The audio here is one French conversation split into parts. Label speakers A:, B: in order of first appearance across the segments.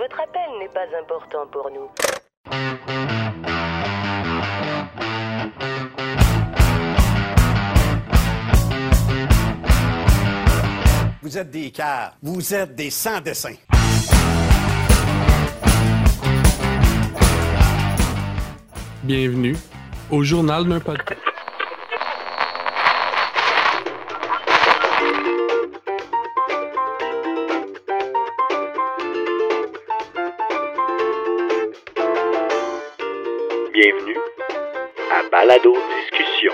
A: Votre appel n'est pas important pour nous.
B: Vous êtes des cars. Vous êtes des sans-dessins.
C: Bienvenue au journal d'un podcast.
D: À Balado Discussion.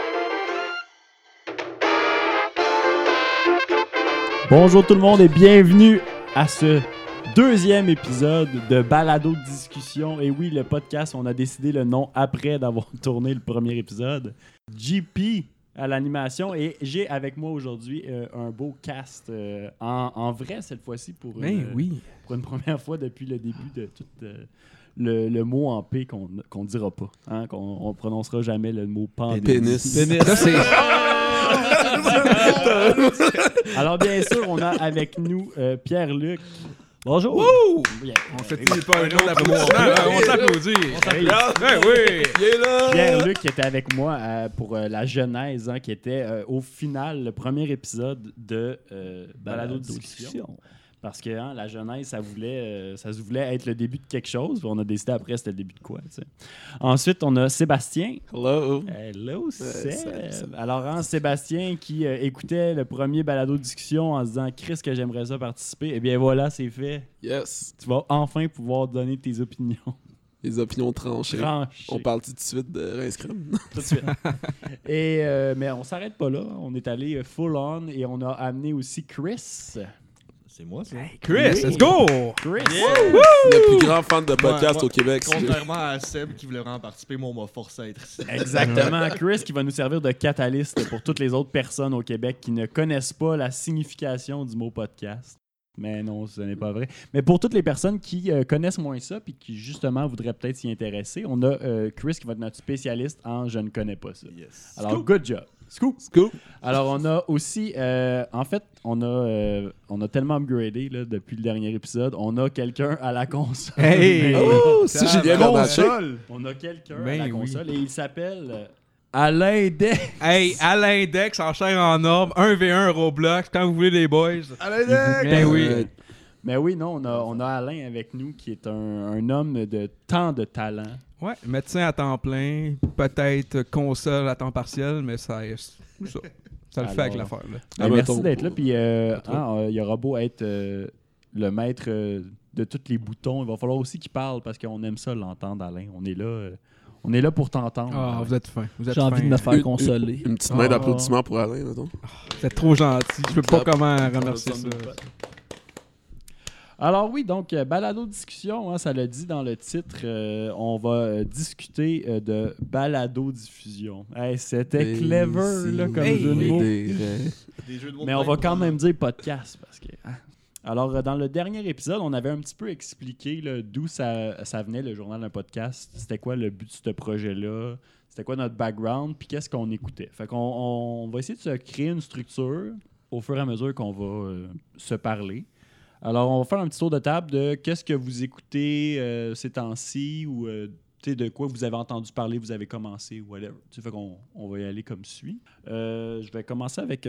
E: Bonjour tout le monde et bienvenue à ce deuxième épisode de Balado de discussion. Et oui, le podcast, on a décidé le nom après d'avoir tourné le premier épisode. JP à l'animation et j'ai avec moi aujourd'hui euh, un beau cast euh, en, en vrai cette fois-ci pour,
F: Ben
E: une-
F: oui.
E: pour une première fois depuis le début de tout euh, le, le mot en P qu'on qu'on dira pas, hein, qu'on on prononcera jamais le mot pandémie.
G: Pénis.
F: Ça, c'est-
E: Alors bien sûr, on a avec nous euh, Pierre-Luc. Bonjour.
F: On fait pas un autre applaudissement. On s'applaudit. Ben oui.
E: Pierre-Luc qui était avec moi euh, pour euh, la genèse, hein, qui était euh, au final le premier épisode de euh, Balado Discussion. Parce que hein, la genèse, ça voulait, euh, ça voulait être le début de quelque chose. puis on a décidé après c'était le début de quoi. Ensuite, on a Sébastien.
G: Hello.
E: Hello, Seb.
G: salut, salut.
E: Alors, hein, Sébastien qui euh, écoutait le premier balado discussion en se disant Chris, que j'aimerais ça participer. Eh bien, voilà, c'est fait.
G: Yes.
E: Tu vas enfin pouvoir donner tes opinions.
G: Les opinions tranchées.
E: Tranchées.
G: On parle tout de suite de Rince
E: tout de suite. et, euh, mais on s'arrête pas là. On est allé euh, full on et on a amené aussi Chris.
H: C'est moi, ça.
F: Chris, let's go.
E: Chris!
G: Le plus grand fan de podcast
H: moi,
G: au Québec.
H: Contrairement à Seb qui voulait vraiment participer, moi, on m'a forcé à être ici.
E: Exactement. Chris qui va nous servir de catalyste pour toutes les autres personnes au Québec qui ne connaissent pas la signification du mot podcast. Mais non, ce n'est pas vrai. Mais pour toutes les personnes qui euh, connaissent moins ça puis qui justement voudraient peut-être s'y intéresser, on a euh, Chris qui va être notre spécialiste en je ne connais pas ça.
H: Yes.
E: Alors, good job. Scoop.
G: Scoop.
E: Alors, on a aussi, euh, en fait, on a, euh, on a tellement upgradé là, depuis le dernier épisode. On a quelqu'un à la console.
F: Hey.
E: Mais-
G: Oh,
E: on a quelqu'un à
F: Ben
E: la
F: oui.
E: console et il s'appelle euh, Alain Dex.
F: Hey, à l'index, en chair en orbe, 1v1 Roblox, quand vous voulez les boys. Ben oui.
G: Euh,
E: Mais oui, non, on a, on a Alain avec nous qui est un, un homme de tant de talent.
F: Ouais, médecin à temps plein, peut-être console à temps partiel, mais ça, ça. Ça le fait avec l'affaire. là.
G: Ah,
E: merci d'être là. Puis, euh, hein, euh, il aura beau être euh, le maître euh, de tous les boutons, il va falloir aussi qu'il parle parce qu'on aime ça l'entendre, Alain. On est là, euh, on est là pour t'entendre.
F: Ah, vous êtes fin. Vous êtes
I: J'ai envie de me faire
G: Une-
I: consoler.
G: Une petite main
F: Ah.
G: d'applaudissement pour Alain, mettons.
F: Vous êtes trop gentil. Je peux pas comment remercier ça.
E: Alors oui, donc euh, balado discussion, hein, ça l'a dit dans le titre, euh, on va euh, discuter euh, de balado diffusion. Hey, C'était clever là, comme
F: Hey.
E: jeu de mots.
G: des-
H: Des jeux de mots
E: Mais on va quand même dire podcast parce que. hein. Alors, dans le dernier épisode, on avait un petit peu expliqué d'où ça, ça venait le journal d'un podcast. C'était quoi le but de ce projet-là? C'était quoi notre background? Puis qu'est-ce qu'on écoutait? Fait qu'on on va essayer de se créer une structure au fur et à mesure qu'on va euh, se parler. Alors, on va faire un petit tour de table de qu'est-ce que vous écoutez euh, ces temps-ci ou euh, de quoi vous avez entendu parler, vous avez commencé, whatever. Tu qu'on on va y aller comme suit. Euh, je vais commencer avec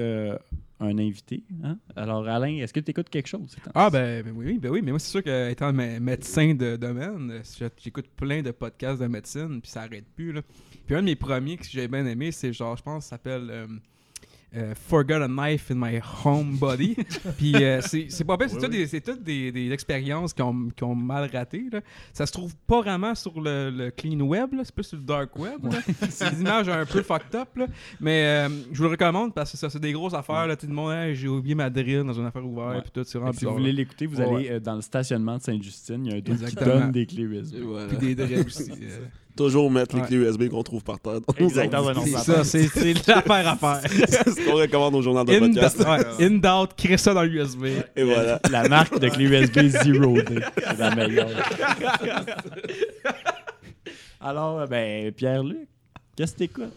E: un invité. hein. Alors, Alain, est-ce que tu écoutes quelque chose? ces?
F: Ah ben, ben oui, ben oui, mais moi c'est sûr que étant mé- médecin de domaine, j'écoute plein de podcasts de médecine, puis ça arrête plus là. Puis un de mes premiers que j'ai bien aimé, c'est genre, je pense, s'appelle euh, Forgot a Knife in My Home Body. puis euh, c'est c'est pas pire, c'est tout des, c'est toutes des, des expériences qui ont, qui ont mal raté. Là. Ça se trouve pas vraiment sur le, le clean web, là, c'est plus sur le dark web. c'est des images un peu fucked up, là. mais euh, je vous le recommande parce que ça c'est des grosses affaires. Là, tout le monde, Hey, j'ai oublié ma drill dans une affaire ouverte,
E: Ouais.
F: puis tout, c'est
E: Fait
F: vraiment
E: que si vous voulez l'écouter, vous
F: Ouais,
E: allez euh, dans le stationnement de Sainte-Justine. Il y a un dude qui donne des clés USB.
F: Puis des drills aussi.
G: Toujours mettre les clés USB qu'on trouve par terre.
E: Exact, dans un
F: ça, c'est l'affaire à faire.
G: C'est ce qu'on recommande au journal de
F: In,
G: podcast.
F: ouais, in doubt, crée ça dans l'USB.
G: Et voilà.
E: La marque de clé USB Zero Day. C'est la meilleure. Alors, euh, ben, Pierre-Luc, qu'est-ce que t'écoutes?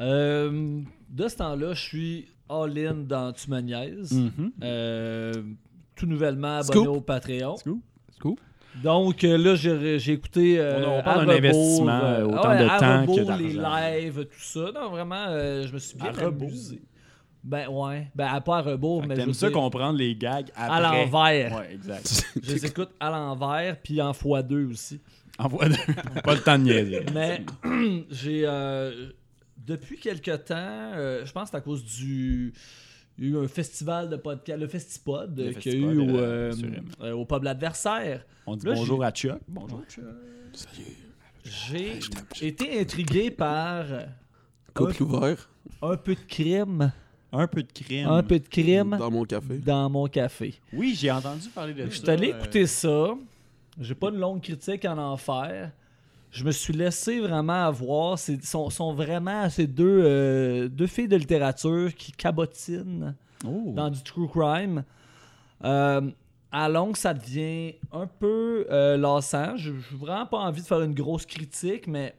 I: Euh, de ce temps-là, je suis all-in dans Tu me niaises.
E: Mhm.
I: Euh, tout nouvellement abonné
G: Scoop.
I: au Patreon.
E: Scoop.
F: Scoop.
I: Donc euh, là, j'ai j'ai écouté. euh,
E: On- on parle
I: à
E: d'un
I: rebours,
E: investissement,
I: euh,
E: autant
I: ouais,
E: de
I: à
E: temps que
I: rebours, les
E: d'argent.
I: lives, tout ça. Non, vraiment, euh, je me suis bien amusé. Ben ouais, ben à pas à rebours,
E: Fait
I: mais
E: T'aimes ça
I: dire,
E: comprendre les gags après.
I: à l'envers.
E: Ouais, exact.
I: Je les écoute à l'envers, puis en x2 aussi.
E: Envoie de... Pas le temps de niaiser.
I: Mais j'ai. euh, depuis quelque temps, euh, je pense que c'est à cause du. Il y a eu un festival de podcast, le Festipod, euh, qu'il y a eu au,
E: euh,
I: euh,
E: M.
I: euh, au pub L'Adversaire.
E: On dit
I: Là,
E: bonjour à Chuck. Bonjour Chuck.
I: J'ai été intrigué par
G: Couple ouvert
I: un peu de crime.
E: Un peu de crime.
I: Un peu de crime
G: dans mon café.
I: dans mon café.
E: Oui, j'ai entendu parler de
I: Je
E: ça.
I: suis allé
E: euh,
I: écouter ça. J'ai pas une longue critique à en faire. Je me suis laissé vraiment avoir. C'est sont, sont vraiment ces deux, euh, deux filles de littérature qui cabotinent
E: Oh.
I: dans du true crime. Euh, à longue, ça devient un peu euh, lassant. Je n'ai vraiment pas envie de faire une grosse critique, mais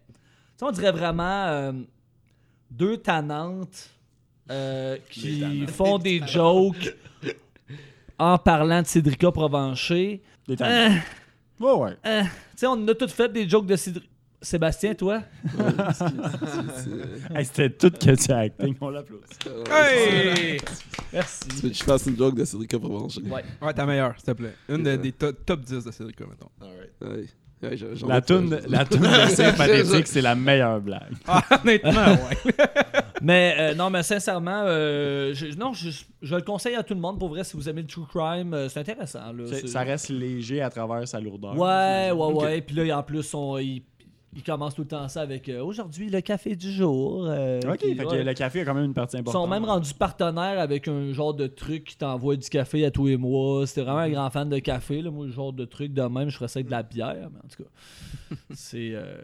I: on dirait vraiment euh, deux tannantes qui font des jokes en parlant de Cédrica Provencher.
E: Des. Ouais, ouais.
I: euh, tu sais, on a tous fait des jokes de Cédric. Sébastien, toi?
E: Hey, C'était tout que du acting. On l'applaudit.
F: Hey!
I: Merci.
G: Tu veux que je fasse une joke de Cédric Provencher?
I: Ouais.
F: Ouais, ta meilleure, s'il te plaît. Une de- des to- top 10 de Cédric, mettons.
G: Ouais. Ouais,
E: La toune,
G: je-
E: la toune de C'est pathétique, c'est la meilleure blague.
F: Ah, honnêtement, ouais.
I: Mais euh, non, mais sincèrement, euh, je, non, je, je le conseille à tout le monde. Pour vrai, si vous aimez le true crime, euh, c'est intéressant. Là,
E: Ça reste léger à travers sa lourdeur.
I: Ouais, ouais,
E: Ok.
I: ouais. Puis là, en plus, on, il, il commence tout le temps ça avec euh, aujourd'hui le café du jour. euh,
E: Ok,
I: puis,
E: fait que
I: ouais.
E: le café a quand même une partie
I: Ils
E: importante.
I: sont même rendus partenaires avec un genre de truc qui t'envoie du café à tous les mois. C'était vraiment un grand fan de café. Là. Moi, le genre de truc de même, je ferais ça avec de la bière. Mais en tout cas, c'est euh,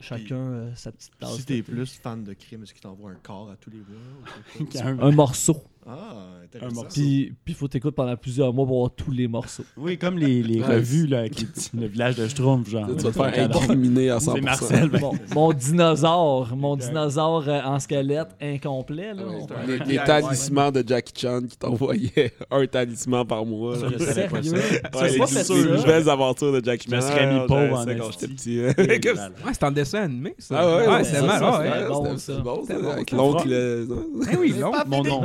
I: chacun euh, sa petite tasse.
H: Si t'es plus fan de crime, est-ce qu'il t'envoie un corps à tous les mois? ou
E: Un
I: morceau.
H: Ah, intéressant.
E: Un morceau.
I: Puis il faut t'écouter pendant plusieurs mois pour voir tous les morceaux.
E: Oui, comme les, les revues là, avec les le village de Schtroumpf, genre.
G: Tu vas te faire incriminer à 100%.
E: C'est Marcel. ben,
I: Mon, mon dinosaure, mon dinosaure euh, en squelette incomplet. Là,
G: Ouais, les,
F: Ouais,
G: les
F: ouais,
G: talismans de Jackie Chan qui t'envoyaient un talisman par mois.
E: Ça, je
G: là.
E: savais pas ça.
G: Ouais,
I: C'est
G: les, les
I: ça.
G: nouvelles aventures de Jackie
E: Je me
G: Chan.
E: serais mis
G: Ah,
E: pauvre en
G: quand j'étais petit.
E: Là, là.
F: Ouais, c'est en dessin animé, ça.
G: Ah ouais,
F: c'est mal.
I: c'était bon, ça.
G: l'oncle. euh,
F: Eh oui, long.
E: Mon nom.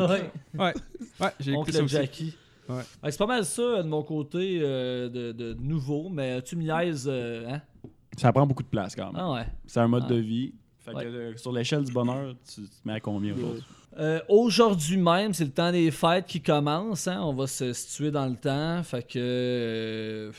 I: Ouais.
F: Ouais, j'ai écouté ça aussi.
I: Jackie.
F: Ouais.
I: Ouais, c'est pas mal ça euh, de mon côté euh, de, de nouveau, mais tu me liaises, euh, hein?
E: Ça prend beaucoup de place quand même.
I: Ah ouais.
E: C'est un mode
I: Ah.
E: de vie. Fait
I: Ouais.
E: que euh, sur l'échelle du bonheur, tu te mets à combien aujourd'hui?
I: Euh, Aujourd'hui même, c'est le temps des fêtes qui commence. Hein? On va se situer dans le temps. Fait que euh,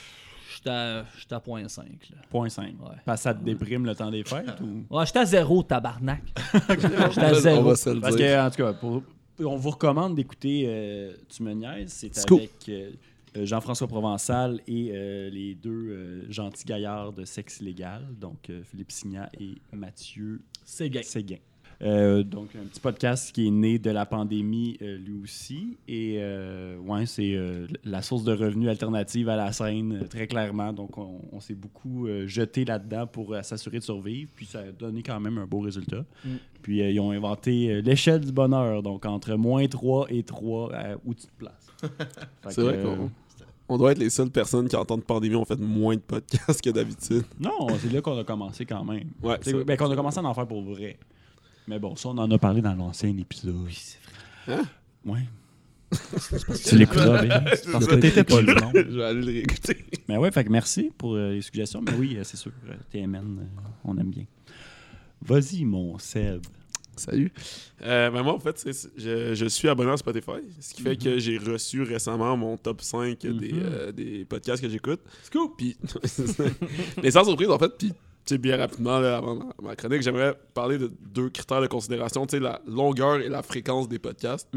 I: j'étais à, j'étais à point 5. Là.
E: Point 5.
I: Ouais.
E: Parce que ça te déprime le temps des fêtes ou...
I: Ouais, j'étais à zéro, tabarnak. j'étais à
G: On
I: zéro.
G: va se le
E: Parce que, en tout cas, pour- on vous recommande d'écouter euh, Tu me niaises. C'est avec euh, euh, Jean-François Provençal et euh, les deux gentils gaillards de sexe illégal, donc Philippe Signa et Mathieu. Séguin. Euh, donc, un petit podcast qui est né de la pandémie, euh, lui aussi. Et euh, ouais, c'est euh, la source de revenus alternative à la scène, très clairement. Donc, on, on s'est beaucoup euh, jeté là-dedans pour euh, s'assurer de survivre. Puis, ça a donné quand même un beau résultat.
I: Mm.
E: Puis, euh, ils ont inventé euh, l'échelle du bonheur. Donc, entre moins 3 et 3, euh, où tu te places.
G: C'est vrai
E: euh,
G: qu'on on doit être les seules personnes qui, en temps de pandémie, ont fait moins de podcasts que d'habitude.
E: Non, c'est là qu'on a commencé quand même.
G: Ouais,
E: ben, qu'on a commencé à en faire pour vrai. Mais bon, ça, on en a parlé dans l'ancien épisode.
I: Oui, c'est vrai.
G: Hein?
E: Ouais. tu l'écouteras, Ben. Parce que t'étais pas le nom.
G: Je vais aller le réécouter.
E: Mais ouais, fait que merci pour euh, les suggestions. Mais oui, euh, c'est sûr, euh, TMN, euh, on aime bien. Vas-y, mon Seb.
G: Salut. Euh, ben moi, en fait, c'est- je, je suis abonné à Spotify, ce qui fait que j'ai reçu récemment mon top 5 des,
E: Mhm.
G: euh, des podcasts que j'écoute.
I: Scoop!
G: Puis, mais sans surprise, en fait, puis, sais, bien rapidement, là, avant ma- chronique, j'aimerais parler de deux critères de considération, tu sais, la longueur et la fréquence des podcasts.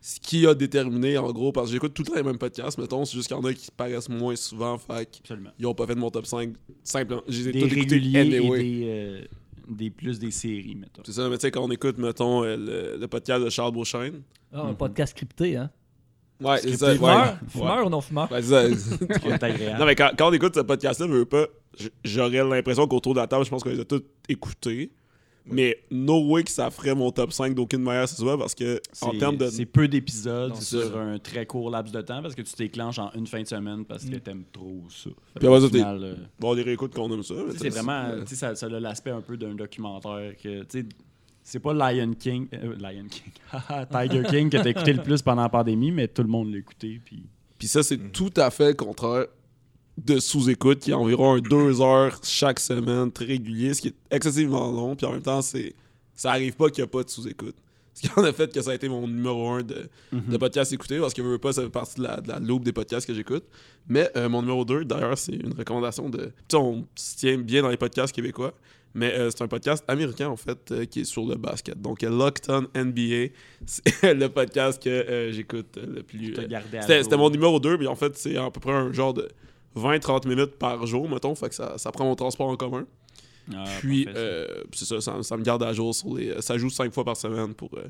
G: Ce qui a déterminé, en gros, parce que j'écoute tout le temps les mêmes podcasts, mettons, c'est juste qu'il y en a qui paraissent moins souvent, fait
E: Absolument.
G: qu'ils ont pas fait de mon top 5, simplement. Je les ai
E: Des
G: tous écoutés
E: réguliers
G: anyway.
E: et des, euh, des plus des séries, mettons.
G: C'est ça, mais tu sais, quand on écoute, mettons, euh, le, le podcast de Charles Beauchesne.
I: Ah, un podcast crypté, hein?
G: Ouais, c'est ça. Ouais,
I: Fumeur?
G: ouais.
I: Fumeur ou non fumeur?
G: Ouais, c'est ça. Non, mais quand, quand on écoute ce podcast-là, je veux pas, j'aurais l'impression qu'autour de la table, je pense qu'on les a tous écoutés. Mais no way que ça ferait mon top 5 d'aucune manière ce soit parce que en
E: C'est-
G: termes de.
E: C'est peu d'épisodes sur
G: c'est-
E: un très court laps de temps parce que tu t'éclenches en une fin de semaine parce
I: Mm.
E: que t'aimes trop ça.
G: Puis après
E: au
G: ça, t'es-
E: final, euh,
G: Bon, des réécoutes qu'on aime ça.
E: c'est vraiment, tu sais, ça, ça a l'aspect un peu d'un documentaire que, tu sais, c'est pas Lion King, euh, Lion King, haha, Tiger King que t'as écouté le plus pendant la pandémie, mais tout le monde l'a écouté, puis
G: Puis ça, c'est tout à fait le contraire de sous-écoute, qui est environ deux heures chaque semaine, très régulier, ce qui est excessivement long. Puis en même temps, c'est ça arrive pas qu'il n'y a pas de sous-écoute. Ce qui en a fait que ça a été mon numéro un de, de podcast écouté, parce que je veux pas, ça fait partie de la, de la loupe des podcasts que j'écoute. Mais euh, mon numéro 2, d'ailleurs, c'est une recommandation de. Tu on se tient bien dans les podcasts québécois, mais euh, c'est un podcast américain, en fait, euh, qui est sur le basket. Donc, euh, Locked On NBA, c'est le podcast que j'écoute le plus. c'était mon numéro 2, mais en fait, c'est à peu près un genre de 20-30 minutes par jour, mettons. Fait que ça, ça prend mon transport en commun.
E: Ah,
G: Puis, euh, c'est ça, ça, ça me garde à jour sur les. Ça joue 5 fois par semaine pour euh,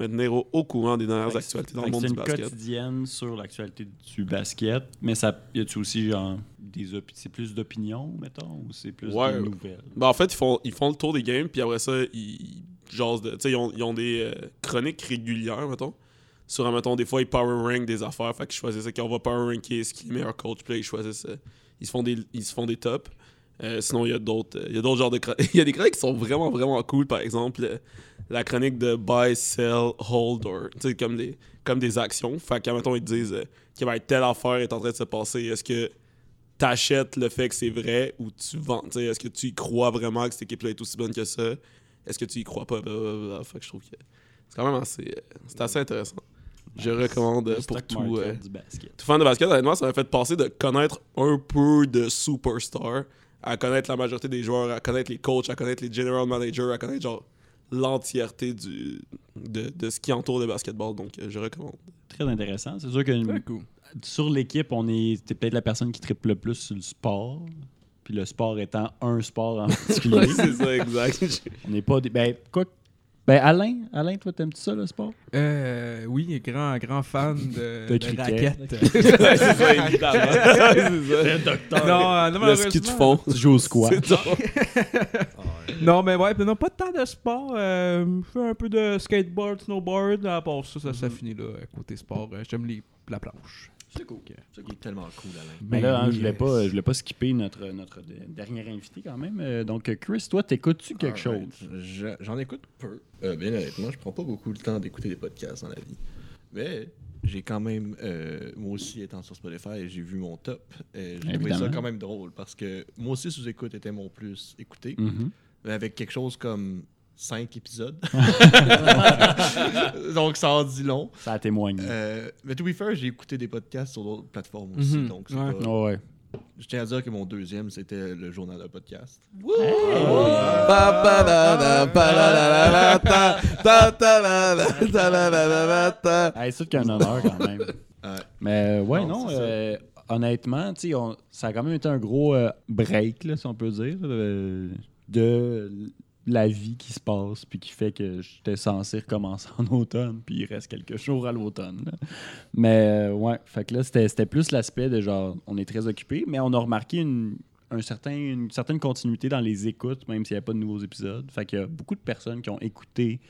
G: me tenir au, au courant des dernières actualités dans le monde
E: c'est
G: du
E: une
G: basket.
E: quotidienne sur l'actualité du basket, mais ça y a-tu aussi genre des c'est plus d'opinion mettons ou c'est plus
G: Ouais.
E: de nouvelles?
G: Ben, en fait, ils font, ils font le tour des games, puis après ça, ils, jasent de. Tu sais, ils ont, ils ont des euh, chroniques régulières, mettons. Sur, mettons, des fois, ils power rank des affaires. Fait qu'ils choisissent qu'on va power ranker ce qui est le meilleur coach. Puis là, ils choisissent. euh, ils, se font des, ils se font des tops. Euh, sinon, il y a d'autres euh, y a d'autres genres de chroniques. il y a des chroniques qui sont vraiment, vraiment cool. Par exemple, la chronique de buy, sell, hold, or. Comme des, comme des actions. Fait que, mettons, ils te disent euh, que ben, telle affaire est en train de se passer. Est-ce que t'achètes le fait que c'est vrai ou tu vends? Est-ce que tu y crois vraiment que cette équipe-là est aussi bonne que ça? Est-ce que tu y crois pas? Fait que je trouve que c'est quand même assez, c'est assez intéressant. Je recommande
E: Le
G: pour tout, euh,
E: du basket.
G: tout fan de basket. Honnêtement, ça m'a fait passer de connaître un peu de superstar à connaître la majorité des joueurs, à connaître les coachs, à connaître les general managers, à connaître genre l'entièreté du de, de ce qui entoure le basketball. Donc, euh, je recommande.
E: Très intéressant. C'est sûr que
F: cool.
E: sur l'équipe, on est t'es peut-être la personne qui triple le plus sur le sport. Puis le sport étant un sport en particulier.
G: c'est ça, exact.
E: on n'est pas des. Ben, quoi. Ben, Alain, Alain, toi, t'aimes-tu ça, le sport?
F: Euh, oui, grand, grand fan de,
E: De
F: de raquettes.
G: c'est ça, évidemment. c'est ça.
F: non, euh, non,
G: Le ski de
F: malheureusement-
G: fond.
E: Tu joues au.
F: Non, mais ouais, non, pas tant de sport. euh, je fais un peu de skateboard, snowboard. À part ça, ça, ça finit là, côté sport. Euh, J'aime les, la planche.
H: C'est cool. Ça qui est tellement cool, Alain.
E: Mais là, hein,
F: Ben
E: je voulais
F: oui,
E: pas, je voulais pas skipper notre, notre de- dernier invité quand même. Euh, donc, Chris, toi, t'écoutes-tu quelque
H: Alright.
E: chose?
H: Je- J'en écoute peu. Euh, bien honnêtement, je prends pas beaucoup le temps d'écouter des podcasts dans la vie. Mais j'ai quand même, euh, moi aussi étant sur Spotify, j'ai vu mon top. Euh, j'ai trouvé ça quand même drôle parce que moi aussi sous-écoute était mon plus écouté.
E: Mhm.
H: Mais avec quelque chose comme 5 épisodes. donc ça en dit long.
E: Ça a témoigné.
H: Euh, mais to be fair, j'ai écouté des podcasts sur d'autres plateformes aussi.
F: Mhm.
H: Donc
F: Ouais.
H: pas-
E: Oh, ouais.
H: Je tiens à dire que mon deuxième, c'était le journal de podcast.
E: Hey, c'est tout qu'un honneur quand même.
H: Ouais.
E: Mais euh, ouais,
H: Non,
E: euh, honnêtement, on- ça a quand même été un gros euh, break, là, si on peut dire, euh, de la vie qui se passe, puis qui fait que j'étais censé recommencer en automne, puis il reste quelques jours à l'automne. Mais euh, ouais, fait que là, c'était plus l'aspect de genre, on est très occupé, mais on a remarqué une, un une certaine continuité dans les écoutes, même s'il n'y a pas de nouveaux épisodes. Fait qu'il y a beaucoup de personnes qui ont écouté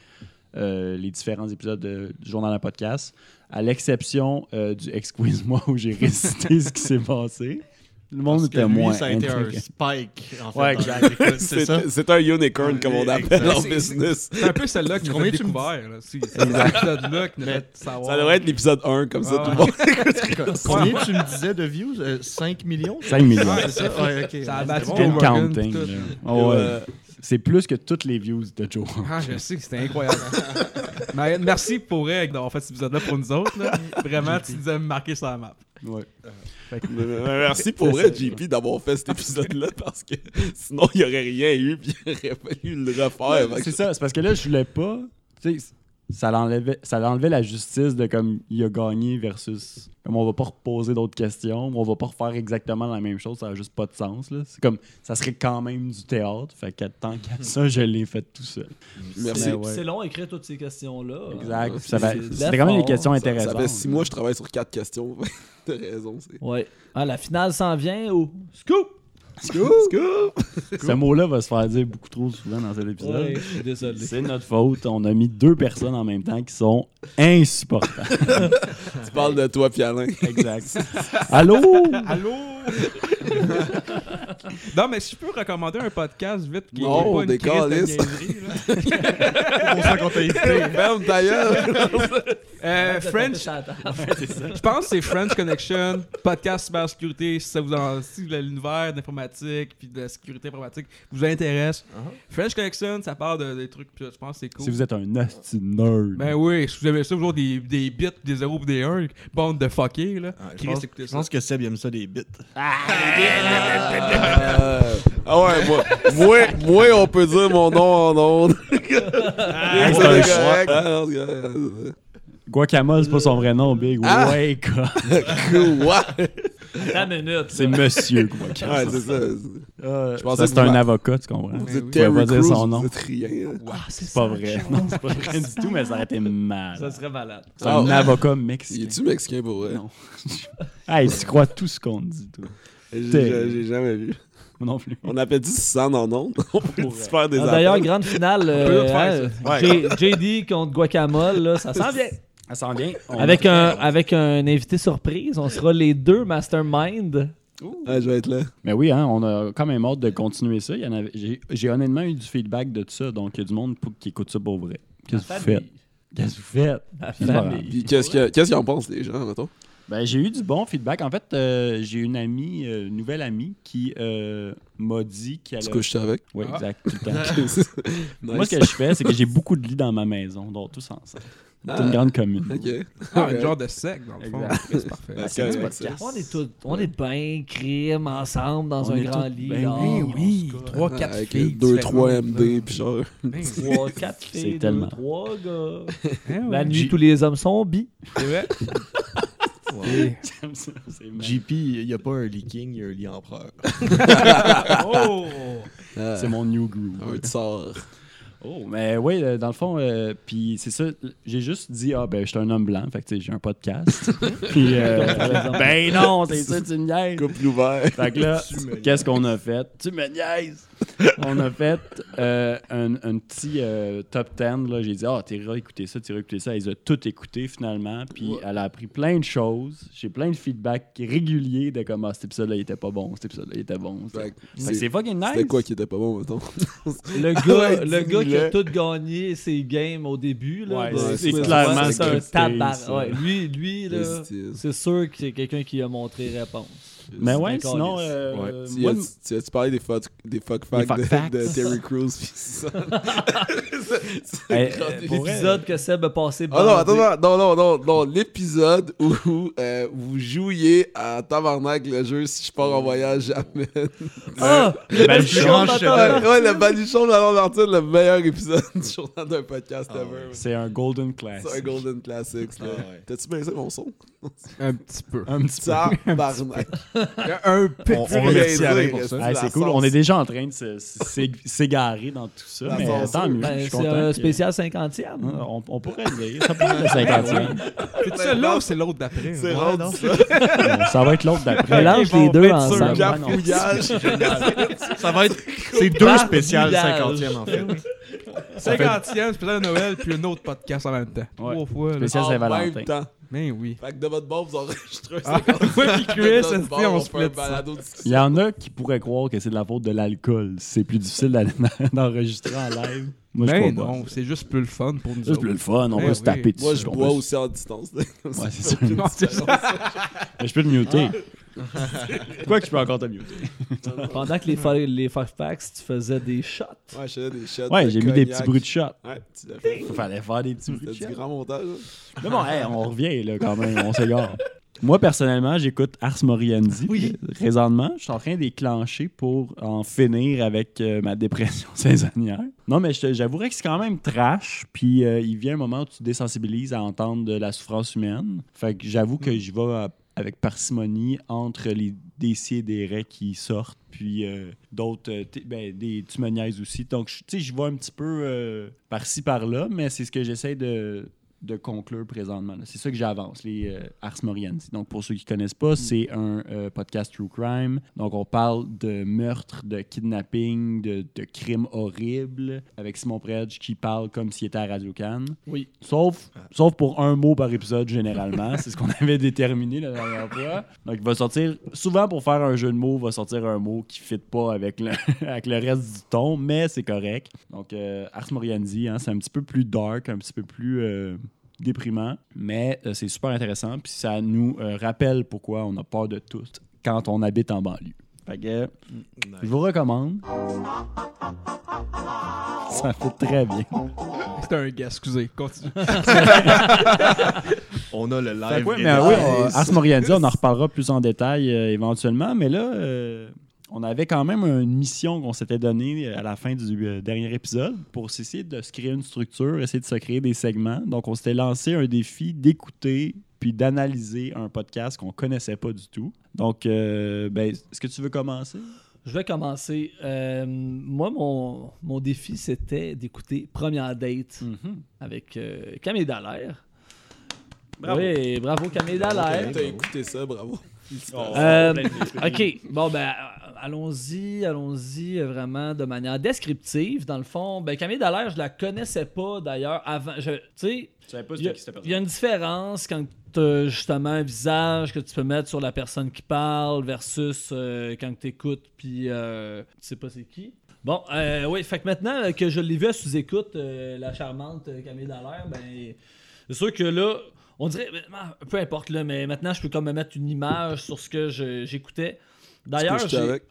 E: euh, les différents épisodes de- du journal à podcast, à l'exception euh, du Excuse-moi où j'ai récité ce qui s'est passé. Le monde
H: Parce que
E: était
H: lui,
E: moins
H: ça a été un spike, en fait.
E: Ouais,
H: dans
E: exact.
H: les écoutes, C'est ça?
G: C'est c'est un unicorn, comme on appelle en business.
F: C'est un peu celle-là
H: Combien tu me
F: là. C'est savoir.
G: Ça devrait être l'épisode 1, comme ça, tout le monde.
H: Combien tu me disais de views? Euh, 5 millions?
E: 5 millions.
H: Ça?
F: A
H: Ouais,
F: battu
E: counting.
G: Euh,
E: C'est plus que toutes les views de Joe.
F: Ah, je sais que c'était incroyable. Merci pour vrai d'avoir fait cet épisode-là pour nous autres. là. Vraiment, tu nous as marqué sur la map.
E: Ouais.
G: Mais Merci pour vrai, JP, d'avoir fait cet épisode-là parce que sinon, il n'y aurait rien eu puis il aurait fallu le refaire. Fait que
E: c'est ça, c'est parce que là, je voulais pas. Tu sais, ça l'enlevait, ça l'enlevait la justice de comme il a gagné versus comme on va pas reposer d'autres questions, on va pas refaire exactement la même chose, ça a juste pas de sens. Là. C'est comme ça serait quand même du théâtre, fait que tant qu'à ça, je l'ai fait tout seul.
G: Merci.
E: Mais
I: C'est
E: ouais.
I: long à écrire toutes ces questions-là.
E: Exact.
I: Euh,
E: Ça fait-
I: c'est-
E: C'était quand même des questions
G: Ça,
E: intéressantes.
G: ça fait six mois que je travaille sur quatre questions. T'as raison. c'est-
I: Ouais. Ah, la finale s'en vient au scoop!
E: Ce mot-là va se faire dire beaucoup trop souvent dans cet épisode.
I: Ouais, je suis désolé.
E: C'est notre faute. On a mis deux personnes en même temps qui sont insupportables.
G: Tu parles de toi, puis Alain.
E: exact. Allô?
F: Allô? non, mais si je peux recommander un podcast vite qui
G: Non,
F: est pas une
G: des
F: crise de
H: pour ça qu'on t'a invité.
G: Ferme ta gueule.
F: Euh, French, je pense que c'est French Connection, podcast cybersécurité, si ça vous en, si l'univers puis de la sécurité informatique vous intéresse. French Connection, ça parle de, des trucs, puis je pense que c'est cool.
E: Si vous êtes un nasty nerd.
F: Ben oui, si vous aimez ça, avez des, des bits, des 0 et des 1, bande de fuckés, là.
H: Ah, je,
F: Chris,
H: pense, je pense que Seb il aime ça des bits.
G: Euh, ah ouais, moi, moi, moi, on peut dire mon nom en ondes.
E: Ah.
G: Ah.
E: Guacamole, c'est pas son vrai nom, Big.
G: Ah!
E: Ouais, quoi.
G: Quoi?
I: Une minute.
E: C'est Monsieur Guacamole.
G: Ouais, c'est ça.
E: Euh,
G: Je pensais
E: ça,
G: que
E: c'est un avocat, tu comprends?
G: Vous êtes Terry
E: dire
G: Crews,
E: son nom.
G: vous êtes rien.
E: C'est pas vrai. Non, c'est pas vrai du tout, mais ça aurait été mal.
I: Ça serait malade.
E: C'est un
G: Ah.
E: avocat
G: Il
E: mexicain.
G: est-tu mexicain pour vrai?
E: Non. Hey, tu crois tout ce qu'on dit, toi.
G: J'ai jamais vu.
E: Moi non plus.
G: On appelle dit Susan en ondes. On peut se faire des
I: Ah, D'ailleurs, grande finale, euh, hein, JD contre Guacamole, là, ça s'en vient.
E: Ça s'en vient. On
I: Avec un, avec un invité surprise, on sera les deux mastermind.
G: Ah, je vais être là.
E: Mais oui, hein, on a quand même hâte de continuer ça. Il y en avait- J'ai j'ai honnêtement eu du feedback de tout ça, donc il y a du monde pour- qui écoute ça pour vrai. Qu'est-ce que vous faites? Qu'est-ce que vous faites?
I: La
E: C'est pas grave.
I: famille.
G: Puis qu'est-ce que- qu'est-ce qu'ils en pensent, les gens, mettons?
E: Ben, j'ai eu du bon feedback. En fait, euh, j'ai une amie, euh, une nouvelle amie, qui euh, m'a dit qu'elle.
G: Tu
E: a-
G: couches avec?
E: Oui,
F: Ah.
E: exact, tout le temps. Moi, ce que je fais, c'est que j'ai beaucoup de lits dans ma maison, donc tous ensemble. C'est
G: Ah.
E: une grande commune.
G: Ok.
F: Ah, un genre de sec, dans le fond. C'est parfait.
G: Ah,
E: C'est podcast.
I: On est, tous, on est bien crime ensemble dans
E: On
I: un grand lit.
E: ben oui,
F: oui. 3, 4
G: Avec
F: filles.
G: 2-3
F: différentes,
G: MD, puis genre.
F: Ben.
I: Trois, quatre
E: C'est
I: filles, deux,
E: tellement.
I: trois gars.
F: Eh ouais.
I: La nuit, tous les hommes sont bi.
F: C'est vrai?
E: J'aime ça, c'est mal.
H: JP, il n'y a pas un lit king, il y a un lit empereur.
F: Oh!
G: Ah,
E: C'est mon new groove.
G: Un tsar.
E: Oh, mais oui, euh, dans le fond, euh, puis c'est ça, j'ai juste dit, ah ben, je suis un homme blanc, fait que tu sais, j'ai un podcast. puis, euh, ben non, c'est ça, tu me niaises.
G: Couple ouvert.
E: Fait que là, qu'est-ce qu'on a fait? Tu me niaises! On a fait euh, un, un petit euh, top 10. là. J'ai dit, ah, t'iras écouter ça, t'iras écouter ça. Elle les a tout écouté finalement. Puis elle a appris plein de choses. J'ai plein de feedback réguliers de comme, ah, cet épisode-là, il était pas bon. Cet épisode-là, il était bon.
G: C'est
E: c'est fucking nice.
G: c'était quoi qui était pas bon, mettons?
I: Le gars,
G: Ouais,
I: le gars qui a tout gagné ses games au début, là,
E: Ouais,
I: de-
G: c'est-
E: clairement
I: c'est un. Ouais, lui, lui c'est sûr que c'est quelqu'un qui a montré réponse.
E: Mais ouais, sinon, euh,
H: Ouais.
G: Tu as- tu as-tu parlé des fuck, des fuck
E: Des
G: facts
E: fuck
G: de,
E: facts.
G: de Terry Crews? c'est
E: vrai,
I: L'épisode que Seb a passé
G: Ah non, attends, non, non, non, non, non, l'épisode où euh, vous jouiez à tabarnak le jeu Si je pars en voyage, jamais.
I: Ah! Le
E: Baluchon,
I: baluchon
G: ouais, le baluchon de la Martin, le meilleur épisode du journal d'un podcast
H: Ah
G: ever.
E: c'est un golden class.
G: C'est un Golden.
H: Ah ouais.
G: T'as-tu baissé mon son?
F: Un petit peu.
E: Un petit peu.
G: Tabarnak.
F: Un petit
H: On, on remercie Alain pour ça.
E: Ah, c'est cool. On est déjà en train de s'égarer dans tout ça.
G: Dans
E: mais
G: son
E: tant mieux.
I: Ben, c'est un spécial 50e.
E: Ah, On, on pourrait le dire. Ça pourrait être le 50e.
F: C'est ça là ou c'est l'autre d'après?
G: C'est
F: hein?
G: rendu
H: non.
G: ça.
E: Ça va être l'autre d'après.
I: Mélange les deux ensemble.
H: Ça va être. C'est deux spéciales 50e en fait.
F: 50e, spécial de Noël, puis un autre podcast en même temps.
E: Ouais.
F: Trois fois.
E: Spécial
G: En
E: Saint-Valentin.
F: Mais oui.
G: Fait que de votre bord, vous enregistrez
F: Ah,
G: 50.
F: ouais, puis Chris,
G: De
F: esti,
G: notre bord,
F: on
G: fait
F: split
G: un
F: ça.
G: balado
E: Il y en a qui pourraient croire que c'est de la faute de l'alcool. C'est plus difficile d'enregistrer en live. Moi, je
F: Mais
E: crois pas.
F: non, c'est juste plus le fun pour nous
E: C'est
F: autres.
E: plus le fun. On
F: Eh
E: va se taper dessus.
G: Moi, je bois
E: peut-
G: aussi en distance.
E: Ouais, c'est ça. Je peux te muter. Quoi que je peux encore te muter.
I: Pendant que les, fa- les Fairfax, tu faisais des shots.
G: Ouais, je faisais des shots.
E: Ouais,
G: de
E: j'ai mis des petits bruits de shot.
G: Ouais, tu l'as fait.
E: Il fallait faire des petits bruits de
G: C'était
E: shot.
G: du grand montage. là.
E: Mais bon, hey, on revient là quand même, on s'égare. Moi, personnellement, j'écoute Ars Moriendi.
I: Oui.
E: Présentement, je suis en train d'éclencher pour en finir avec euh, ma dépression saisonnière. Non, mais j'avouerais que c'est quand même trash. Puis euh, il vient un moment où tu te désensibilises à entendre de la souffrance humaine. Fait que j'avoue que j'y vais à- avec parcimonie entre les décis et des raies qui sortent. Puis euh, d'autres, euh, ben, des tu me niaises aussi. Donc, tu sais, je vais un petit peu euh, par-ci, par-là. Mais c'est ce que j'essaie de de conclure présentement. C'est ça que j'avance, les euh, Ars Moriendi. Donc, pour ceux qui connaissent pas, c'est un euh, podcast True Crime. Donc, on parle de meurtres, de kidnapping, de, de crimes horribles, avec Simon Predge qui parle comme s'il était à Radio Cannes.
I: Oui.
E: Sauf, sauf pour un mot par épisode, généralement. c'est ce qu'on avait déterminé la dernière fois. Donc, il va sortir, souvent pour faire un jeu de mots, il va sortir un mot qui ne fit pas avec le, avec le reste du ton, mais c'est correct. Donc, euh, Ars Moriendi, hein, c'est un petit peu plus dark, un petit peu plus euh, déprimant, mais euh, c'est super intéressant. Puis ça nous euh, rappelle pourquoi on a peur de tout quand on habite en banlieue. Fait que, je vous recommande. Ça fait très bien.
F: C'était un guess, excusez. Continue.
H: On a le live.
E: ouais, mais
H: le
E: oui, on- Ars Moriendi, on en reparlera plus en détail euh, éventuellement, mais là, euh, on avait quand même une mission qu'on s'était donnée à la fin du euh, dernier épisode pour essayer de se créer une structure, essayer de se créer des segments. Donc, on s'était lancé un défi d'écouter puis d'analyser un podcast qu'on connaissait pas du tout. Donc, euh, ben, est-ce que tu veux commencer?
I: Je vais commencer. Euh, moi, mon, mon défi, c'était d'écouter Première Date avec euh, Camille Dallaire.
E: Bravo.
I: Oui, bravo Camille Dallaire.
G: T'as écouté ça, bravo.
I: Euh, ok, bon ben allons-y, allons-y euh, vraiment de manière descriptive. Dans le fond, ben Camille Dallaire, je la connaissais pas d'ailleurs avant. je- Tu sais, il y, a- il y a une différence quand tu as justement un visage que tu peux mettre sur la personne qui parle versus euh, quand tu écoutes puis euh, tu sais pas c'est qui. Bon, euh, oui, fait que maintenant que je l'ai vu à sous-écoute, la charmante Camille Dallaire, ben c'est sûr que là, on dirait, peu importe là, mais maintenant je peux comme me mettre une image sur ce que j'écoutais. D'ailleurs.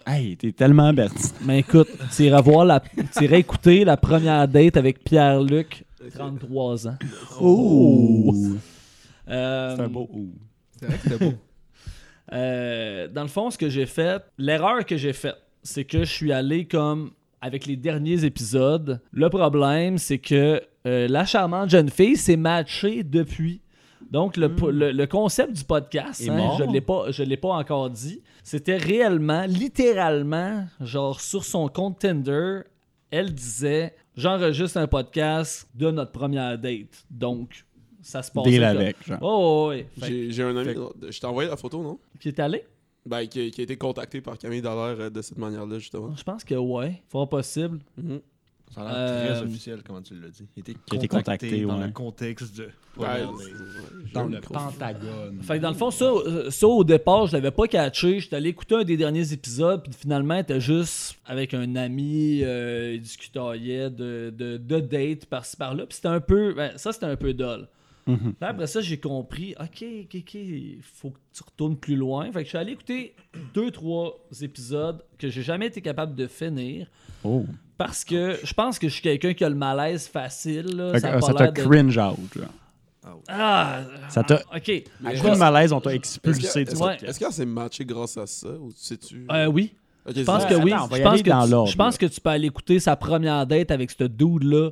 E: Hey, t'es tellement bête.
I: mais écoute, tu iras voir la, tu iras écouter la première date avec Pierre-Luc, 33 ans.
E: Oh!
I: Euh,
E: C'est un beau ouh.
F: C'est vrai que c'était beau.
I: Euh, dans le fond, ce que j'ai fait, l'erreur que j'ai faite, c'est que je suis allé comme avec les derniers épisodes. Le problème, c'est que euh, la charmante jeune fille s'est matchée depuis. Donc, le, po- le- le concept du podcast, hein, je ne l'ai pas, je l'ai pas encore dit, c'était réellement, littéralement, genre sur son compte Tinder, elle disait J'enregistre un podcast de notre première date. Donc, ça se passe.
E: Deal avec, genre.
I: Oh, ouais. Fait
G: J'ai j'ai un ami, je t'ai envoyé la photo, non?
I: Qui est allé?
G: Ben, qui, qui a été contacté par Camille Dallaire euh, de cette manière-là, justement.
I: Je pense que ouais, fort possible.
G: Mhm.
H: Ça a l'air très
I: Euh,
H: officiel, comment tu l'as dit. Il été contacté,
E: contacté,
H: dans
E: ouais.
H: le contexte de.
G: Ouais,
E: Dans le Pentagone.
I: Fait que dans le fond, ça, euh, ça au départ, je l'avais pas catché. J'étais allé écouter un des derniers épisodes, puis finalement, il était juste avec un ami, euh, il discutait de, de, de date par-ci par-là. Puis c'était un peu. ben, ça, c'était un peu
E: Mhm.
I: Après ça, j'ai compris, ok, ok, ok, il faut que tu retournes plus loin. Fait que je suis allé écouter deux, trois épisodes que j'ai jamais été capable de finir.
E: Oh.
I: Parce que je pense que je suis quelqu'un qui a le malaise facile. Là.
E: Fait
I: ça
E: euh, ça t'a
I: de-
E: cringe out.
I: Ah,
E: Ça t'a-
I: ok.
E: À coup de malaise, on t'a
G: Est-ce
E: expulsé
G: que- est-ce
I: Ouais.
G: que- s'est matchée grâce à ça, ou sais-tu?
I: Euh, oui. Je pense
G: c'est-
I: que oui. je pense que, tu, je pense
E: là.
I: que tu peux aller écouter sa première date avec ce dude-là.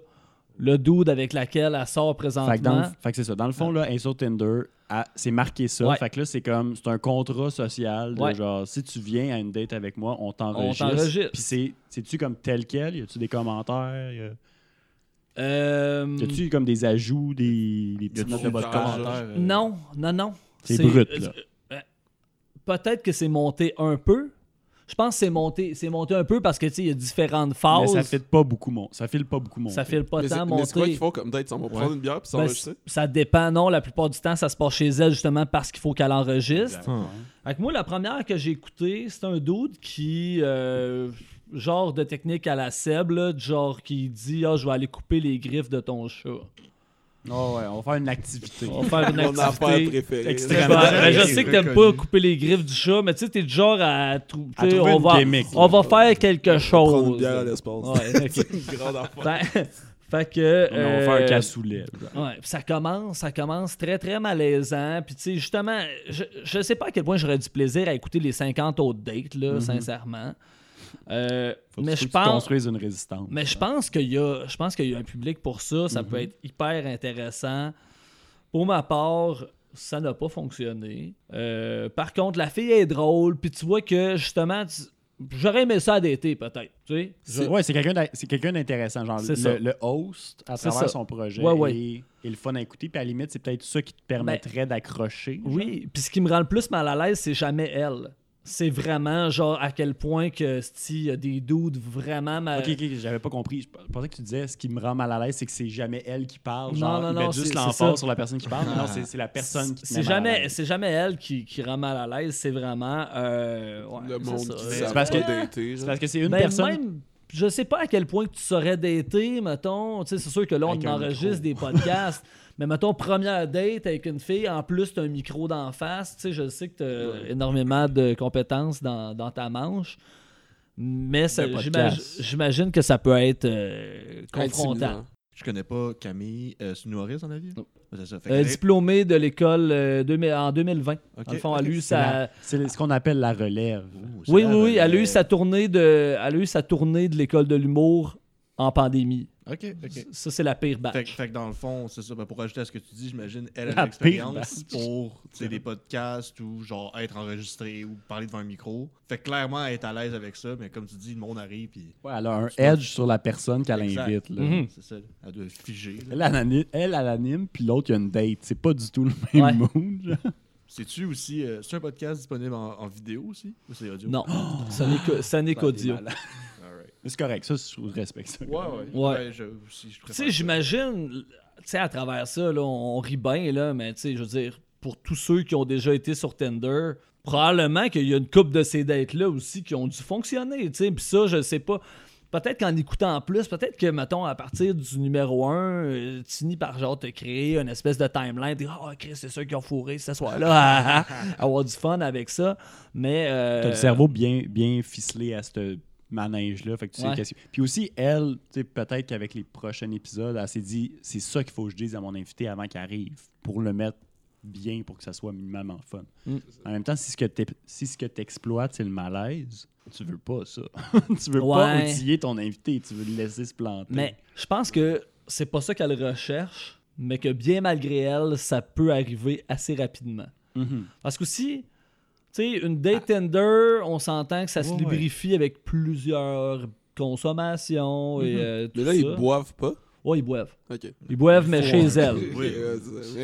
I: Le dude avec laquelle elle sort présentement.
E: Fait que, dans le- fait que c'est ça. Dans le fond, là, sur Tinder, c'est marqué ça.
I: Ouais.
E: Fait que là, c'est comme, c'est un contrat social de
I: Ouais.
E: genre, si tu viens à une date avec moi, on t'enregistre.
I: On t'enregistre.
E: Puis c'est, c'est-tu comme tel quel? Y a-tu des commentaires? Y a-
I: Euh,
E: Y a-tu comme des ajouts, des, des petites notes de
H: commentaires, euh,
I: Non, non, non.
E: C'est brut, là.
I: euh, Peut-être que c'est monté un peu. Je pense que c'est monté, c'est monté un peu parce que tu sais, il y a différentes
E: Mais
I: phases.
E: ça file pas beaucoup mon, ça file pas beaucoup mon.
I: Ça file pas
G: Mais c'est
I: tant
G: mais c'est quoi
I: monter.
G: qu'ils font comme date? On va prendre une bière puis
I: Ben,
G: s'enregistrer?
I: c- ça dépend, non. La plupart du temps, ça se passe chez elle justement parce qu'il faut qu'elle enregistre. Fait que moi, la première que j'ai écoutée, c'est un dude qui, euh, genre de technique à la Seb, là, genre qui dit Ah, je vais aller couper les griffes de ton chat.
E: Oh ouais, on va faire une activité.
I: On va faire une
G: Mon affaire
I: activité.
G: préférée.
E: Extrêmement.
I: Ben, ben, je sais que t'aimes pas couper les griffes du chat, mais tu sais, t'es du genre à, trou-
E: trouver
I: on
E: une
I: va,
E: gimmick,
I: on
E: là.
I: va faire quelque chose.
G: Prendre une bière à l'espace.
I: Ouais, ok.
G: C'est une grande affaire.
I: fait, fait que.
E: On va faire un
I: euh,
E: cassoulet.
I: Ouais, ça commence, ça commence très très malaisant. Puis tu sais, justement, je, je sais pas à quel point j'aurais du plaisir à écouter les 50 autres dates, là, sincèrement. Euh,
E: Faut
I: mais je pense.
E: une résistance.
I: Mais je pense qu'il y a, je pense qu'il y a un public pour ça. Ça peut être hyper intéressant. Pour ma part, ça n'a pas fonctionné. Euh, par contre, la fille est drôle. Puis tu vois que justement, tu- J'aurais aimé ça à d'été, peut-être. Tu sais? Je-
E: Ouais, c'est quelqu'un d'in- c'est quelqu'un d'intéressant. Genre, le, le host, à travers son projet,
I: Ouais, ouais.
E: est le fun à écouter. Puis à la limite, c'est peut-être ça qui te permettrait d'accrocher.
I: Oui, puis ce qui me rend le plus mal à l'aise, c'est jamais elle. C'est vraiment, genre, à quel point que, il y a des dudes vraiment mal...
E: Ok, ok, j'avais pas compris. Je pensais que tu disais ce qui me rend mal à l'aise, c'est que c'est jamais elle qui parle.
I: Non,
E: Genre,
I: non, non, c'est-
E: juste l'emphase sur la personne qui parle. Non, c'est c'est la personne qui
I: C'est jamais, c'est jamais elle qui, qui rend mal à l'aise, c'est vraiment... euh, ouais,
G: Le
I: c'est
G: monde
I: ça.
G: qui
I: C'est
E: parce que- C'est
G: genre.
E: parce que c'est une
I: Ben,
E: personne.
I: même, je sais pas à quel point que tu saurais dater, mettons. Tu sais, c'est sûr que là, on enregistre des podcasts. mais mettons, première date avec une fille, en plus, tu as un micro d'en face. Tu sais, je sais que tu as énormément de compétences dans, dans ta manche. Mais
E: podcast.
I: j'imagine que ça peut être euh, confrontant.
H: Je connais pas Camille. Euh, c'est une humoriste dans la vie?
I: Non.
H: C'est ça. Fait
I: Euh,
H: qu'elle est-
I: diplômé de l'école euh, 2000 en 2020.
H: Ok,
I: Dans le fond,
H: ok.
I: elle a eu
E: C'est
I: sa...
E: la- C'est ce qu'on appelle la relève.
H: Ouh,
I: Oui,
H: la
I: oui, oui. Elle a eu
H: relève.
I: sa tournée de, elle a eu sa tournée de l'école de l'humour en pandémie.
H: Ok, ok.
I: Ça, c'est la pire batch.
H: Fait, que- fait que dans le fond, c'est ça. Ben, pour ajouter à ce que tu dis, j'imagine, elle a l'expérience pour tu sais, des podcasts ou genre être enregistré ou parler devant un micro. Fait que clairement, elle est à l'aise avec ça, mais comme tu dis, le monde arrive puis.
E: Ouais, elle a un edge sur la personne qu'elle invite. là.
I: Mhm.
H: C'est ça. Elle doit figer. là.
E: Elle, elle anime, elle, elle anime, puis l'autre, il y a une date. C'est pas du tout le même
I: Ouais.
E: mood.
H: C'est-tu aussi. euh, c'est un podcast disponible en, en vidéo aussi Ou c'est audio?
I: Non, ça n'est que- ça n'est qu'audio.
E: Mais C'est correct, ça, je respecte ça.
H: Ouais, ouais.
I: Ouais.
H: Ouais, je, je
I: Tu sais, j'imagine, tu sais, à travers ça, là, on rit bien, là, mais tu sais, je veux dire, pour tous ceux qui ont déjà été sur Tinder, probablement qu'il y a une couple de ces dates-là aussi qui ont dû fonctionner, tu sais, puis ça, je sais pas. Peut-être qu'en écoutant plus, peut-être que, mettons, à partir du numéro 1, tu finis par genre te créer une espèce de timeline, dire Ah, Chris, c'est ceux qui ont fourré ce soir-là, avoir du fun avec ça. Mais. euh,
E: T'as le cerveau bien, bien ficelé à ce manège-là. Fait que tu sais
I: Ouais.
E: qu'est-ce que- Puis aussi, elle, tu sais, peut-être qu'avec les prochains épisodes, elle s'est dit c'est ça qu'il faut que je dise à mon invité avant qu'il arrive pour le mettre bien pour que ça soit minimalement fun.
I: Mm.
E: En même temps, si ce que t'es- si ce que t'exploites, c'est le malaise, tu veux pas ça. tu veux pas outiller ton invité, tu veux le laisser se planter.
I: Mais je pense que c'est pas ça qu'elle recherche, mais que bien malgré elle, ça peut arriver assez rapidement.
E: Mhm.
I: Parce qu'aussi, tu sais, une date Tinder, on s'entend que ça se
H: Ouais,
I: lubrifie avec plusieurs consommations et euh, tout
G: Mais là,
I: ça.
G: ils boivent pas.
I: Ouais, ils boivent.
G: Ok.
I: Ils boivent, mais chez elle.
G: Oui, euh,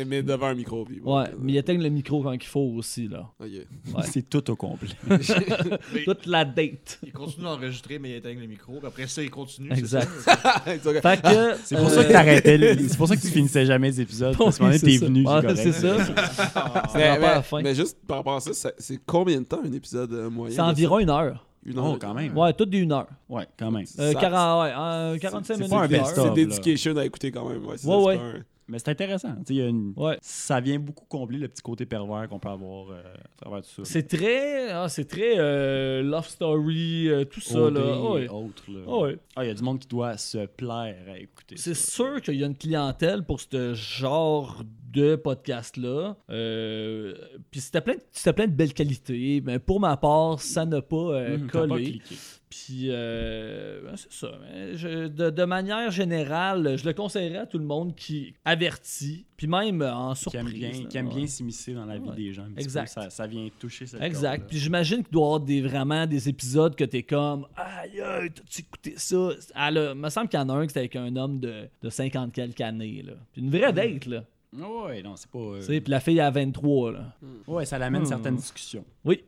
G: mais- devant un micro. puis
I: Ouais,
G: euh,
I: mais ils éteignent le micro quand il faut aussi, là. Ouais.
E: C'est tout au complet.
I: Toute la date.
H: il continue d'enregistrer, mais il éteigne le micro. puis Après ça, il continue.
I: Exact.
H: c'est ça?
G: C'est ok.
I: Fait que.
E: C'est pour
I: euh,
E: ça que t'arrêtais. le- C'est pour ça que tu finissais jamais les épisodes. Parce
I: oui,
E: t'es
I: c'est
E: venu.
I: ça.
E: c'est
I: ça.
G: mais,
I: Ça va pas à la
G: mais-
I: fin.
G: mais juste par rapport à ça, c'est combien de temps un épisode euh, moyen?
I: C'est environ une heure.
G: Une
E: Oh,
G: heure.
E: quand même.
I: Ouais, toutes des une heure.
E: Ouais, quand même.
I: Euh,
G: Ça-
I: 40, ouais, euh, 45
E: c'est
I: minutes.
E: pas un best-of.
G: C'est
E: là.
G: dedication à écouter quand même. Ouais, c'est
I: Ouais,
G: c'est un-
E: Mais c'est intéressant. Tu sais, il y a une-
I: Ouais.
E: Ça vient beaucoup combler le petit côté pervers qu'on peut avoir euh, à travers tout ça.
I: C'est très, ah, c'est très euh, love story, euh, tout ça là.
E: et
I: Ah ouais.
E: autres, là.
I: Ah ouais.
E: Ah, il y a du monde qui doit se plaire à écouter
I: C'est
E: ça.
I: sûr qu'il y a une clientèle pour ce genre de podcast-là. Euh, Puis c'était plein, c'était plein de belles qualités, mais pour ma part, ça n'a pas euh,
E: Mhm,
I: collé. Puis euh, ben, c'est ça. Je- de, de manière générale, je le conseillerais à tout le monde qui avertit, puis même en
E: Qui
I: surprise.
E: aime bien,
I: là,
E: qui aime
I: ouais.
E: bien s'immiscer dans la vie des gens.
I: Exact.
E: Ça, ça vient toucher cette
I: Exact. Puis j'imagine qu'il doit y avoir des, vraiment des épisodes que t'es comme Aïe, aïe, t'as-tu écouté ça? Ah, là, me semble qu'il y en a un qui c'était avec un homme de, de 50 quelques années. Là. Puis une vraie date, là.
E: Ouais, non, c'est pas. euh,
I: Tu sais, Puis la fille a 23, là.
E: Ouais, ça l'amène
I: Hmm.
E: certaines discussions.
I: Oui.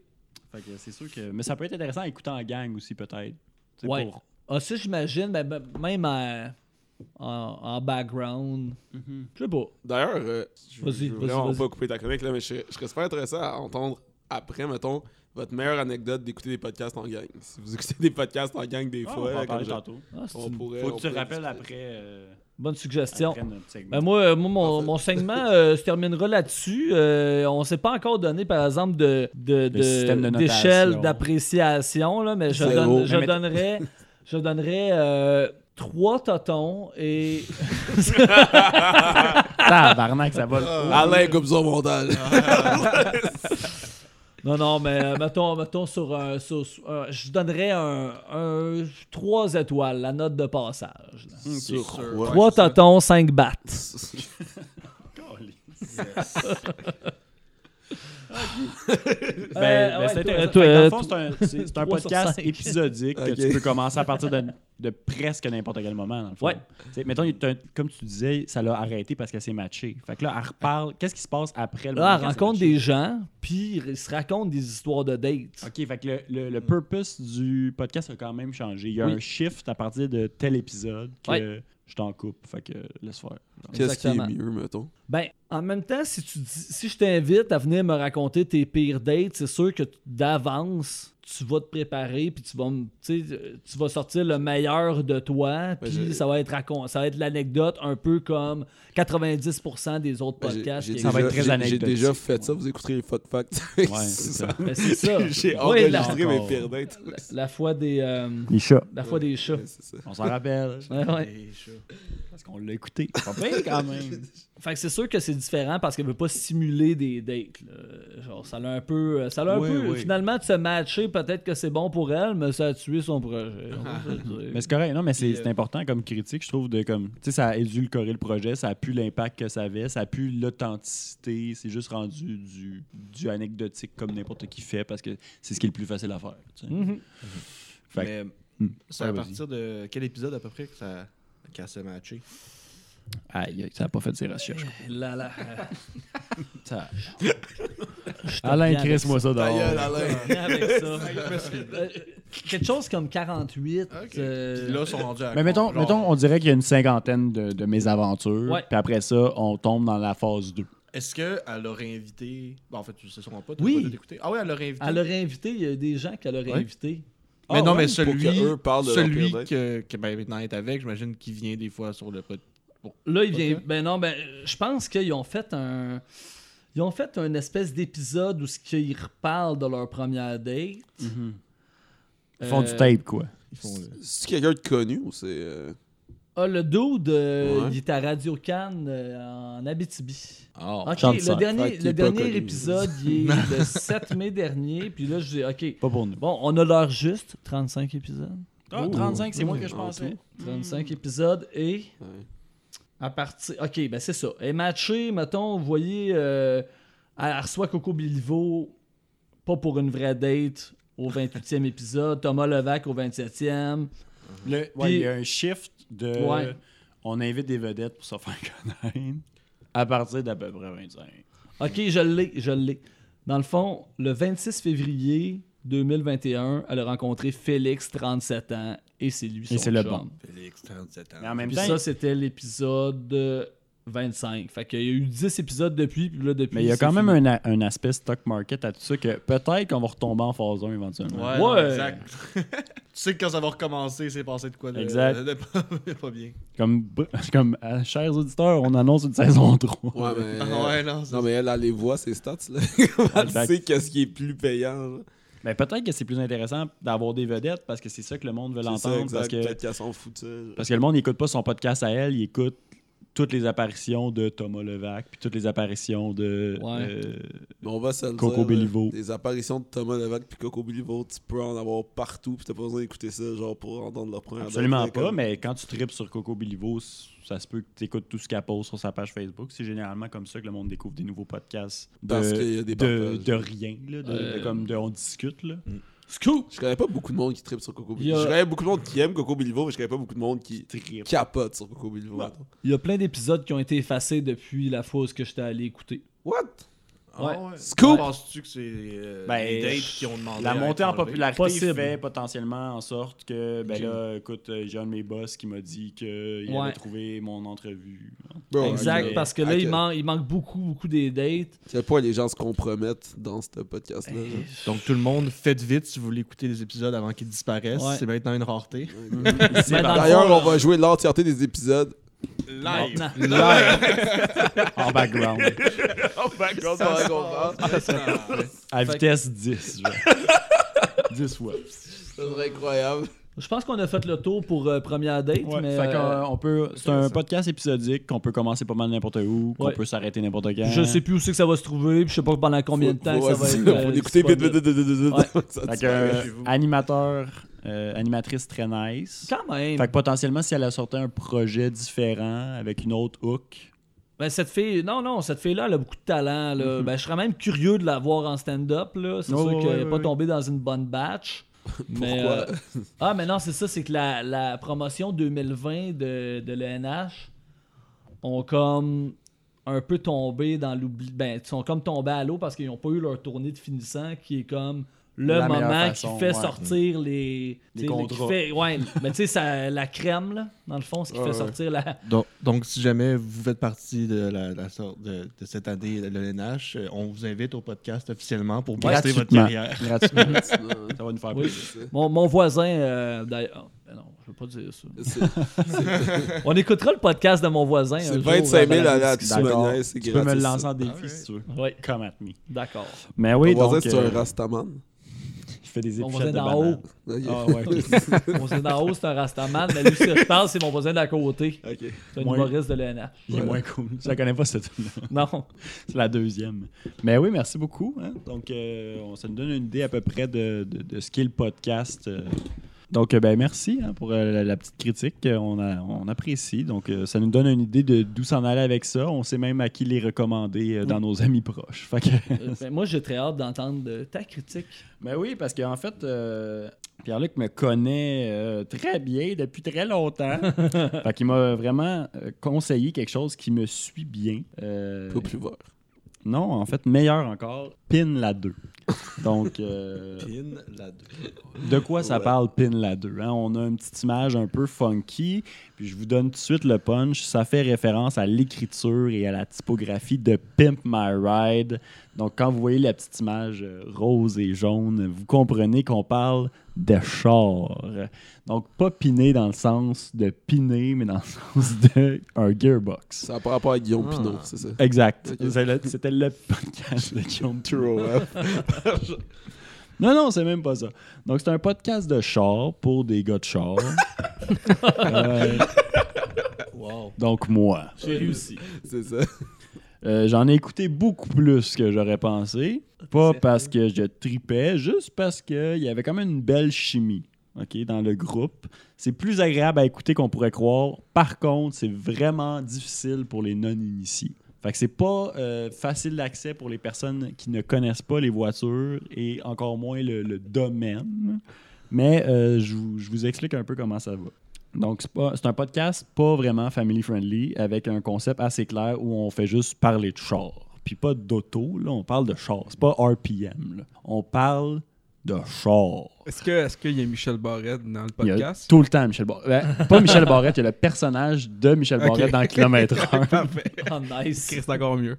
E: Fait que c'est sûr que. Mais ça peut être intéressant à écouter en gang aussi, peut-être.
I: Ouais.
E: pour-
I: Ah, ça, j'imagine, ben, ben, même en, en, en background.
E: Mhm.
I: Je sais pas.
G: D'ailleurs, euh, je
I: Vas-y,
G: je veux vraiment pas couper ta chronique, là, mais je serais, je serais super intéressé à entendre après, mettons, votre meilleure anecdote d'écouter des podcasts en gang. Si vous écoutez des podcasts en gang des
E: Ah,
G: fois,
E: on va en
G: comme
E: tantôt.
I: Ah, c'est
G: on
I: une
G: pourrait,
E: Faut
G: on
E: que tu te rappelles
G: discuter.
E: après, euh,
I: bonne suggestion. Ben moi, euh, moi, mon, mon segment euh, se terminera là-dessus. Euh, on s'est pas encore donné, par exemple, de, de, d'échelle d'appréciation, là, mais je, donne- je
E: Mais-
I: donnerais, je donnerais euh, trois totons et
E: Tabarnak, ça va.
G: Alain coupe ça au montage.
I: Non non mais euh, mettons mettons sur un sur- sur- euh, je donnerais un, un trois étoiles la note de passage. là.
G: Sur quoi?
I: Trois totons, cinq battes.
E: Ben,
I: Euh,
E: ben,
I: ouais,
E: c'est
I: toi,
E: intéressant.
I: toi,
E: Fait que dans le fond, c'est un, c'est- c'est un
I: trois sur
E: podcast épisodique que tu peux commencer à partir de, de presque n'importe quel moment. Dans le fond.
I: Ouais.
E: Mettons, comme tu disais, ça l'a arrêté parce qu'elle s'est matchée. Fait que là, elle reparle. Qu'est-ce qui se passe après le
I: Là,
E: moment
I: elle rencontre des gens, puis ils se racontent des histoires de dates.
E: OK, fait que le, le, le purpose du podcast a quand même changé. Il y a
I: Oui.
E: un shift à partir de tel épisode que
I: Ouais.
E: je t'en coupe. Fait que laisse faire.
G: Qu'est-ce qui est mieux, mettons?
I: Ben, en même temps, si tu dis- si je t'invite à venir me raconter tes pires dates, c'est sûr que d'avance, tu vas te préparer puis tu vas me- tu sais, euh, tu vas sortir le meilleur de toi puis
G: j'ai-
I: ça va être racon- ça va être l'anecdote un peu comme 90% des autres
G: Ben, j'ai-
I: podcasts
G: j'ai
I: qui
E: Ça va être très
G: j'ai- J'ai
E: anecdotique,
G: déjà fait
E: ouais.
G: ça, vous écouterez les fuck facts.
E: Ouais, c'est ça.
I: Ben, c'est ça.
G: J'ai enregistré mes pires dates.
I: la- la fois des euh,
E: Les chats.
I: la fois des chats.
G: Ouais, c'est ça.
E: On s'en rappelle.
I: Ouais, ouais.
H: Les chats.
E: Parce qu'on l'a écouté. Quand même.
I: Fait que c'est sûr que c'est différent parce qu'elle veut pas simuler des dates. là. Genre, ça l'a un peu. Ça l'a un peu.
E: oui.
I: Finalement, de se matcher, peut-être que c'est bon pour elle, mais ça a tué son projet.
E: Mais c'est correct, non, mais c'est
H: euh,
E: important comme critique, je trouve, de comme. Tu sais, ça a édulcoré le projet, ça a pu l'impact que ça avait, ça a pu l'authenticité, c'est juste rendu du, du anecdotique comme n'importe qui fait parce que c'est ce qui est le plus facile à faire. tu sais.
I: Mhm.
E: Fait que-
H: Mais
E: Hmm.
H: c'est
E: Ouais,
H: à partir de quel épisode à peu près que ça qu'elle s'est matchée?
E: Aïe, ça a pas fait ses recherches.
I: Là, là.
E: Ça- Alain, crisse-moi ça
G: gueule,
E: dehors.
G: Alain.
I: Avec ça. Euh, quelque chose comme 48. euh,
H: Puis là, sont rendus à
E: Mais mettons,
H: genre-
E: mettons, on dirait qu'il y a une cinquantaine de, de mésaventures.
I: Ouais.
E: Puis après ça, on tombe dans la phase 2.
H: Est-ce qu'elle aurait invité. Bon, en fait, tu sais sûrement pas.
I: Oui.
H: pas. Ah oui, elle aurait invité.
I: elle aurait invité, il y a des gens qu'elle aurait
H: Ouais.
I: invités.
H: Mais
E: Ah
H: non,
E: ouais,
H: mais celui,
G: que eux parlent de
H: celui que, que ben, maintenant est avec, j'imagine qu'il vient des fois sur le
I: Là, il vient. Ben non, ben, je pense qu'ils ont fait un. Ils ont fait un espèce d'épisode où ce qu'ils reparlent de leur première date.
E: Ils font
I: Euh,
E: du tape, quoi.
H: Ils font le-
G: C'est quelqu'un de connu ou c'est. euh,
I: Ah, le dude, euh,
G: Ouais.
I: il est à Radio Cannes euh, en Abitibi.
H: Ah,
I: Ok,
E: chante
I: le dernier, le dernier épisode, il est le 7 mai dernier. Puis là, je dis, ok,
E: Pas pour nous.
I: bon, on a l'heure juste, 35 épisodes.
E: Ah, 35, c'est moins que je
G: en
E: pensais.
G: tout.
I: 35 épisodes et
G: Ouais.
I: À partir. Ok, ben c'est ça. Et matché, mettons, vous voyez, euh, elle reçoit Coco Bilivo, pas pour une vraie date, au 28e épisode. Thomas Levac au 27e.
E: Le- ouais,
I: Puis-
E: il y a un shift de.
I: Ouais.
E: On invite des vedettes pour se faire connaître à partir d'à peu près 25.
I: Ok, je l'ai, je l'ai. Dans le fond, le 26 février 2021, elle a rencontré Félix, 37 ans, et c'est lui son
E: Et c'est le
I: chum.
E: bon.
H: Félix, 37 ans.
E: Mais en même
I: Puis
E: temps,
I: ça, c'était l'épisode euh, 25. Fait qu'il y a eu 10 épisodes depuis, puis là, depuis.
E: mais il y a quand même un, a- un aspect stock market à tout ça que peut-être qu'on va retomber en phase 1 éventuellement.
H: Ouais,
I: Ouais.
H: non, exact. tu sais que quand ça va recommencer, c'est passé de quoi de,
E: Exact.
H: de pas, pas bien.
E: Comme, comme euh, chers auditeurs, on annonce une saison 3.
G: Ouais, mais.
H: Ah ouais, non, c'est
G: Non, mais elle, elle les voit, ces stats, là. elle
E: Exact.
G: sait qu'est-ce qui est plus payant, là.
E: Mais peut-être que c'est plus intéressant d'avoir des vedettes parce que c'est ça que le monde veut l'entendre. Parce que,
G: Peut-être qu'elle s'en fout de ça.
E: parce que le monde n'écoute pas son podcast à elle, il écoute toutes les apparitions de Thomas Levac, puis toutes les apparitions de
I: Ouais.
E: euh,
G: on va se le
E: Coco Béliveau.
G: Des apparitions de Thomas Levac puis Coco Béliveau, tu peux en avoir partout, puis t'as pas besoin d'écouter ça, genre, pour entendre leur première
E: Absolument
G: date,
E: pas,
G: comme-
E: mais quand tu tripes sur Coco Bilivo, ça se peut que tu écoutes tout ce qu'elle pose sur sa page Facebook. C'est généralement comme ça que le monde découvre des nouveaux podcasts de,
G: Parce qu'il y a des
E: de, rien, là, de, de
I: Euh,
E: comme de on discute. Là.
I: Scoop!
G: Je connais pas beaucoup de monde qui tripe sur Coco
I: Il y
G: Béliveau.
I: a-
G: Je connais beaucoup de monde qui aime Coco Béliveau, mais je connais pas beaucoup de monde qui capote sur Coco mettons.
I: Il y a plein d'épisodes qui ont été effacés depuis la fois où que j'étais allé écouter.
G: What?
H: Ah
I: Ouais.
G: Scoop!
H: Penses-tu que c'est euh,
E: Ben,
H: les dates qui ont demandé
E: La montée en popularité
I: Possible.
E: fait potentiellement en sorte que, ben là, écoute, euh, j'ai un de mes boss qui m'a dit qu'il
I: Ouais.
E: avait trouvé mon entrevue.
I: Exact, parce que là, il, man- il manque beaucoup, beaucoup des dates.
G: À quel point les gens se compromettent dans ce podcast-là. là.
H: Donc tout le monde, faites vite si vous voulez écouter les épisodes avant qu'ils disparaissent.
I: Ouais.
H: C'est maintenant une rareté.
I: Le
G: D'ailleurs, on va jouer l'entièreté des épisodes.
H: Live!
I: Non.
E: en background. à vitesse 10. genre. 10 fois.
G: Ça serait incroyable.
I: Je pense qu'on a fait le tour pour euh, première date,
E: Ouais,
I: mais euh,
E: on peut, c'est un podcast épisodique qu'on peut commencer pas mal n'importe où, qu'on
I: Ouais.
E: peut s'arrêter n'importe quand.
I: je sais plus où c'est que ça va se trouver, puis je sais pas pendant combien de temps que ça va être. euh,
G: Faut l'écouter vite, vite, vite, vite, vite. Ça
E: euh, animateur, euh, animatrice très nice.
I: Quand même.
E: Fait que potentiellement, si elle a sorti un projet différent avec une autre hook,
I: Ben, cette fille, non, non, cette fille-là, elle a beaucoup de talent. Là. Ben, je serais même curieux de la voir en stand-up. là. C'est
E: Oh,
I: sûr
E: ouais,
I: qu'elle n'est
E: ouais,
I: pas
E: ouais.
I: tombée dans une bonne batch. mais, euh, ah, mais non, c'est ça, c'est que la, la promotion 2020 de, de l'ENH ont comme un peu tombé dans l'oubli. Ben, ils sont comme tombés à l'eau parce qu'ils n'ont pas eu leur tournée de finissant qui est comme le
E: La
I: moment
E: façon,
I: qui fait
E: ouais.
I: sortir les,
E: Les
I: tu sais,
E: contrats.
I: qui fait- ouais, mais tu sais, ça- la crème, là, dans le fond, ce qui
G: Ouais,
I: fait
G: ouais.
I: sortir la.
H: Donc, donc, si jamais vous faites partie de la, la sorte de, de cette année de l'ENH, euh, on vous invite au podcast officiellement pour booster votre carrière.
E: Gratuitement. ça va nous faire
I: Oui.
E: plaisir.
I: Mon, mon voisin, euh, d'ailleurs. ben non, je veux pas dire ça.
G: C'est
I: On écoutera le podcast de mon voisin. un
G: c'est
I: jour,
G: 25 000
I: euh,
G: à la
E: Tu peux me lancer en défi
H: Ah
E: si tu veux.
I: Oui,
E: Come at me.
I: d'accord.
E: Mais oui,
G: Ton voisin,
E: donc,
G: c'est
E: euh,
G: un Rastaman.
E: Je fais des
I: Mon
E: épluchettes
I: voisin
E: de
I: d'en
E: banane.
I: haut.
E: Ah ouais, ok.
I: Mon voisin d'en haut, c'est un Rastaman, mais lui, ce que je parle, c'est mon voisin d'à côté. C'est un
E: Moins-
I: humoriste de l'ENH.
E: Il est moins cool. Je la connais pas cette
I: Non.
E: C'est la deuxième. Mais oui, merci beaucoup. hein. Donc, euh, ça nous donne une idée à peu près de, de, de ce qu'est le podcast. euh. Donc, euh, ben, merci hein, pour euh, la, la petite critique. Euh, On, a- on apprécie. Donc, euh, ça nous donne une idée de d'où s'en aller avec ça. On sait même à qui les recommander euh, dans nos amis proches. Fait que-
I: Euh, ben, moi, j'ai très hâte d'entendre de ta critique.
E: Ben oui, parce qu'en fait, euh, Pierre-Luc me connaît euh, très bien depuis très longtemps. fait qu'il m'a vraiment conseillé quelque chose qui me suit bien. Euh,
G: Pas plus vert.
E: non, en fait, meilleur encore, Pin la 2. Donc, euh,
H: Pin la deux.
E: de quoi ça
G: Ouais.
E: parle Pin la 2? hein? On a une petite image un peu funky, puis je vous donne tout de suite le punch. Ça fait référence à l'écriture et à la typographie de Pimp My Ride. Donc, quand vous voyez la petite image euh, rose et jaune, vous comprenez qu'on parle de char. Donc, pas piné dans le sens de piner, mais dans le sens de un gearbox.
G: Ça a pas rapport à Guillaume
H: Ah.
G: Pinot, c'est ça?
E: Exact. C'était le podcast de Guillaume
G: ouais.
E: Non, non, c'est même pas ça. Donc, c'est un podcast de char pour des gars de char. Euh, Donc, moi.
I: J'ai réussi.
G: C'est ça.
E: Euh, J'en ai écouté beaucoup plus que j'aurais pensé. Pas parce que je tripais, juste parce qu'il y avait quand même une belle chimie ok, dans le groupe. C'est plus agréable à écouter qu'on pourrait croire. Par contre, c'est vraiment difficile pour les non-initiés. Fait que c'est pas euh, facile d'accès pour les personnes qui ne connaissent pas les voitures et encore moins le, domaine. Mais euh, je, vous, je vous explique un peu comment ça va. Donc, c'est un podcast pas vraiment family friendly avec un concept assez clair où on fait juste parler de char. Puis pas d'auto, là, on parle de char. C'est pas RPM. On parle de char.
F: Est-ce que est-ce qu'il y a Michel Barrette dans le
E: Il y a
F: podcast?
E: tout le temps Michel Barrette. pas Michel Barrette, il y a le personnage de Michel
F: Ok.
E: Barrette dans Kilomètre 1.
F: Parfait.
I: Oh, nice.
F: C'est encore mieux.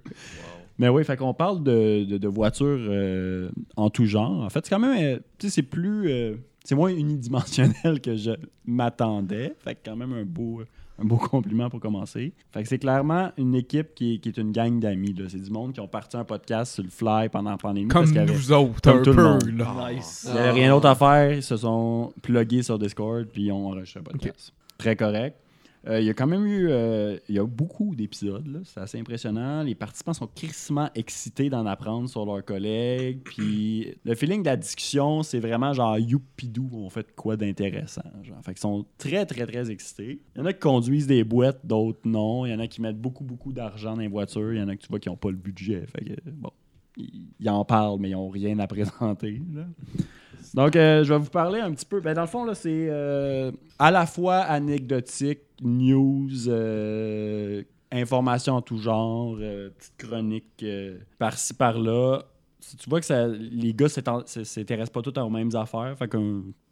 E: Mais oui, fait qu'on parle de, de, de voitures euh, en tout genre. En fait, c'est quand même, euh, tu sais, c'est plus, euh, c'est moins unidimensionnel que je m'attendais. Fait que quand même un beau, un beau compliment pour commencer. Fait que c'est clairement une équipe qui est, qui est une gang d'amis. là. C'est du monde qui ont parti un podcast sur le fly pendant la pandémie.
F: Comme
E: parce qu'il y avait-
F: nous autres,
E: comme
F: un
E: tout le
F: peu.
E: monde.
F: Là.
I: Nice.
E: il n'y avait rien d'autre à faire. Ils se sont plugués sur Discord puis ils ont enregistré un podcast. Très correct. Euh, il y a quand même eu euh, y a beaucoup d'épisodes. C'est assez impressionnant. Les participants sont crissement excités d'en apprendre sur leurs collègues. Puis le feeling de la discussion, c'est vraiment genre youpidou, on fait quoi d'intéressant. Fait qu'ils sont très, très, très excités. Il y en a qui conduisent des boîtes, d'autres non. Il y en a qui mettent beaucoup, beaucoup d'argent dans les voitures. Il y en a que tu vois qui n'ont pas le budget. Bon, ils, en parlent, mais ils n'ont rien à présenter. Donc, euh, je vais vous parler un petit peu. Ben, dans le fond, là, c'est euh, à la fois anecdotique, news, euh, information en tout genre, petite chronique par-ci, par-là. Tu vois que les gars s- s'intéressent pas tous aux mêmes affaires, fait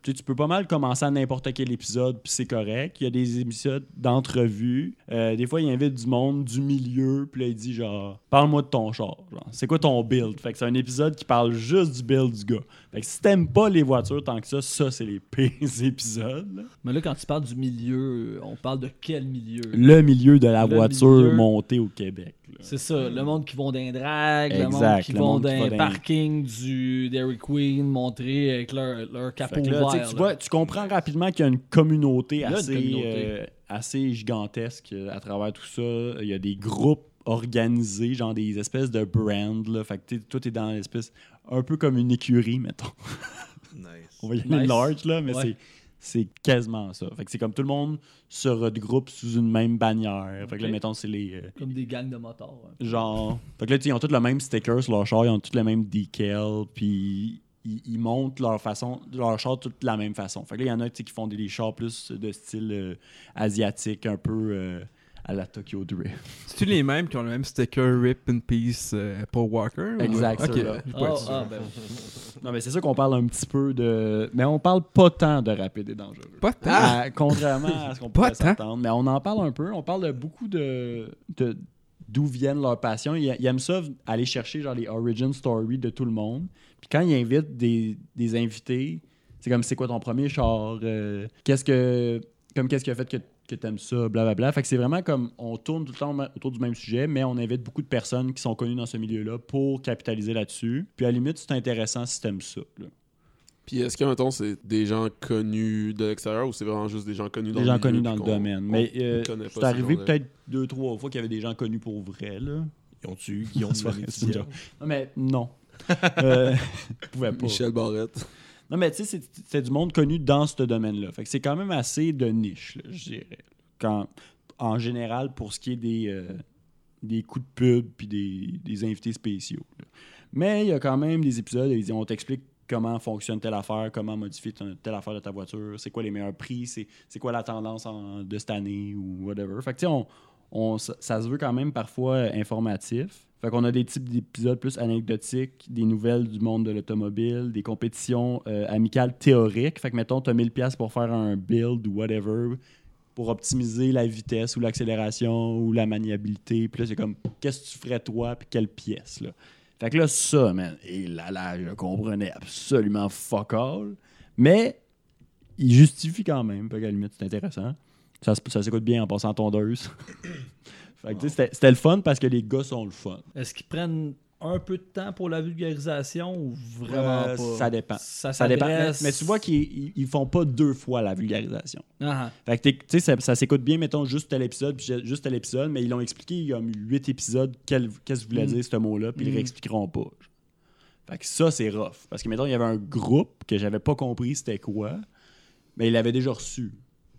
E: tu sais, tu peux pas mal commencer à n'importe quel épisode, puis c'est correct. Il y a des épisodes d'entrevue. Euh, des fois, il invite du monde du milieu, puis là, il dit genre, parle-moi de ton char. genre. C'est quoi ton build? Fait que c'est un épisode qui parle juste du build du gars. Fait que si t'aimes pas les voitures tant que ça, ça, c'est les pires épisodes. là.
I: Mais là, quand tu parles du milieu, on parle de quel milieu?
E: Le milieu de la
I: Le
E: voiture
I: milieu.
E: montée au Québec.
I: C'est ça, le monde qui vont d'un drag, le monde
E: Exact,
I: qui
E: le
I: vont
E: monde qui va
I: d'un parking du Dairy Queen montrer avec leur, leur capot
E: tu
I: là.
E: vois, tu comprends rapidement qu'il y a une communauté,
I: une
E: assez,
I: communauté.
E: euh, assez gigantesque euh, à travers tout ça. Il y a des groupes organisés, genre des espèces de brands. Là. Fait que tout est dans l'espèce un peu comme une écurie, mettons.
H: Nice.
E: On va y aller
I: Nice.
E: large, là, mais
I: Ouais.
E: c'est C'est quasiment ça. Fait que c'est comme tout le monde se regroupe sous une même bannière. Fait que là, mettons, c'est les. euh,
I: Comme des gangs de motards. hein.
E: genre. Fait que là, ils ont tous le même sticker sur leur char, ils ont tous le même decal, puis ils, ils montent leur façon, leur char toute de la même façon. Fait que là, il y en a qui font des, des chars plus de style euh, asiatique, un peu euh, à la Tokyo Drift.
F: C'est-tu les mêmes qui ont le même sticker Rip in Peace euh, Paul Walker?
E: Exact,
F: j'ai pas
I: Ah,
F: sûr.
I: ben,
E: Non, mais c'est sûr qu'on parle un petit peu de. Mais on parle pas tant de rapide et dangereux.
F: Pas tant?
E: Ah, contrairement à ce qu'on
F: Pas
E: pourrait
F: tant?
E: s'attendre. Mais on en parle un peu. On parle de beaucoup de. de- d'où viennent leurs passions. Ils, ils aiment ça, aller chercher genre les origin stories de tout le monde. Puis quand ils invitent des, des invités, c'est comme c'est quoi ton premier char? Euh, Qu'est-ce que. Comme qu'est-ce qui a fait que, que t'aimes ça? Blablabla. Fait que c'est vraiment comme on tourne tout le temps autour du même sujet, mais on invite beaucoup de personnes qui sont connues dans ce milieu-là pour capitaliser là-dessus. Puis à la limite, c'est intéressant si t'aimes ça. là.
G: Puis est-ce que, mettons, c'est des gens connus de l'extérieur ou c'est vraiment juste des gens connus dans
E: des
G: le
E: gens
G: milieu
E: connus dans le domaine.
G: on
E: Mais euh, c'est
G: ces
E: arrivé peut-être deux, trois fois qu'il y avait des gens connus pour vrai. Là.
H: Ils Guillaume
E: une
H: Dion?
E: joke. Non, mais non. Euh, pas.
G: Michel Barrette.
E: Non, mais tu sais, c'est- du monde connu dans ce domaine-là. Fait que c'est quand même assez de niche, je dirais. Quand, en général, pour ce qui est des, euh, des coups de pub puis des, des invités spéciaux. là. Mais il y a quand même des épisodes où ils disent, on t'explique comment fonctionne telle affaire, comment modifier ton- telle affaire de ta voiture, c'est quoi les meilleurs prix, c'est quoi la tendance en- de cette année ou whatever. Fait que tu sais, on, on- ça, ça se veut quand même parfois informatif. Fait qu'on a des types d'épisodes plus anecdotiques, des nouvelles du monde de l'automobile, des compétitions euh, amicales théoriques. Fait que mettons, tu as 1000$ piastres pour faire un build ou whatever, pour optimiser la vitesse ou l'accélération ou la maniabilité. Puis là, c'est comme, qu'est-ce que tu ferais toi, puis quelle pièce, là? Fait que là, ça, man, et là, là, je comprenais absolument fuck all. Mais il justifie quand même. Fait qu'à la limite, c'est intéressant. Ça, ça s'écoute bien en passant tondeuse. Fait que, c'était- c'était le fun parce que les gars sont le fun.
I: Est-ce qu'ils prennent un peu de temps pour la vulgarisation ou vraiment
E: Euh,
I: pas?
E: Ça dépend.
I: Ça,
E: Ça dépend. Mais, tu vois qu'ils ils- font pas deux fois la vulgarisation. Fait que t'es- tu sais, ça, ça s'écoute bien, mettons, juste tel épisode, puis ju- juste tel épisode, mais ils l'ont expliqué il y a huit épisodes, quel- qu'est-ce que voulait
I: Mm.
E: dire ce mot-là, puis ils
I: Mm.
E: le réexpliqueront pas. Fait que ça, c'est rough. Parce que, mettons, il y avait un groupe que j'avais pas compris c'était quoi, mais il l'avait déjà reçu.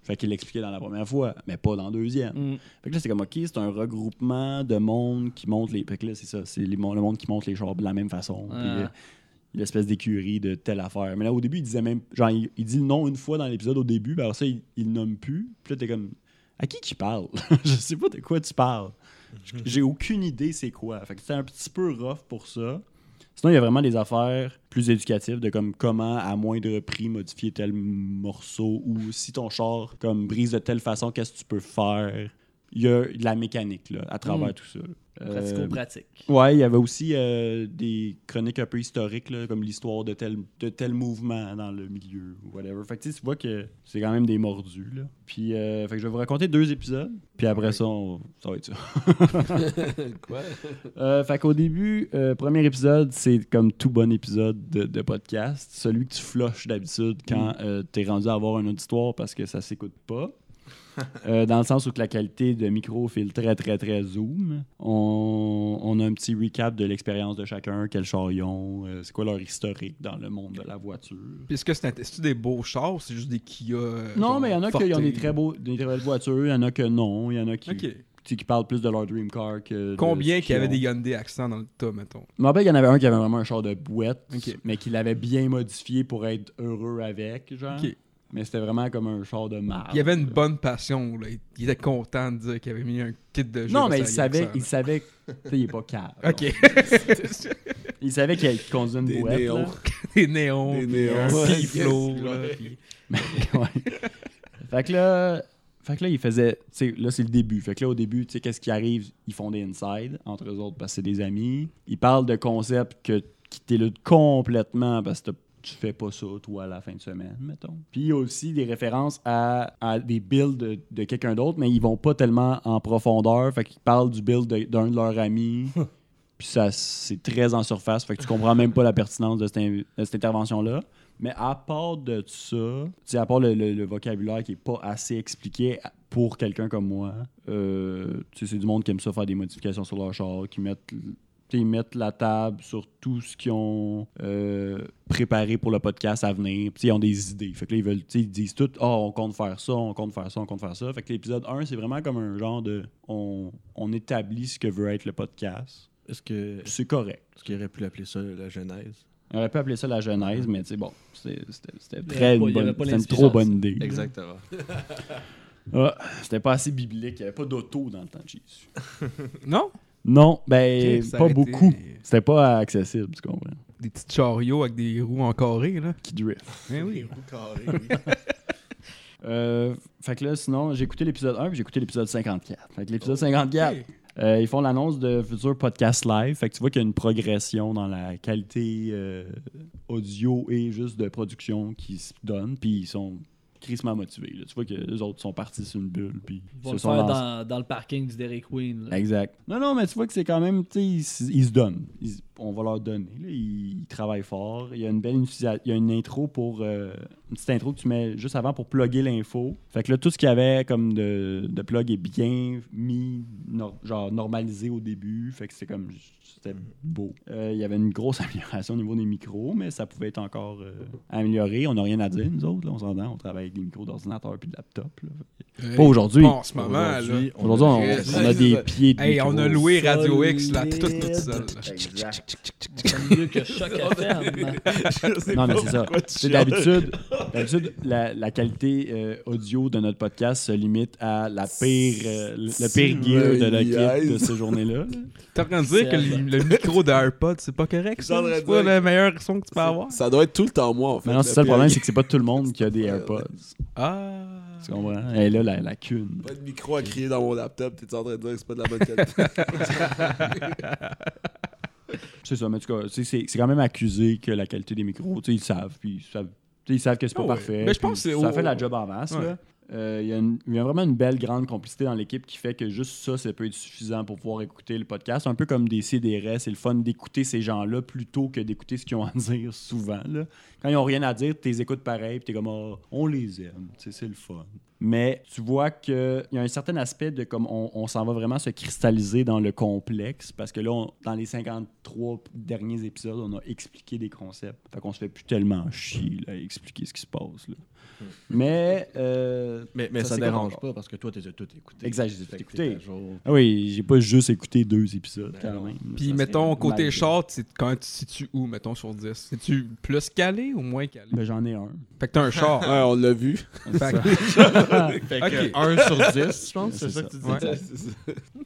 E: Fait qu'il l'expliquait dans la première fois, mais pas dans la deuxième.
I: Mm.
E: Fait que là, c'est comme, OK, c'est un regroupement de monde qui monte les... Fait que là, c'est ça, c'est le monde qui monte les chars de la même façon.
I: Ah.
E: l'espèce d'écurie de telle affaire. Mais là, au début, il disait même... Genre, il, il dit le nom une fois dans l'épisode au début, puis alors ça, il, nomme plus. Puis là, t'es comme... À qui qui parle? je sais pas de quoi tu parles. J'ai aucune idée c'est quoi. Fait que c'était un petit peu rough pour ça. Sinon, il y a vraiment des affaires plus éducatives de comme comment, à moindre prix, modifier tel morceau ou si ton char comme brise de telle façon, qu'est-ce que tu peux faire? Il y a de la mécanique là, à travers
I: Mm.
E: tout ça. Euh,
I: Pratico-pratique.
E: Ouais, il y avait aussi euh, des chroniques un peu historiques, là, comme l'histoire de tel, de tel mouvement dans le milieu, ou whatever. Fait que tu sais, tu vois que c'est quand même des mordus. Là. Puis, euh, fait que je vais vous raconter deux épisodes, puis après ça, on- ça va être ça.
G: Quoi?
E: Euh, fait qu'au début, euh, premier épisode, c'est comme tout bon épisode de, de podcast. Celui que tu flushes d'habitude quand euh, t'es rendu à avoir un auditoire parce que ça s'écoute pas. Euh, dans le sens où que la qualité de micro file très, très, très zoom. On, on a un petit recap de l'expérience de chacun, quel char ils ont, euh, c'est quoi leur historique dans le monde de la voiture.
F: Puis est-ce que c'est des beaux chars ou c'est juste des Kia euh,
E: Non, mais il y en a qui ont des très, beaux, des très belles voitures, il y en a que non, il y en a qui, qui parlent plus de leur dream car que.
F: Combien
E: ce
F: qu'il y avait
E: qu'ils
F: des. Hyundai Accent dans le tas, mettons?
E: Je me rappelle qu'il y en avait un qui avait vraiment un char de
F: Ok.
E: mais qu'il avait bien modifié pour être heureux avec, genre. Mais c'était vraiment comme un char de marde.
F: Il y avait une bonne passion, là. Il- Il était content de dire qu'il avait mis un kit de jeu.
E: Non, mais il
F: sa
E: savait, il savait, que- tu sais, il est pas calme.
F: Ok.
E: Il savait qu'il conduisait une
G: Des
E: bouette.
G: néons.
E: là.
F: des néons,
G: Des néons,
F: un
G: Ouais.
E: fait que là, fait que là, il faisait, tu sais, là, c'est le début. Fait que là, au début, tu sais, qu'est-ce qui arrive? Ils font des inside entre eux autres parce que c'est des amis. Ils parlent de concepts que, qui t'éludent complètement parce que t'as- tu fais pas ça, toi, à la fin de semaine, mettons. Puis il y a aussi des références à, à des builds de, de quelqu'un d'autre, mais ils vont pas tellement en profondeur. Fait qu'ils parlent du build d'un de leurs amis. Puis ça, c'est très en surface. Fait que tu comprends même pas la pertinence de cette, inv- de cette intervention-là. Mais à part de ça, tu sais, à part le, le- le vocabulaire qui est pas assez expliqué pour quelqu'un comme moi, euh, tu sais, c'est du monde qui aime ça faire des modifications sur leur char, qui mettent ils mettent la table sur tout ce qu'ils ont euh, préparé pour le podcast à venir. Puis, ils ont des idées. Fait que là, ils veulent, tu sais, ils disent tout, oh, on compte faire ça, on compte faire ça, on compte faire ça. Fait que l'épisode 1, c'est vraiment comme un genre de. On, on établit ce que veut être le podcast.
H: Est-ce que
E: C'est correct.
H: est-ce qu'il aurait pu l'appeler ça la genèse?
E: On aurait pu appeler ça la genèse, mais tu sais, bon, c'était très
I: pas-
E: une bonne, une trop bonne idée.
H: Exactement.
E: Ah, c'était pas assez biblique. Il n'y avait pas d'auto dans le temps de Jésus.
F: Non?
E: Non, ben, pas
F: été
E: beaucoup. C'était pas accessible, tu comprends?
F: Des petits chariots avec des roues en carré, là.
E: Qui drift.
F: Eh oui.
E: Euh, fait que là, sinon, j'ai écouté l'épisode 1 puis j'ai écouté l'épisode 54. Fait que l'épisode 54, euh, ils font l'annonce de futurs podcasts live. Fait que tu vois qu'il y a une progression dans la qualité euh, audio et juste de production qui se donne. Puis ils sont crissement motivés. là. Tu vois que les autres sont partis sur une bulle. Puis
I: Ils vont
E: se
I: faire dans, dans le parking du Dairy Queen. là.
E: Exact. Non, non, mais tu vois que c'est quand même, tu sais, ils, ils se donnent. Ils- on va leur donner. là. Ils, ils travaillent fort. Il y a une belle il y a une intro pour, euh, une petite intro que tu mets juste avant pour plugger l'info. Fait que là, tout ce qu'il y avait comme de, de plug est bien mis, nor- genre normalisé au début. Fait que c'est comme, c'était beau. Euh, il y avait une grosse amélioration au niveau des micros, mais ça pouvait être encore euh, amélioré. On n'a rien à dire, nous autres, là, on s'entend. On travaille avec des micros d'ordinateur puis de laptop. là. Pas aujourd'hui.
F: En ce moment.
H: Aujourd'hui,
E: Aujourd'hui, on, a des pieds de
F: Hey, on a loué Radio X, là, toute, toute seule. là.
I: C'est mieux que Choc FM.
E: Non, mais c'est ça. Sais, D'habitude, d'habitude, la, la qualité euh, audio de notre podcast se limite à la pire, euh, le pire gear de l'équipe de ces journées-là. là.
F: T'es en train de dire que le, le micro de AirPod, c'est pas correct, ça? C'est pas le meilleur son que tu peux avoir?
G: Ça doit être tout le temps moi, en fait.
E: Mais non, c'est ça le problème, c'est que c'est pas tout le monde qui a des AirPods.
F: Ah!
E: Tu comprends? Et là, la lacune.
G: Pas de micro à crier dans mon laptop, t'es en train de dire que c'est pas de la bonne qualité.
E: C'est ça, mais en tout cas, c'est c'est quand même accusé que la qualité des micros, tu sais, ils savent, puis ils savent, ils savent que c'est pas
F: Ah ouais.
E: parfait.
F: Mais je pense que c'est
E: ça fait la job en masse.
F: Ouais.
E: là. Euh, Il y, a vraiment une belle grande complicité dans l'équipe qui fait que juste ça, ça peut être suffisant pour pouvoir écouter le podcast. Un peu comme des CDR, c'est le fun d'écouter ces gens-là plutôt que d'écouter ce qu'ils ont à dire souvent. Quand ils ont rien à dire, tu les écoutes pareil, puis t'es comme Ah, on les aime, tu c'est le fun. Mais tu vois qu'il y a un certain aspect de comme on, s'en va vraiment se cristalliser dans le complexe parce que là, dans les 53 derniers épisodes, on a expliqué des concepts. Fait qu'on se fait plus tellement chier à expliquer ce qui se passe. Mais. euh,
H: Mais, mais
E: Ça,
H: ça,
E: c'est
H: dérange pas parce que toi, tu les as tous écoutés.
E: Exact, je les ai
H: Fait
E: tous
H: que t'es
E: écoutés.
H: à jour.
E: ah oui, j'ai pas juste écouté deux épisodes
H: Ben
E: quand
H: non.
E: même.
F: Puis mettons, côté short, c'est quand tu situes où, mettons, sur 10? C'est-tu plus calé ou moins calé?
E: Ben, j'en ai un.
F: Fait que t'as un char.
G: ouais, on l'a vu.
F: Fait que-
H: Fait
F: Ok.
H: que 1 sur 10, je pense,
E: C'est
H: c'est ça
E: ça.
H: que tu dis.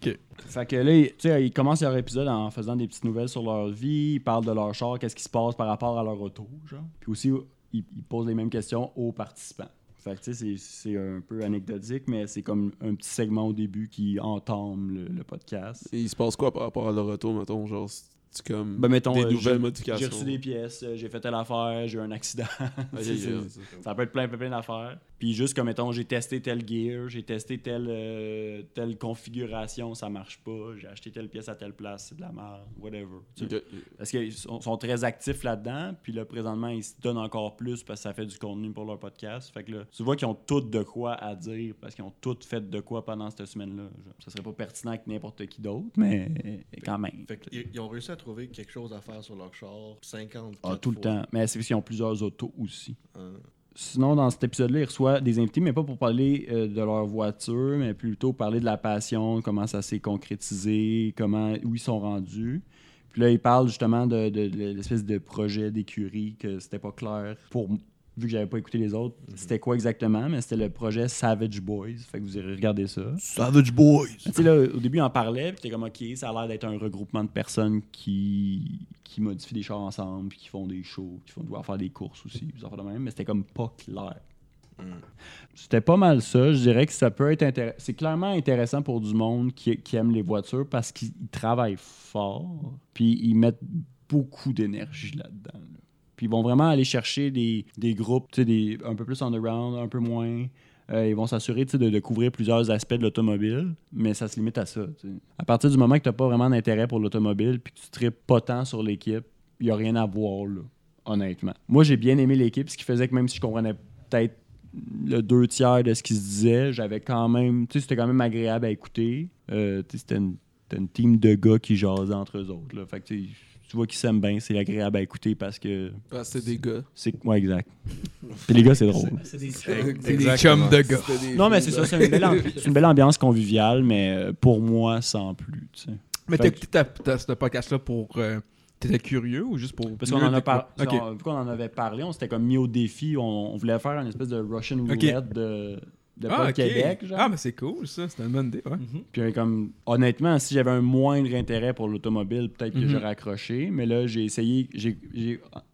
F: Ouais.
E: Fait que là, tu sais, ils commencent leur épisode en faisant des petites nouvelles sur leur vie, ils parlent de leur char, qu'est-ce qui se passe par rapport à leur auto, genre. Puis aussi, ils, ils posent les mêmes questions aux participants. Fait que c'est- un peu anecdotique, mais c'est comme un petit segment au début qui entame le, le podcast.
G: Et il se passe quoi par rapport à leur retour, mettons, genre, comme
E: Ben, mettons,
G: des
E: euh,
G: nouvelles
E: j'ai-
G: modifications.
E: J'ai reçu des pièces, euh, j'ai fait telle affaire, j'ai eu un accident. Ça peut être plein, plein, plein d'affaires. Puis juste comme, mettons, j'ai testé tel gear, j'ai testé telle, euh, telle configuration, ça marche pas. J'ai acheté telle pièce à telle place, c'est de la merde, whatever. Parce qu'ils sont, sont très actifs là-dedans. Puis là, présentement, ils se donnent encore plus parce que ça fait du contenu pour leur podcast. Fait que là, tu vois qu'ils ont tout de quoi à dire parce qu'ils ont tout fait de quoi pendant cette semaine-là. Genre, Ça serait pas pertinent avec n'importe qui d'autre, mais quand même.
H: Fait qu'ils ont réussi à trouver quelque chose à faire sur leur char 50
E: Ah, tout le temps. Mais c'est parce qu'ils ont plusieurs autos aussi.
H: Hein.
E: Sinon, dans cet épisode-là, ils reçoivent des invités, mais pas pour parler euh, de leur voiture, mais plutôt parler de la passion, comment ça s'est concrétisé, comment, où ils sont rendus. Puis là, ils parlent justement de, de- de l'espèce de projet d'écurie que c'était pas clair pour vu que j'avais pas écouté les autres, c'était quoi exactement, mais c'était le projet Savage Boys. Fait que vous irez regarder ça.
H: Savage Boys!
E: Tu sais, là, au début, on en parlait, puis t'es comme, OK, ça a l'air d'être un regroupement de personnes qui, qui modifient des chars ensemble, puis qui font des shows, qui font devoir faire des courses aussi, affaires de même, mais c'était comme pas clair. C'était pas mal ça. Je dirais que ça peut être intéressant. C'est clairement intéressant pour du monde qui, qui aime les voitures parce qu'ils travaillent fort, puis ils mettent beaucoup d'énergie là-dedans. là. Puis ils vont vraiment aller chercher des, des groupes, des, un peu plus underground, un peu moins. Euh, ils vont s'assurer de, de couvrir plusieurs aspects de l'automobile, mais ça se limite à ça. À partir du moment que tu n'as pas vraiment d'intérêt pour l'automobile puis que tu tripes pas tant sur l'équipe, il n'y a rien à voir, là, honnêtement. Moi, j'ai bien aimé l'équipe, ce qui faisait que même si je comprenais peut-être le deux tiers de ce qui se disait, j'avais quand même, c'était quand même agréable à écouter. Euh, c'était une une team de gars qui jasent entre eux autres. Fait que tu vois qu'ils s'aiment bien, c'est agréable à écouter parce que
G: Parce que c'est des gars.
E: c'est. Ouais, exact. Puis les gars, c'est drôle.
I: C'est des
F: C'est des chums de gars.
E: Non, mais c'est ça, c'est une, belle ambi- c'est une belle ambiance conviviale, mais euh, pour moi, sans plus. tu sais.
F: Mais t'as écouté ce podcast-là pour. euh, T'étais curieux ou juste pour.
E: Parce qu'on en, a par- on- vu qu'on en avait parlé, on s'était comme mis au défi. On, on voulait faire une espèce de Russian roulette de, de
F: Ah,
E: Pod
F: ok.
E: Québec. Genre.
F: Ah, mais c'est cool ça, c'est une bonne idée, ouais.
E: Puis euh, comme honnêtement, si j'avais un moindre intérêt pour l'automobile, peut-être que
F: Mhm.
E: j'aurais accroché. Mais là, j'ai essayé.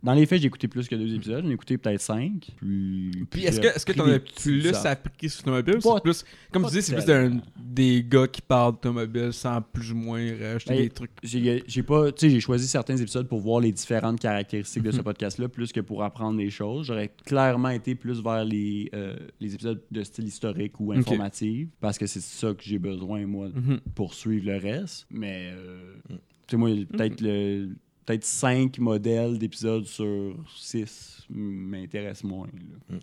E: dans les faits, j'ai écouté plus que deux épisodes. J'en ai écouté peut-être cinq. Puis,
F: Puis est-ce que est-ce que t'en as plus appris sur l'automobile? C'est plus, comme tu dis, c'est plus d'un- des gars qui parlent d'automobile sans plus ou moins rajouter
E: Ben,
F: des trucs?
E: J'ai pas, tu sais, j'ai choisi certains épisodes pour voir les différentes caractéristiques de
F: Mhm.
E: ce podcast-là, plus que pour apprendre des choses. J'aurais clairement été plus vers les, euh, les épisodes de style historique ou informatif, parce que c'est ça que j'ai besoin, moi,
F: Mhm.
E: pour suivre le reste. Mais, euh, tu sais, moi, peut-être le peut-être cinq modèles d'épisodes sur six m'intéressent moins. là.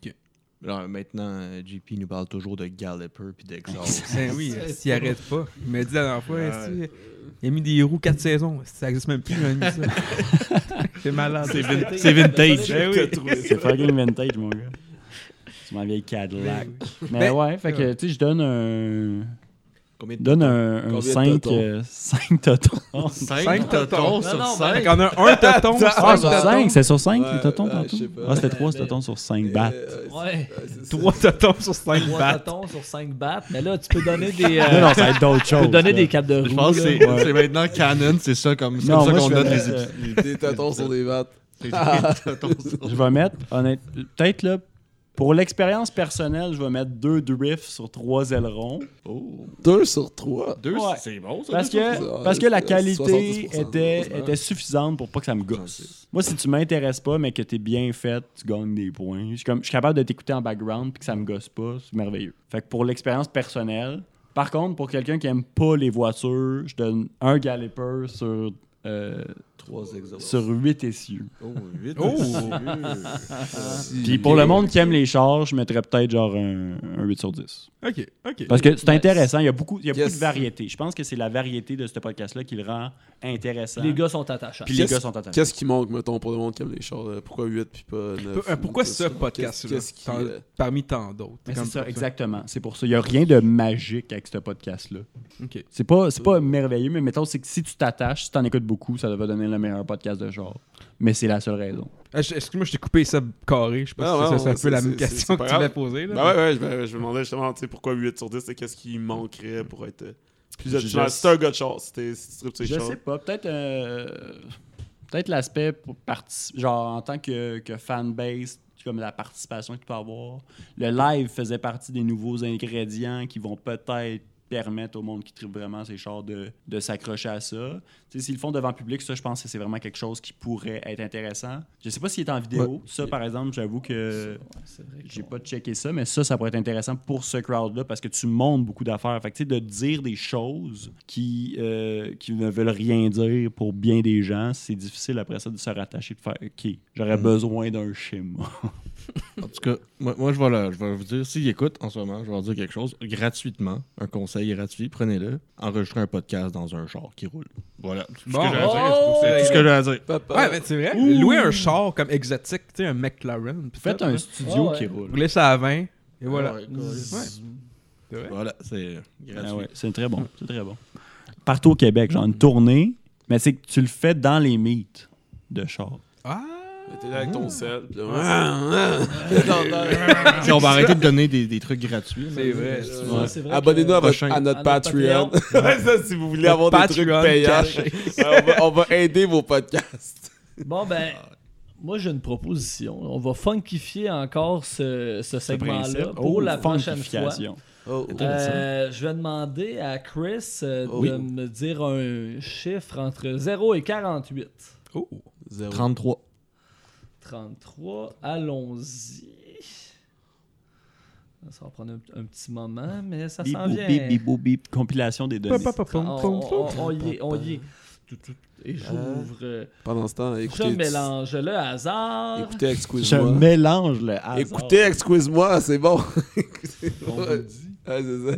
H: Alors, maintenant, JP nous parle toujours de Galloper puis d'Exhaust.
F: Ben oui, s'il arrête pas. Il m'a dit la dernière fois, il a mis des roues 4 saisons? Ça existe même plus, il a mis ça. C'est malade.
H: c'est vintage.
F: Ben oui.
E: C'est fucking vintage, mon gars. C'est ma vieille Cadillac. Mais
F: Ben,
E: ouais, fait que, tu sais, je donne un...
H: Combien de
E: Donne un, un
G: Combien de
E: 5,
G: totons?
E: 5 totons.
H: 5
F: totons
H: totons sur
I: non,
H: 5.
F: Fait qu'on a un toton,
E: sur
F: cinq
E: 5, c'est sur 5
G: Ouais,
E: les totons tantôt? Ah, c'était 3 totons sur 5 battes.
G: Euh,
I: Ouais.
G: ouais, c'est ça.
F: 3 totons sur 5
I: 3
F: battes.
I: totons sur 5 battes. Mais là, tu peux donner des. euh,
E: Non, non, ça va être d'autres
I: tu
E: choses.
I: peux donner des capes de roue.
H: Je pense que c'est maintenant canon, c'est ça comme, c'est
E: Non,
H: comme ça qu'on donne les.
G: Des tâtons sur des vattes.
E: Je vais mettre, honnête, peut-être là, pour l'expérience personnelle, je vais mettre 2 drifts sur 3 ailerons.
G: Deux sur trois?
H: Deux,
E: Ouais.
H: c'est bon ça.
E: Parce
H: deux
E: que, parce que la qualité
G: 70%,
E: était, était suffisante pour pas que ça me gosse. Moi, si tu m'intéresses pas, mais que t'es bien fait, tu gagnes des points. Je suis, comme, je suis capable de t'écouter en background puis que ça me gosse pas, c'est merveilleux. Fait que pour l'expérience personnelle, par contre, pour quelqu'un qui aime pas les voitures, je donne un galloper sur, euh,
H: Trois
E: sur 8 essieux.
H: Oh, 8
F: Oh!
E: Puis pour le monde qui aime les chars, je mettrais peut-être genre un, un 8 sur 10.
F: Ok, ok.
E: Parce que c'est intéressant, il y a beaucoup, il y a beaucoup de variété. Je pense que c'est la variété de ce podcast-là qui le rend intéressant.
I: Les gars sont attachants.
E: Puis les
G: Qu'est-ce-
E: gars sont attachants.
G: Qu'est-ce qui manque, mettons, pour le monde qui aime les chars? euh, Pourquoi 8 puis pas 9?
F: Euh, Pourquoi ce podcast-là?
G: euh,
F: Parmi tant d'autres?
E: C'est ça, exactement. C'est pour ça. Il n'y a rien de magique avec ce podcast-là.
F: Ok.
E: C'est pas, c'est pas merveilleux, mais mettons, c'est que si tu t'attaches, si tu en écoutes beaucoup, ça va donner le meilleur podcast de genre. Mais c'est la seule raison.
F: Ah, je- Excuse-moi, je t'ai coupé ça carré. Je sais pas
G: Ah,
F: si
G: ouais,
F: c'est- c'est un
G: ouais,
F: peu la
G: c'est-
F: même
G: c'est-
F: question
G: c'est
F: que tu
G: grave.
F: m'avais posée. là.
G: Ben ouais, ouais, je me, je me demandais justement, tu sais, pourquoi 8 sur 10, c'est qu'est-ce qui manquerait pour être euh, plus
E: Je-
G: t'es un gars de les
E: Je sais pas. Peut-être euh, peut-être l'aspect pour parti- genre en tant que, que fanbase, comme la participation que tu peux avoir. Le live faisait partie des nouveaux ingrédients qui vont peut-être permettre au monde qui tripe vraiment ces chars de, de s'accrocher à ça. S'ils le font devant public, ça, je pense que c'est vraiment quelque chose qui pourrait être intéressant. Je sais pas s'il est en vidéo. Ça, par exemple, j'avoue que
I: que
E: j'ai pas checké ça, mais ça, ça pourrait être intéressant pour ce crowd-là parce que tu montres beaucoup d'affaires. Fait que, de dire des choses qui, euh, qui ne veulent rien dire pour bien des gens, c'est difficile après ça de se rattacher, de faire OK, j'aurais
H: Mm.
E: besoin d'un schéma.
H: En tout cas, moi, moi, je, vais le- je vais vous dire, s'ils écoutent en ce moment, je vais leur dire quelque chose gratuitement, un conseil gratuit, prenez-le, enregistrez un podcast dans un char qui roule. Voilà. tout ce
F: Bon,
H: que j'ai à dire.
I: oh!
H: C'est tout ce que j'ai à dire.
G: Papa.
F: Ouais, mais c'est vrai. Louer un char comme exotique, tu sais, un McLaren.
E: Faites un
F: là.
E: studio
I: ouais.
E: qui roule.
F: Roulez ça à 20. Et voilà.
H: Ouais. Voilà, c'est gratuit.
E: Ah ouais, c'est très bon, c'est très bon. Partout au Québec, genre une tournée, mais c'est que tu le fais dans les meets de char.
G: T'es là avec ton sel. puis là,
H: on va arrêter de donner des, des trucs gratuits.
F: C'est vrai.
I: Ouais, c'est vrai
G: Abonnez-nous à, votre-
H: Prochain.
G: à notre
I: À notre
G: Patreon. Ouais, ça, si vous voulez avoir
F: Notre
G: des trucs
F: Patreon
G: payants, on, va, on va aider vos podcasts.
I: Bon, ben, moi, j'ai une proposition. On va funkifier encore ce, segment-là pour
E: Oh,
I: la prochaine fois.
E: funkification.
G: Oh,
I: Euh, je vais demander à Chris euh, de
G: Oui.
I: me dire un chiffre entre 0 et 48.
F: Oh!
G: Zéro.
H: 33.
I: 33, allons-y. Ça va prendre un, un petit moment, mais ça s'en vient.
E: bip, bip, boop, bip. Compilation des données.
I: On, y est, on y est. Tout, tout. Et j'ouvre. euh,
G: Pendant ce temps,
I: je
G: écoutez.
I: mélange le hasard.
G: Écoutez,
E: Je
G: excuse-moi.
E: mélange le hasard.
G: Écoutez, excuse-moi, c'est bon.
E: On vous le dit.
G: Ouais, c'est ça.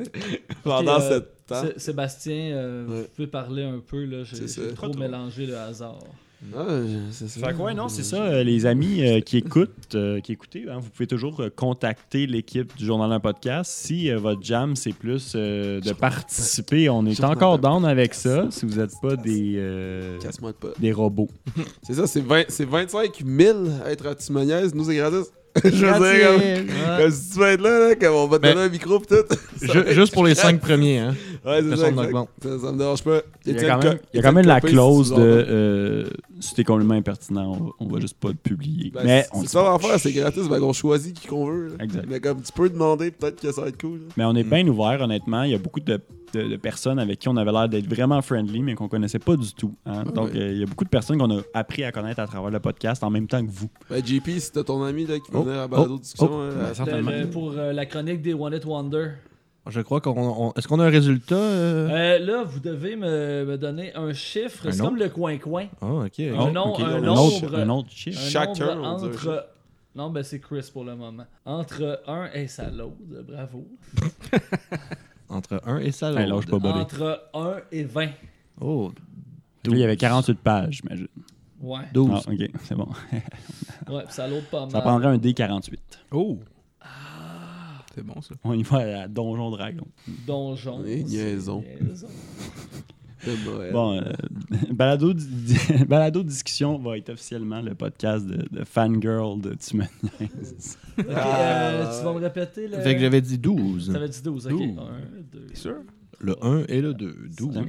G: Pendant
I: euh,
G: cette temps.
I: Sé- Sébastien, euh,
G: Ouais.
I: vous pouvez parler un peu, là. J'ai trop mélangé le hasard.
G: Ouais, c'est ça.
E: Fait que ouais, non, c'est ça. euh, les amis euh, qui écoutent, euh, qui écoutez, hein, vous pouvez toujours euh, contacter l'équipe du Journal d'un podcast. Si euh, votre jam, c'est plus euh, de participer, on est encore down avec ça. Si vous n'êtes pas des, euh, des robots.
G: C'est ça, c'est 20 c'est 25 000 à être à Timoniaise. Nous, c'est gratis. Je veux dire, comme,
I: Ouais.
G: comme si tu vas être là, là, comme on va te
J: Ben,
G: donner un micro pis tout.
J: Juste pour les
G: gratis.
J: cinq premiers, hein.
G: Ouais, c'est ça,
J: Personne
G: exact.
J: n'augmente.
G: ça, ça me dérange pas.
E: Il y a quand même,
G: Co-
E: il y a quand même la clause
G: si
E: de
G: entends.
E: euh, si t'es complètement impertinent, on va, on va juste pas te publier.
G: Ben,
E: mais
G: c'est-
E: on
G: c'est
E: dit
G: ça l'affaire, c'est gratis, ben on choisit qui qu'on veut. là.
E: Exact.
G: Mais comme tu peux demander, peut-être que ça va être cool. là.
E: Mais on est bien ouvert, honnêtement. Il y a beaucoup de, de- de personnes avec qui on avait l'air d'être vraiment friendly, mais qu'on connaissait pas du tout. hein.
G: Ah
E: Donc,
G: ouais.
E: euh, il y a beaucoup de personnes qu'on a appris à connaître à travers le podcast en même temps que vous.
G: Ben, JP, c'était ton ami là, qui
J: Oh,
G: venait à
J: oh,
G: balado discussion.
J: oh.
G: euh,
J: Ben, certainement.
I: Le- le- pour euh, la chronique des One It Wonder.
J: Je crois qu'on. on- Est-ce qu'on a un résultat euh?
I: Euh, là, vous devez me, me donner un chiffre.
J: Un
I: C'est comme le coin-coin.
J: Ah, ok.
I: Un nom-
E: ok.
I: un
E: un,
I: nombre-
E: autre, un autre chiffre.
I: Un
G: Chacun,
I: nombre entre. Non, ben c'est Chris pour le moment. Entre 1 et ça load, bravo.
J: Entre 1 et ça.
E: Hey, pas, buddy.
I: Entre 1 et 20.
J: Oh,
E: Là, il y avait 48 pages, j'imagine.
I: Ouais.
J: 12.
E: Ah, ok, c'est bon.
I: Ouais, puis ça load pas mal.
E: Ça prendrait un D48.
F: Oh! C'est bon, ça.
E: On y va à Donjon Dragon.
I: Donjon.
G: Et niaison.
E: Bon, euh, balado, di- balado Discussion va être officiellement le podcast de, de Fangirl de Tu me
I: euh, tu vas me répéter le.
J: Fait que j'avais dit 12.
I: T'avais dit 12, ok.
J: 12.
I: 1, 2,
F: sûr?
J: Le 1 et le 2. 12.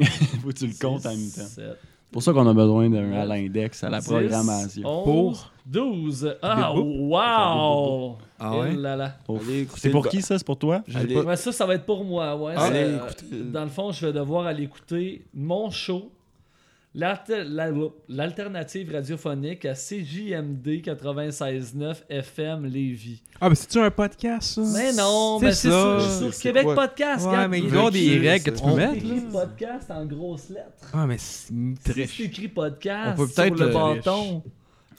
E: Faut que tu le comptes en même temps.
I: 7,
E: C'est pour ça qu'on a besoin d'un à l'index, à la
I: 10,
E: programmation.
I: 11, 12. Ah, wow!
J: Ah ouais?
I: Eh là là.
E: C'est pour qui ça? C'est pour toi?
G: Allez,
I: Ouais, ça, ça va être pour moi. Ouais,
G: Allez,
I: Ça, euh,
G: écoutez.
I: Dans le fond, je vais devoir aller écouter mon show, l'alter- la- l'alternative radiophonique à CJMD 96.9 FM Lévis.
F: Ah, mais c'est-tu un podcast, ça?
I: Mais non,
F: C'est
I: mais c'est
F: ça.
I: sur, sur
G: C'est
I: Québec
G: quoi?
I: Podcast.
F: Ouais, mais il
I: est
F: doit y avoir des règles que tu peux mettre,
I: écrit podcast en grosses lettres.
F: Ah, mais c'est
I: Si
F: très
I: c'est écrit podcast
J: On peut
I: sur
J: peut-être
I: le
J: le-
I: bâton.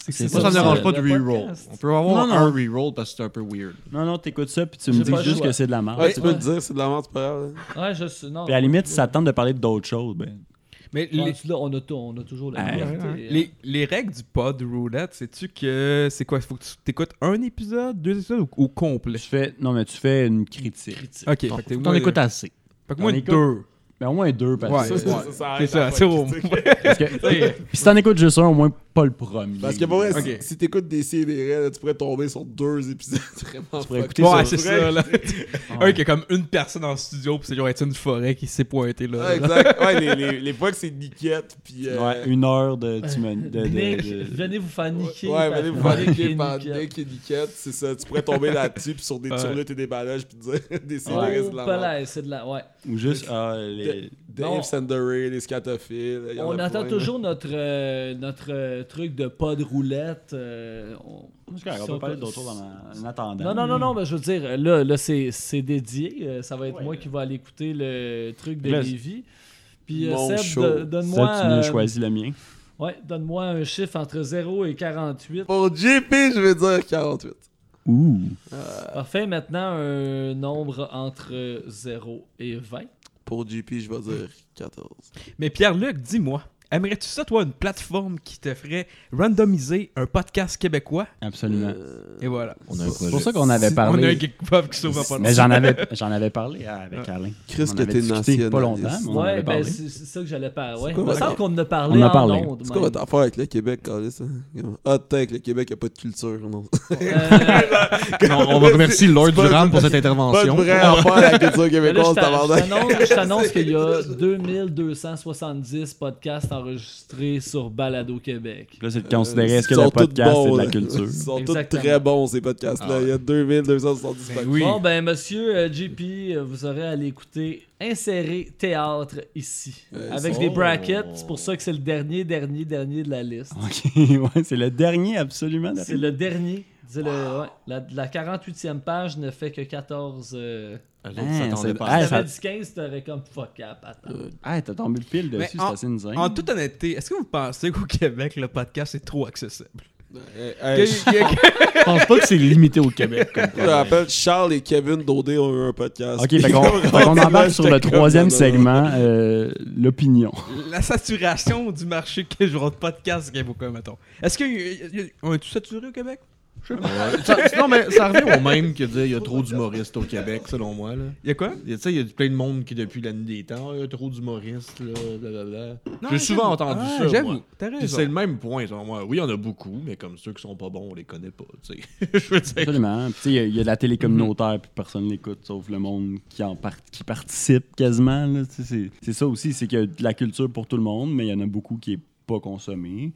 E: C'est
J: Moi, ça me dérange pas de reroll. On peut avoir
E: Non, non.
J: un reroll parce que c'est un peu weird.
E: Non, non, t'écoutes ça, puis tu me dis juste
I: choix.
E: que c'est de la merde.
G: Ouais, tu peux
I: Ouais.
G: te dire, c'est de la merde, c'est pas grave.
I: Ouais, je sais. Non.
E: Puis à la limite, si ça te tente de parler d'autres choses, ben.
F: Mais les,
I: là, on, a tout- on a toujours la
E: Ah,
I: liberté.
F: ouais, ouais.
I: hein.
F: les, les règles du pod roulette, sais-tu que c'est quoi? Faut que tu t'écoutes un épisode, deux épisodes ou, ou complet?
E: Tu fais. Non, mais tu fais une critique.
I: Critique.
F: Ok, que
J: que t'en écoutes assez.
F: Fait que
E: écoute-
F: deux.
E: Au moins deux, parce
F: Ouais,
E: que.
F: ouais. C'est ça, c'est au
E: Puis si t'en écoutes juste un, au moins pas le premier.
G: Parce que pour vrai, si- t'écoutes des CDR, tu pourrais tomber sur deux épisodes vraiment
E: Tu pourrais écouter
F: Ouais, c'est ça, là. Un qui a comme une personne en studio, pis c'est genre Étienne Forêt qui s'est pointé là.
G: Ouais, exact. Ouais, les, les, les fois que c'est Niquette, puis. euh,
E: Ouais, une heure de. Tu me- de, de-
I: Nick,
E: de-
I: venez vous faire niquer.
G: Ouais, venez vous faire niquer par. Nick et Niquette, c'est ça. Tu pourrais tomber là-dessus, puis sur des turlutes et des ballages, puis dire des CDR, c'est de la merde.
I: palais, c'est de la. Ouais.
E: Ou juste. ah, les-
G: Dave. Sanderay, les scatophiles.
I: On attend
G: plein,
I: toujours notre, euh, notre euh, truc de pas de roulette. euh, on-
E: On peut parler d'autres choses en, en attendant.
I: Non, non, non, non, mais je veux dire, là, là c'est c'est dédié. euh, Ça va être moi qui vais aller écouter le truc de
E: Là,
I: Lévis. Puis euh,
G: Mon
I: Seb, donne-moi
E: tu nous
I: euh,
E: choisis le mien.
I: ouais, donne-moi un chiffre entre 0 et 48.
G: Pour JP, je vais dire 48.
E: Ouh.
I: Parfait, maintenant un nombre entre 0 et 20.
G: Pour JP, je vais dire 14.
F: Mais Pierre-Luc, dis-moi, aimerais-tu ça, toi, une plateforme qui te ferait randomiser un podcast québécois?
E: Absolument.
F: Et voilà.
E: C'est pour ça qu'on avait
F: On a un
E: parlé.
F: qui sauve pas
E: Mais j'en avais, j'en avais parlé avec Alain.
G: Chris,
E: On
G: que t'es
E: discuté pas longtemps, mais on en
I: ouais, ben
E: parlé.
I: c'est ça que j'allais parler. Ouais.
G: quoi
I: Il me semble qu'on en a parlé
E: On en a
I: en
E: parlé.
G: C'est quoi votre affaire avec le Québec, Carlis? Ah, tant que le Québec a pas de culture, non.
I: Euh,
J: Non, on va remercier Lord Durham pour cette
G: Pas de
J: intervention.
G: vraie affaire avec la culture québécoise,
I: je t'annonce- je t'annonce qu'il y a 2270 podcasts enregistrés sur Balado Québec.
E: Là, c'est de considérer est-ce que le
G: tous
E: podcast c'est de la culture.
G: Ils sont
I: Exactement.
G: tous très bons, ces podcasts-là. Il y a 2270 podcasts.
F: Oui.
I: Bon, ben, monsieur euh, JP, euh, vous aurez à l'écouter Insérer théâtre ici. Avec des brackets, c'est pour ça que c'est le dernier, dernier, dernier de la liste.
E: Ok, ouais, c'est le dernier absolument.
I: C'est le dernier. Le, ouais, la, la 48e page ne fait que 14. Euh...
E: Ah,
J: pas à
I: Si
J: ça.
E: ça-
I: t'avais dit 15, t'aurais comme fuck up. Attends.
E: Ah, t'as tombé pile dessus,
F: en-
E: c'est assez insane.
F: En toute honnêteté, est-ce que vous pensez qu'au Québec, le podcast est trop accessible?
G: Hey,
F: que-
J: Je pense pas que c'est limité au Québec.
G: Je rappelle, Charles et Kevin Daudé ont eu un podcast.
E: Ok, fait qu'on embarque sur le troisième segment, euh, l'opinion.
F: La saturation du marché que je de podcast québécois, mettons. Est-ce qu'on est tout saturé au Québec?
J: Ouais. Ça- non, mais ça revient au même que dire il y a trop d'humoristes au Québec, selon moi. Là.
F: Il y a quoi?
J: Il y a- tu sais, il y a plein de monde qui, depuis la nuit des temps, il y a trop d'humoristes, là, blablabla.
F: Non,
J: J'ai souvent entendu
F: Ah,
J: ça.
F: J'avoue, t'as raison.
J: C'est le même point, selon moi. Oui, il y en a beaucoup, mais comme ceux qui sont pas bons, on les connaît pas. tu sais. Je veux dire.
E: Absolument. Puis, tu sais, Il y, a- il y a de la télé communautaire, puis personne l'écoute, sauf le monde qui en part- qui participe quasiment. C'est ça aussi, c'est qu'il y a de la culture pour tout le monde, mais il y en a beaucoup qui est pas consommé.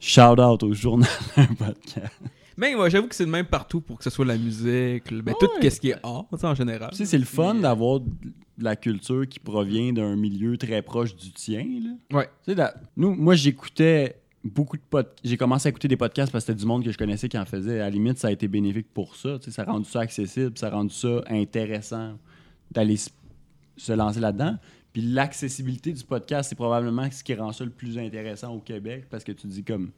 E: Shout out au journal d'un podcast.
F: Mais moi, j'avoue que c'est le même partout pour que ce soit la musique, le- ben, tout
E: Ouais.
F: ce qui est art, tu sais, en général.
E: Tu sais, c'est le fun d'avoir de la culture qui provient d'un milieu très proche du tien. Là.
F: Ouais.
E: Tu sais, la- nous, moi, j'écoutais beaucoup de podcasts. J'ai commencé à écouter des podcasts parce que c'était du monde que je connaissais qui en faisait. À la limite, ça a été bénéfique pour ça. Tu sais, ça a rendu ça accessible, ça a rendu ça intéressant d'aller s- se lancer là-dedans. Puis l'accessibilité du podcast, c'est probablement ce qui rend ça le plus intéressant au Québec parce que tu dis comme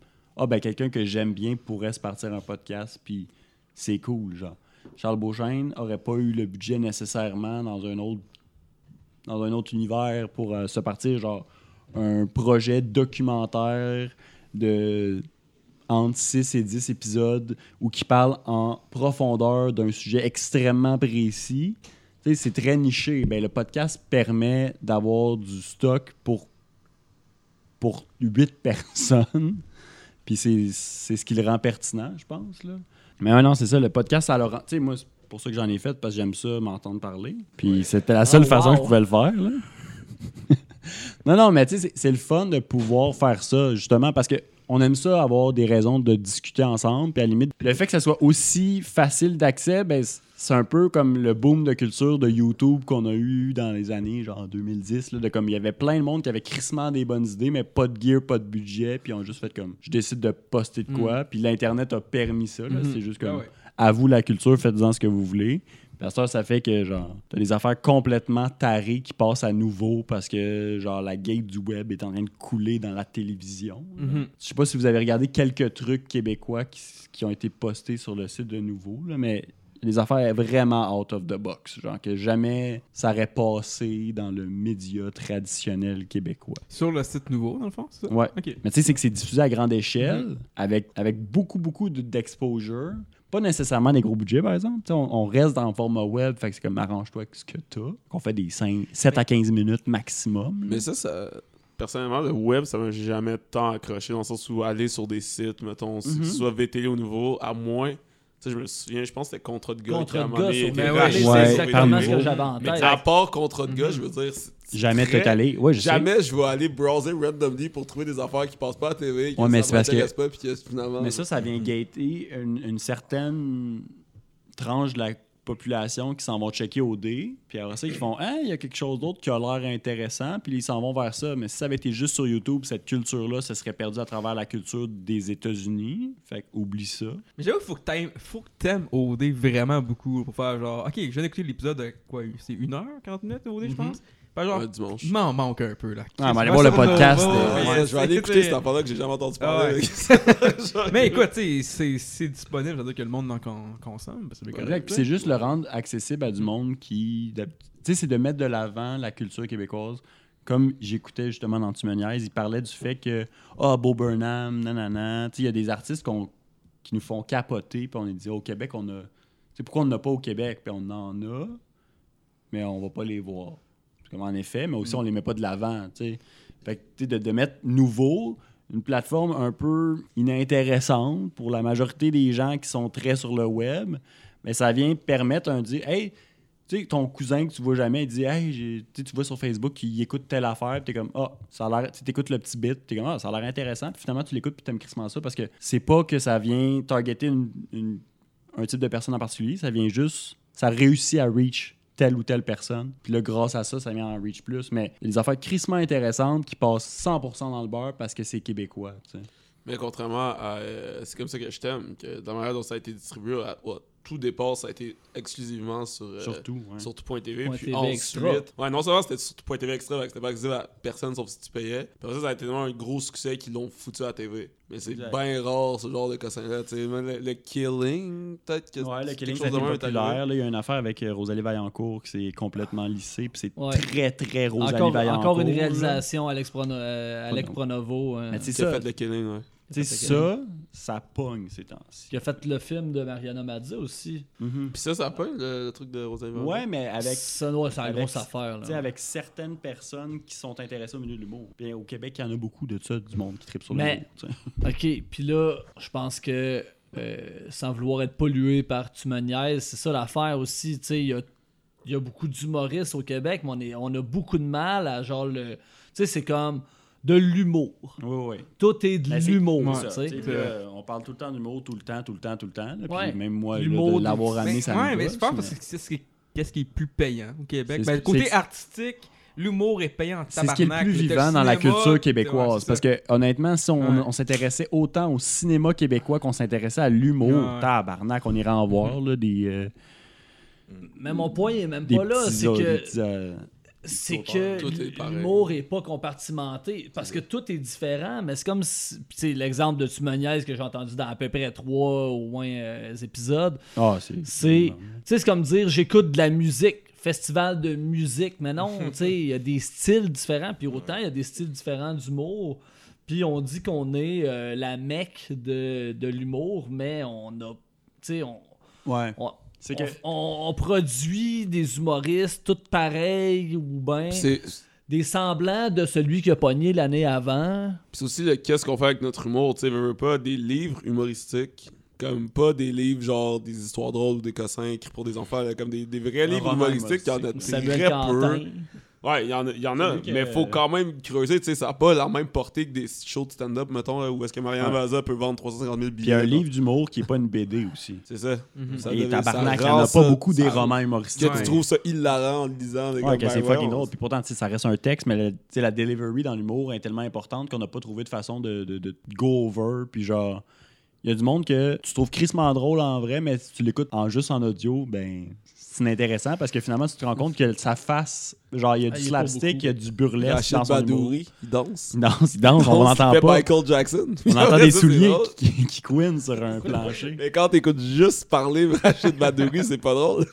E: Ah, ben quelqu'un que j'aime bien pourrait se partir un podcast, puis c'est cool, genre. Charles Beauchesne aurait pas eu le budget nécessairement dans un autre univers pour euh, se partir un projet documentaire de entre 6 et 10 épisodes où qui parle en profondeur d'un sujet extrêmement précis. C'est très niché. Ben, le podcast permet d'avoir du stock pour, pour 8 personnes. Puis c'est ce qui le rend pertinent, je pense. Là. Mais ouais, non, c'est ça. Le podcast, ça le rend. Tu sais, moi, c'est pour ça que j'en ai fait, parce que j'aime ça, m'entendre parler. Puis c'était la seule
I: Oh,
E: façon
I: wow.
E: que je pouvais le faire. Là. non, non, mais tu sais, c'est- le fun de pouvoir faire ça, justement, parce que on aime ça, avoir des raisons de discuter ensemble. Puis à la limite, le fait que ça soit aussi facile d'accès, ben, c'est un peu comme le boom de culture de YouTube qu'on a eu dans les années genre 2010. Là, de comme il y avait plein de monde qui avait crissement des bonnes idées, mais pas de gear, pas de budget. Puis on a juste fait comme je décide de poster de quoi. Puis l'Internet a permis ça.
F: Mhm.
E: C'est juste
F: Ah
E: comme
F: ouais.
E: à vous la culture, faites-en ce que vous voulez. Puis à ça, ça fait que genre t'as des affaires complètement tarées qui passent à nouveau parce que genre la gate du web est en train de couler dans la télévision. là.
F: Mhm.
E: Je sais pas si vous avez regardé quelques trucs québécois qui, qui ont été postés sur le site de nouveau, là, mais les affaires vraiment out of the box. Genre que jamais ça aurait passé dans le média traditionnel québécois.
F: Sur le site nouveau, dans le fond, c'est ça?
E: Ouais.
F: Ok.
E: Mais tu sais, c'est que c'est diffusé à grande échelle, avec, avec beaucoup, beaucoup de- d'exposure. Pas nécessairement des gros budgets, par exemple. Tu sais, On, on reste dans le format web, fait que c'est comme arrange-toi avec ce que t'as. On fait des 5, 7 à 15 minutes maximum.
G: Mais ça, ça. Personnellement, le web, ça m'a jamais tant accroché dans le sens où aller sur des sites, mettons,
E: Mhm.
G: soit VTL ou nouveau, à moins. Tu sais, je me souviens, je pense que c'était Contrat de gars
I: Contre de gars sur
F: ouais,
I: c'est
E: ouais,
I: exactement ce que j'avais en
G: Mais
I: tête.
G: à part Contrat de gars, je veux dire.
E: Jamais t'es allé. Ouais, je sais.
G: Jamais je vais aller browser randomly pour trouver des affaires qui passent pas à la TV, qui
E: Ouais, mais
G: ça
E: c'est parce que-
G: pas, puis que finalement.
E: Mais ça, ça vient gater une, une certaine tranche de la population qui s'en vont checker au dé, puis après ça, ils font Ah, il y a quelque chose d'autre qui a l'air intéressant, puis ils s'en vont vers ça. Mais si ça avait été juste sur YouTube, cette culture-là, ça serait perdu à travers la culture des États-Unis. Fait oublie ça.
F: Mais j'avoue, faut que t'aimes, faut que t'aimes OD vraiment beaucoup pour faire genre, ok, je viens d'écouter l'épisode de quoi, c'est 1h, 40 minutes OD, je pense? Fait genre,
G: Ouais, dimanche.
F: il m'en manque un peu là.
E: Ah, mais allez voir le podcast, euh,
F: ouais,
G: Ouais,
F: ouais,
G: je vais aller
F: c'est-
G: écouter cette affaire-là que j'ai jamais entendu parler.
F: ouais. Mais écoute, tu sais, c'est- disponible, ça veut dire que le monde en con- consomme. que c'est
E: juste le rendre accessible à du monde qui. Tu sais, c'est de mettre de l'avant la culture québécoise. Comme j'écoutais justement dans Tumoniaise, il parlait du fait que, ah, Beau Burnham, nanana. Tu sais, il y a des artistes qui nous font capoter, puis on est dit, au Québec, on a. Tu sais, pourquoi on n'en a pas au Québec? Puis on en a, mais on va pas les voir. Comme en effet, mais aussi on les met pas de l'avant, tu sais. Fait que, tu sais, de, de mettre nouveau, une plateforme un peu inintéressante pour la majorité des gens qui sont très sur le web, mais ça vient permettre un dire hey tu sais ton cousin que tu vois jamais il dit hey tu tu vois sur Facebook il écoute telle affaire puis t'es comme ah ça a l'air tu écoutes le petit bit t'es comme ah ça a l'air intéressant puis finalement tu l'écoutes puis t'aimes crissement ça parce que c'est pas que ça vient targeter une- une- un type de personne en particulier ça vient juste ça réussit à reach telle ou telle personne. Puis là, grâce à ça, ça vient en reach plus. Mais des affaires crissement intéressantes qui passent 100% dans le beurre parce que c'est québécois.
G: Mais contrairement à. euh, c'est comme ça que je t'aime, que dans la manière dont ça a été distribué, à tout départ, ça a été exclusivement sur, euh,
E: Surtout, ouais.
G: sur tout.tv. Puis
I: TV
G: ensuite,
I: extra.
G: ouais, non seulement c'était sur tout.tv extra, que c'était pas accessible à personne sauf si tu payais. Puis après ça, ça a été tellement un gros succès qu'ils l'ont foutu à la TV. Mais c'est bien rare ce genre de cossin-là. tu sais. Même le, le Killing, peut-être que
E: Ouais, le
G: quelque
E: Killing,
G: est
E: populaire. Là, il y a une affaire avec euh, Rosalie Vaillancourt qui s'est complètement lissée. Puis c'est
I: Ouais.
E: très, très Rosalie
I: Encore,
E: Vaillancourt.
I: encore une réalisation, Alex, Prono, euh, Alec
E: Pronovo.
I: Euh,
E: Mais
G: Qui a
E: ça,
G: fait le Killing, ouais.
E: Tu sais, ça, ça pogne ces temps-ci.
I: qui a fait le film de Mariana Mazza aussi.
E: Mhm.
G: Puis ça, ça a pas le, le truc de Rosalie?
E: Ouais, mais avec
I: Ça, ouais, c'est une grosse affaire.
E: Tu sais,
I: Là.
E: avec certaines personnes qui sont intéressées au milieu de l'humour. Bien, au Québec, il y en a beaucoup de ça, du monde qui tripe sur
I: Mais-
E: l'humour. tu.
I: OK, puis là, je pense que euh, sans vouloir être pollué par Tumoniaise, c'est ça l'affaire aussi. Tu sais, il y a, il y a beaucoup d'humoristes au Québec, mais on, est, on a beaucoup de mal à genre le. Tu sais, c'est comme de l'humour.
E: Oui, oui.
I: Tout est de
E: Ben, c'est-
I: l'humour.
E: Là, on parle tout le temps d'humour, tout le temps, tout le temps, tout le temps. là, puis
I: Ouais.
E: même moi, là,
I: L'humour
E: de l'avoir amené,
F: Mais-
E: ça
F: ouais,
E: me
F: mais
E: gosse,
F: je pense que c'est c'est ce qui est, qu'est-ce qui est plus payant au Québec.
E: C'est-
F: Ben, le côté
E: c'est-
F: artistique, l'humour est payant
E: C'est ce qui est le plus
F: Le
E: vivant dans la culture québécoise.
F: c'est
E: parce que, honnêtement, si on,
F: Ouais.
E: on s'intéressait autant au cinéma québécois qu'on s'intéressait à l'humour,
F: Ouais.
E: tabarnak, on irait en voir là, des, euh,
I: Mais mon point est même
E: des
I: pas là. C'est que
E: euh,
I: c'est que l'humour est pas compartimenté parce que tout est différent mais c'est comme si tu sais, l'exemple de Tumoniaise que j'ai entendu dans à peu près trois au moins euh, épisodes
E: Ah, c'est.
I: c'est tu sais c'est comme dire j'écoute de la musique festival de musique mais non tu sais il y a des styles différents puis autant il y a des styles différents d'humour puis on dit qu'on est euh, la mecque de, de l'humour mais on a tu sais on,
E: Ouais.
I: on-
E: C'est que.
I: on, produit des humoristes tous pareils ou bien des semblants de celui qui a pogné l'année avant.
G: Puis c'est aussi le qu'est-ce qu'on fait avec notre humour, tu sais, veux, veux pas des livres humoristiques, comme pas des livres genre des histoires drôles ou des cossins écrits pour des enfants, là, comme des, des vrais livres humoristiques, il y en a très
I: Quentin.
G: peu. Ouais, il y en a, il y en a mais faut quand même creuser, tu sais, ça a pas la même portée que des shows de stand-up, mettons, là, où est-ce que Marianne
E: Ouais.
G: Vaza peut vendre 350 000
E: Puis il y
G: billets.
E: a un livre d'humour qui est pas une BD aussi.
G: C'est ça. Ça
E: Et
G: devient-
E: tabarnak,
G: ça
E: il y en a
G: ça-
E: pas beaucoup des
G: ça-
E: romans
G: Que
E: humoristiques.
G: tu trouves ça hilarant en le lisant.
E: Ouais, que c'est fucking drôle. Puis pourtant, ça reste un texte, mais le- tu sais, la delivery dans l'humour est tellement importante qu'on n'a pas trouvé de façon de, de, de go over. Puis genre, il y a du monde que tu trouves crissement drôle en vrai, mais si tu l'écoutes en juste en audio, ben c'est inintéressant parce que finalement, tu te rends compte que sa face, genre, il y a
I: Ah,
E: du slapstick, il y a du burlesque dans.
G: Badouri, il danse.
E: Il danse, il danse, on l'entend pas.
G: Michael Jackson.
E: On entend des souliers qui, qui couinent sur un plancher.
G: Mais quand t'écoutes juste parler Rachid Badouri, c'est pas drôle.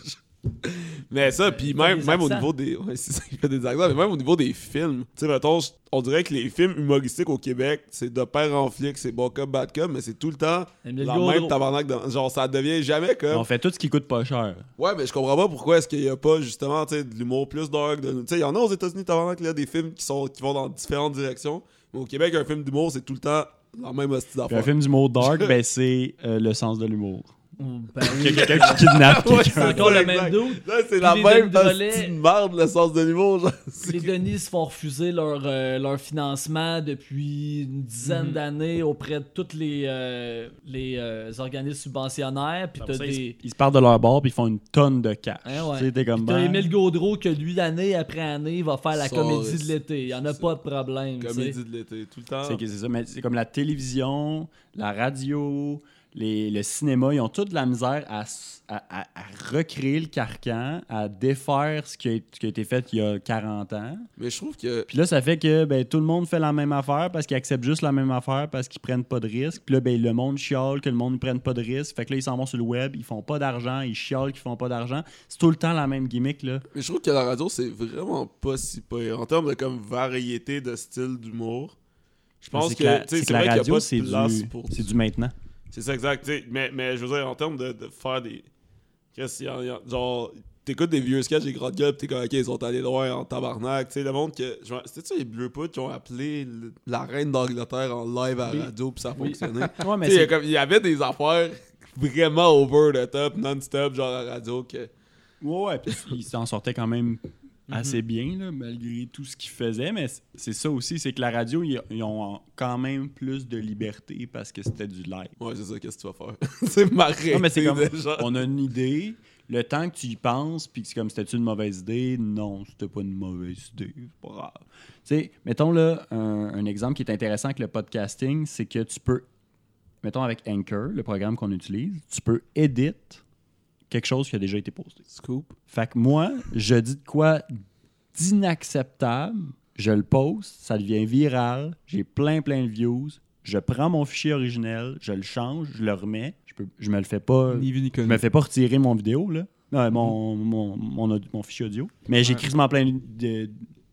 G: Mais ça, puis même, même au niveau des. Ouais, c'est ça, il fait des accents, mais même au niveau des films. Tu sais, on dirait que les films humoristiques au Québec, c'est de père en flic, c'est bon cop, bad cop, mais c'est tout le temps
I: Gaudreau.
G: même tabarnak. de- Genre, ça devient jamais comme.
E: On fait tout ce qui coûte pas cher.
G: Ouais, mais je comprends pas pourquoi est-ce qu'il y a pas justement tu sais, de l'humour plus dark. de- Tu sais, il y en a aux États-Unis, tabarnak, là, des films qui, sont, qui vont dans différentes directions. Mais au Québec, un film d'humour, c'est tout le temps la même hostie
E: Puis un
G: d'affaires.
E: film d'humour dark, ben c'est euh, le sens de l'humour.
I: Ben
E: Il y a
I: oui.
E: quelqu'un qui kidnappe
G: Ouais,
E: quelqu'un.
I: C'est encore le même.
G: Là, c'est la
I: les
G: même de merde, le sens de l'humour. genre.
I: Les Denis se font refuser leur, euh, leur financement depuis une dizaine
E: Mhm.
I: d'années auprès de tous les, euh, les euh, organismes subventionnaires. Puis
E: ça,
I: des.
E: ils, ils se partent de leur bord puis ils font une tonne de cash.
I: Hein, ouais.
E: Comme
I: T'as
E: ben,
I: Émile Gaudreau que lui, année après année, va faire la
G: Ça,
I: comédie de l'été. Il n'y en a pas de problème.
G: Comédie de l'été, tout le temps.
E: c'est que c'est ça, mais c'est comme la télévision, la radio, les, le cinéma, ils ont toute la misère à, à, recréer le carcan, à défaire ce qui, a, ce qui a été fait il y a 40 ans.
G: Mais je trouve que.
E: Puis là, ça fait que ben, tout le monde fait la même affaire parce qu'ils acceptent juste la même affaire parce qu'ils prennent pas de risque. Puis là, ben, le monde chiale que le monde ne prenne pas de risque. Fait que là, ils s'en vont sur le web, ils font pas d'argent, ils chialent qu'ils font pas d'argent. C'est tout le temps la même gimmick, là.
G: Mais je trouve que la radio, c'est vraiment pas si pire. En termes de comme variété de style d'humour. Je pense
E: C'est
G: que,
E: la, que la radio, du, c'est du maintenant.
G: C'est ça, exact. Mais, mais je veux dire, en termes de, de faire des. Qu'est-ce qu'il y a- il y a- Genre, t'écoutes des vieux sketchs des grandes gueules, pis t'es comme, ok, ils sont allés loin en tabarnak. Tu sais, le monde que. C'était-tu les Bleus Poutres qui ont appelé le- la reine d'Angleterre en live à la radio, puis ça fonctionné?
E: Ouais, mais
G: il y a
E: c'est-
G: comme- il y avait des affaires vraiment over the top, non-stop, genre à la radio, que.
E: Ouais, ouais, puis ils s'en sortaient quand même
G: Mhm.
E: assez bien, là, malgré tout ce qu'ils faisaient. Mais c'est ça aussi, c'est que la radio, ils, ils ont quand même plus de liberté parce que c'était du live.
G: Ouais, c'est ça, qu'est-ce que tu vas faire? c'est marré.
E: Non, mais c'est comme, on a une idée, le temps que tu y penses, puis que c'est comme, c'était-tu une mauvaise idée? Non, c'était pas une mauvaise idée, c'est pas grave. Tu sais, mettons là, un, un exemple qui est intéressant avec le podcasting, c'est que tu peux, mettons avec Anchor, le programme qu'on utilise, tu peux edit quelque chose qui a déjà été posté.
G: Scoop.
E: Fait que moi, je dis de quoi d'inacceptable, je le poste, ça devient viral, j'ai plein plein de views, je prends mon fichier originel, je le change, je le remets, je, peux, je me le fais pas,
F: Ni vu ni
E: je me fais pas retirer mon vidéo là, Non, mon, mon, mon, mon fichier audio, mais j'ai quasiment plein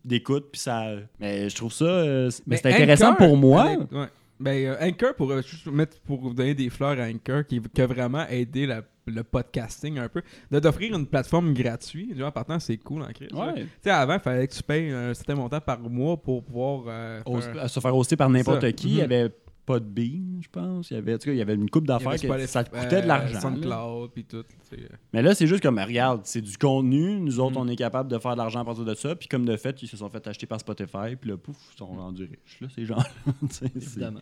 E: d'écoutes puis ça, mais je trouve ça, euh, mais c'est intéressant
F: Anchor,
E: pour moi.
F: ouais. Ben, euh, Anchor, pour, euh, juste mettre, pour vous donner des fleurs à Anchor, qui, qui a vraiment aidé la- le podcasting un peu, de d'offrir une plateforme gratuite. En partant, c'est cool en crise.
E: Ouais.
F: Tu sais, avant, il fallait que tu payes un certain montant par mois pour pouvoir. euh, faire-
E: se faire hoster par n'importe qui. Il y
F: Mhm.
E: avait pas de bean, je pense. Il y avait, il y avait une coupe d'affaires
F: Spotify,
E: ça te coûtait de
F: euh,
E: l'argent. là.
F: SoundCloud, puis tout. tu sais.
E: Mais là, c'est juste comme, regarde, c'est du contenu. Nous autres,
F: Mhm.
E: on est capable de faire de l'argent à partir de ça. Puis comme de fait, ils se sont fait acheter par Spotify. Puis là, pouf, ils sont rendus riches. Là, ces gens-là.
I: Évidemment.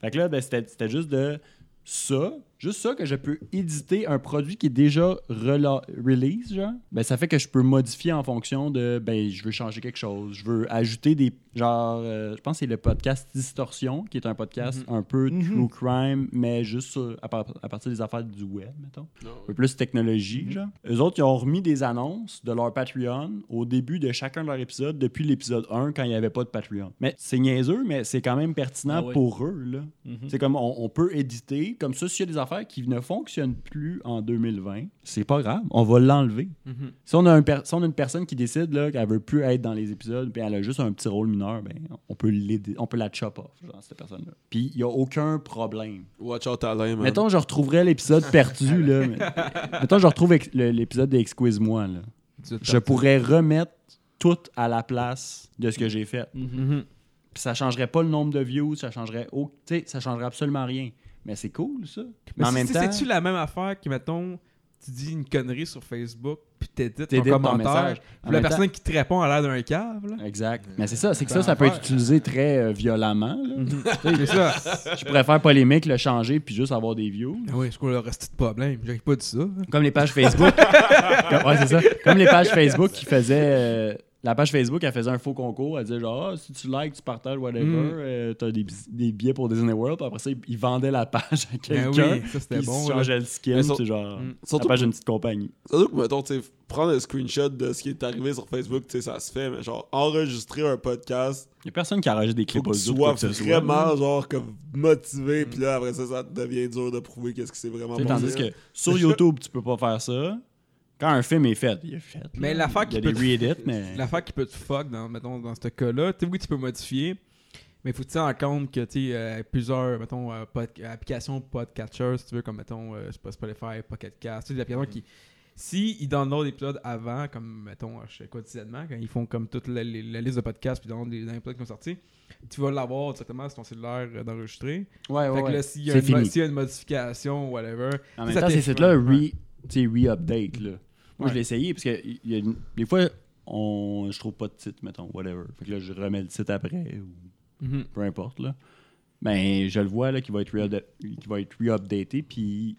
E: Fait que là, ben, c'était juste de ça, juste ça que je peux éditer un produit qui est déjà rela- release, genre. Ben, ça fait que je peux modifier en fonction de, ben, je veux changer quelque chose, je veux ajouter des, genre, euh, je pense que c'est le podcast Distorsion, qui est un podcast un peu true crime, mais juste sur- à, par- à partir des affaires du web, mettons. Un peu plus technologie, genre. Eux autres, ils ont remis des annonces de leur Patreon au début de chacun de leurs épisodes, depuis l'épisode 1, quand il n'y avait pas de Patreon. Mais c'est niaiseux, mais c'est quand même pertinent
I: Ah oui.
E: pour eux, là.
I: Mhm.
E: C'est comme on, on peut éditer, comme ça, s'il y a des affaires qui ne fonctionnent plus en 2020, c'est pas grave, on va l'enlever.
F: Mhm.
E: Si, on a un per- si on a une personne qui décide là, qu'elle veut plus être dans les épisodes, puis elle a juste un petit rôle mineur, ben, on peut l'aider- on peut la chop off, genre, cette personne-là. Puis il n'y a aucun problème.
G: Watch out Alain, man.
E: Mettons, je retrouverais l'épisode perdu, là. mais- mettons, je retrouve l'épisode d'Exquise-moi, là. Je pourrais remettre tout à la place de ce que j'ai fait.
F: Mhm.
E: Puis ça changerait pas le nombre de views, ça changerait, sais, ça changerait absolument rien. Mais c'est cool, ça. Mais, en même temps,
F: C'est-tu la même affaire que, mettons, tu dis une connerie sur Facebook, puis t'édites ton
E: T'édites ton
F: commentaire, puis la personne qui te répond a l'air d'un cave, là?
E: Exact. Mais c'est ça, c'est que ça, ça peut être utilisé très euh, violemment. là.
F: C'est ça.
E: Je pourrais faire polémique, le changer, puis juste avoir des views.
F: Ah oui, c'est quoi le reste de problème? J'aurais pas dit ça.
E: Comme les pages Facebook. Comme, ouais, c'est ça. Comme les pages Facebook qui faisaient. La page Facebook, elle faisait un faux concours. Elle disait genre, Ah, si tu likes, tu partages, whatever,
F: Mm.
E: euh, t'as des, des billets pour Disney World. Puis après ça, ils, ils vendaient la page à
F: Ben
E: quelqu'un.
F: oui, ça c'était bon.
E: ils le skin.
G: Sur-
E: C'est genre.
F: Mm.
G: Surtout
E: la page d'une petite compagnie.
G: Surtout que, mettons, tu sais, prendre un screenshot de ce qui est arrivé sur Facebook, tu sais, ça se fait, mais genre, enregistrer un podcast,
E: Il y a personne qui enregistre des clips
G: tu
E: audio. de
G: sois vraiment,
E: là.
G: genre, comme motivé, puis là, après ça, ça devient dur de prouver qu'est-ce que c'est vraiment
E: Tu
G: bon.
E: Tandis que sur YouTube, tu peux pas faire ça. Quand un film est fait, il est fait.
F: Mais l'affaire qui
E: des
F: peut te-
E: re-edits, mais.
F: L'affaire qui peut te fuck dans, mettons, dans ce cas-là, tu sais, oui, tu peux modifier, mais faut que tu en compte que tu sais, euh, plusieurs mettons, euh, pod- applications podcatchers, si tu veux, comme mettons euh, Sp- Spotify, Pocket Cast, des applications qui. Si ils downloadent l'épisode avant, comme mettons, je sais quotidiennement, quand ils font comme toute la, la- la liste de podcasts puis downloadent les les épisodes qui sont sortis, tu vas l'avoir directement sur ton cellulaire euh, d'enregistrer.
E: Ouais, ouais,
F: fait que là, s'il y, a
E: C'est
F: une mo-
E: fini.
F: s'il y a une modification, whatever.
E: En même temps, ces sites-là, re-update. Là. Moi,
F: Ouais.
E: je l'ai essayé parce que il y a une- des fois, on, je trouve pas de titre, mettons, whatever. Fait que là, je remets le titre après ou
F: Mhm.
E: peu importe. Là. Ben, je le vois là, qui va être re- re-updaté. Puis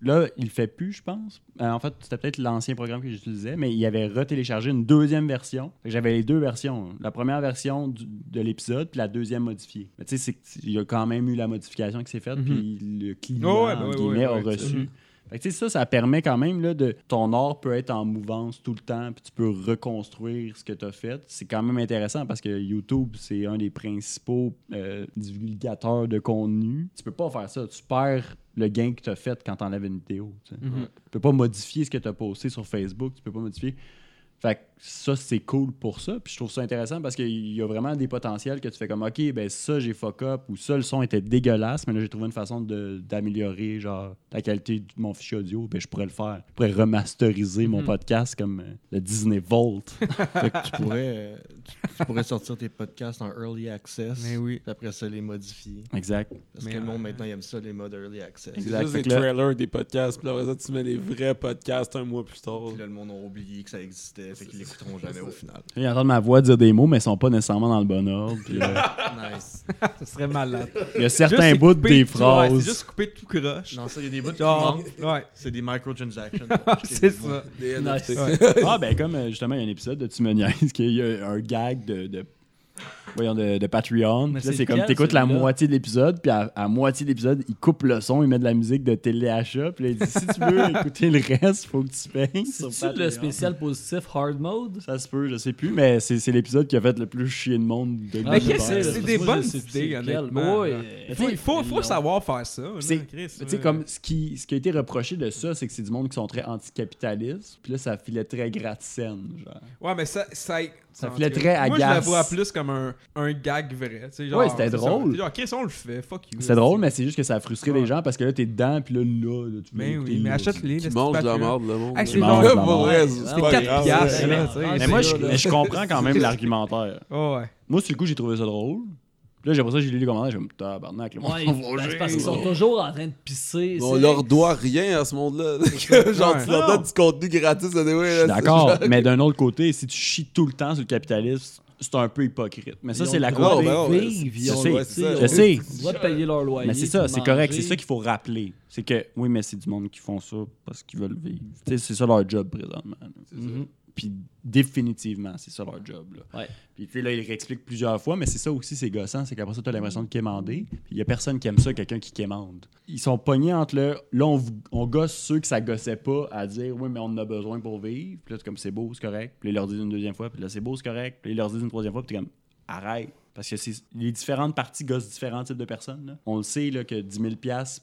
E: là, il le fait plus, je pense. Euh, en fait, c'était peut-être l'ancien programme que j'utilisais, mais il avait retéléchargé une deuxième version. Fait que J'avais les deux versions. La première version du- de l'épisode, puis la deuxième modifiée. Mais tu sais, il y a quand même eu la modification qui s'est faite,
F: Mhm.
E: puis le client,
F: Oh ouais,
E: a reçu. Fait que, tu sais, ça, ça permet quand même là, de. Ton art peut être en mouvance tout le temps, puis tu peux reconstruire ce que tu as fait. C'est quand même intéressant parce que YouTube, c'est un des principaux euh, divulgateurs de contenu. Tu peux pas faire ça. Tu perds le gain que tu as fait quand tu enlèves une vidéo. tu. Tu peux pas modifier ce que tu as posté sur Facebook. Tu peux pas modifier. Fait que ça, c'est cool pour ça. Puis je trouve ça intéressant parce qu'il y a vraiment des potentiels que tu fais comme, OK, ben ça, j'ai fuck up ou ça, le son était dégueulasse, mais là, j'ai trouvé une façon de- d'améliorer, genre, la qualité de mon fichier audio. Ben, je pourrais le faire. Je pourrais remasteriser mon
F: Mhm.
E: podcast comme euh, le Disney Volt.
J: Fait que tu pourrais, euh, tu, tu pourrais sortir tes podcasts en early access.
F: Mais oui.
J: Puis après ça, les modifier.
E: exact.
J: Parce
F: Mais,
J: que le monde maintenant il aime ça, les modes early access.
G: C'est
E: Exact.
G: juste
E: Fait
G: des trailers des podcasts, puis là, tu mets les vrais podcasts un mois plus tard.
J: Puis là, le monde a oublié que ça existait, fait qu'ils l'écouteront jamais au final.
E: Ils entendent ma voix dire des mots, mais ils sont pas nécessairement dans le bon ordre. Puis, euh,
J: Nice.
F: Ça serait malade.
E: il y a certains
F: Juste
E: bouts des
F: tout- ouais,
E: phrases.
F: c'est juste couper tout croche.
J: Non, ça, il y a des bouts qui
F: ouais.
J: C'est des microtransactions.
F: c'est ça.
G: Des
I: Nice.
E: Ah, ben comme euh, justement, il y a un épisode de Tu me niaises, qu'il y a un gag de, de, voyons, de, de Patreon.
I: Mais
E: Puis là,
I: c'est
E: c'est comme t'écoutes la moitié de l'épisode, puis à, à moitié de l'épisode, il coupe le son, il met de la musique de téléachat, puis là, il dit si tu veux écouter le reste, faut que tu payes.
I: C'est-tu le spécial positif hard mode?
E: Ça se peut, je sais plus, mais c'est c'est l'épisode qui a fait le plus chier de monde de
I: Ah,
F: c'est des bonnes
I: c'est
F: idées, honnêtement. Il faut, il faut, faut
I: non.
F: savoir faire ça.
E: C'est- comme ce qui, ce qui a été reproché de ça, c'est que c'est du monde qui sont très anticapitalistes. Puis là, ça filait très gratte-scène. Genre.
F: Ouais, mais ça. Ça,
E: Ça
F: cas,
E: très
F: Moi, je la vois plus comme un, un gag vrai. tu sais, genre,
E: Ouais, c'était drôle.
F: Genre, Chris, on le fait. Fuck you.
E: C'est drôle, mais c'est juste que ça a frustré
F: Ouais.
E: les gens parce que là, t'es dedans, puis là, là, là, tu veux
F: Mais
E: écouter
F: oui, mais achète-les.
G: Qui
F: le
G: mange de la merde, le monde.
F: C'est quatre
G: grave.
F: piastres, tu
E: Mais moi, je, comprends quand même l'argumentaire.
F: Oh, ouais.
E: Moi, sur le coup, j'ai trouvé ça drôle. Puis là, j'ai ça, j'ai lu les commentaires, j'ai dit, tabarnak, le monde
I: Ouais,
E: va
I: ben, c'est
E: juger.
I: parce qu'ils sont toujours en train de pisser.
G: On
I: c'est-
G: leur doit rien à ce monde-là. Genre, tu leur donnes du contenu gratis, anyway,
E: Je
G: là,
E: suis
G: c'est
E: d'accord, mais d'un autre côté, si tu chies tout le temps sur le capitalisme, c'est un peu hypocrite. Mais ça, c'est la côté.
G: ben
E: je sais,
G: c'est ça.
I: ils de payer leur loyer.
E: Mais c'est ça, c'est correct. C'est ça qu'il faut rappeler. C'est que, oui, mais c'est du monde qui font ça parce qu'ils veulent vivre. Tu sais, c'est ça leur job présentement. là.
I: Mhm.
E: Puis définitivement, c'est ça leur job. Là.
I: Ouais.
E: Puis tu sais, là, il réexplique plusieurs fois, mais c'est ça aussi, c'est gossant, c'est qu'après ça, tu as l'impression de quémander. Puis il y a personne qui aime ça, quelqu'un qui quémande. Ils sont pognés entre le. Là, on, on gosse ceux que ça gossait pas à dire, oui, mais on en a besoin pour vivre. Puis là, c'est comme, c'est beau, c'est correct. Puis là, ils leur disent une deuxième fois, puis là, c'est beau, c'est correct. Puis là, ils leur disent une troisième fois, puis t'es comme, arrête. Parce que les différentes parties gossent différents types de personnes. là. On le sait là, que 10 000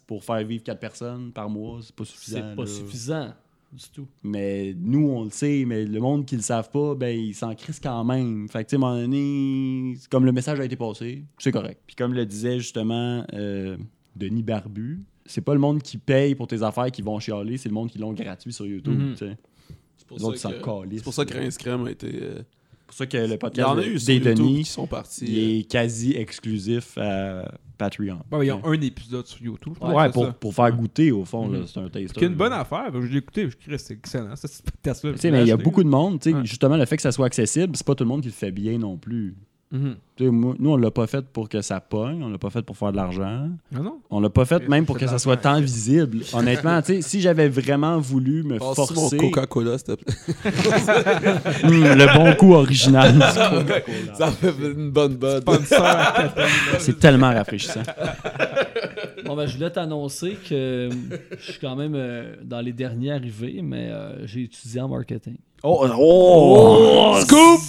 E: pour faire vivre 4 personnes par mois, c'est pas suffisant.
I: C'est pas
E: là.
I: suffisant du tout.
E: Mais nous, on le sait, mais le monde qui le savent pas, ben, ils s'en crissent quand même. Fait que, tu sais, à un moment donné, c'est comme le message a été passé, c'est correct. Puis comme le disait justement euh, Denis Barbu, c'est pas le monde qui paye pour tes affaires qui vont chialer, c'est le monde qui l'ont gratuit sur YouTube, tu sais.
G: C'est pour c'est pour ça que Rince Crème a été. euh,
E: C'est pour ça que le
G: Il y
E: podcast
G: en a eu
E: des Denis,
G: qui sont partis.
E: il est quasi exclusif à Patreon.
F: Bon, ils ont un épisode sur YouTube. je
E: Ouais,
F: pense, c'est
E: pour, pour faire goûter, au fond,
F: Mhm.
E: c'est un taster.
F: Qui est une bonne affaire. Je l'ai écouté. Je crée, c'est excellent. Ça, c'est podcast-là.
E: Tu sais, mais il y a beaucoup de monde, tu sais,
F: Ouais.
E: justement, le fait que ça soit accessible, c'est pas tout le monde qui le fait bien non plus.
F: Mhm.
E: Moi- nous, on l'a pas fait pour que ça pogne, on l'a pas fait pour faire de l'argent.
F: Ah non?
E: On l'a pas fait
F: Et
E: même pour que ça soit tant visible. Honnêtement, tu sais, si j'avais vraiment voulu me
G: Passe-tu mon
E: forcer
G: Coca-Cola, s'il te plaît?
E: Hum, le bon coup original,
G: Ça fait une bonne bonne.
E: c'est tellement rafraîchissant.
I: Bon, ben, je voulais t'annoncer que euh, je suis quand même euh, dans les derniers arrivés, mais euh, j'ai étudié en marketing.
E: Oh, oh, scoop!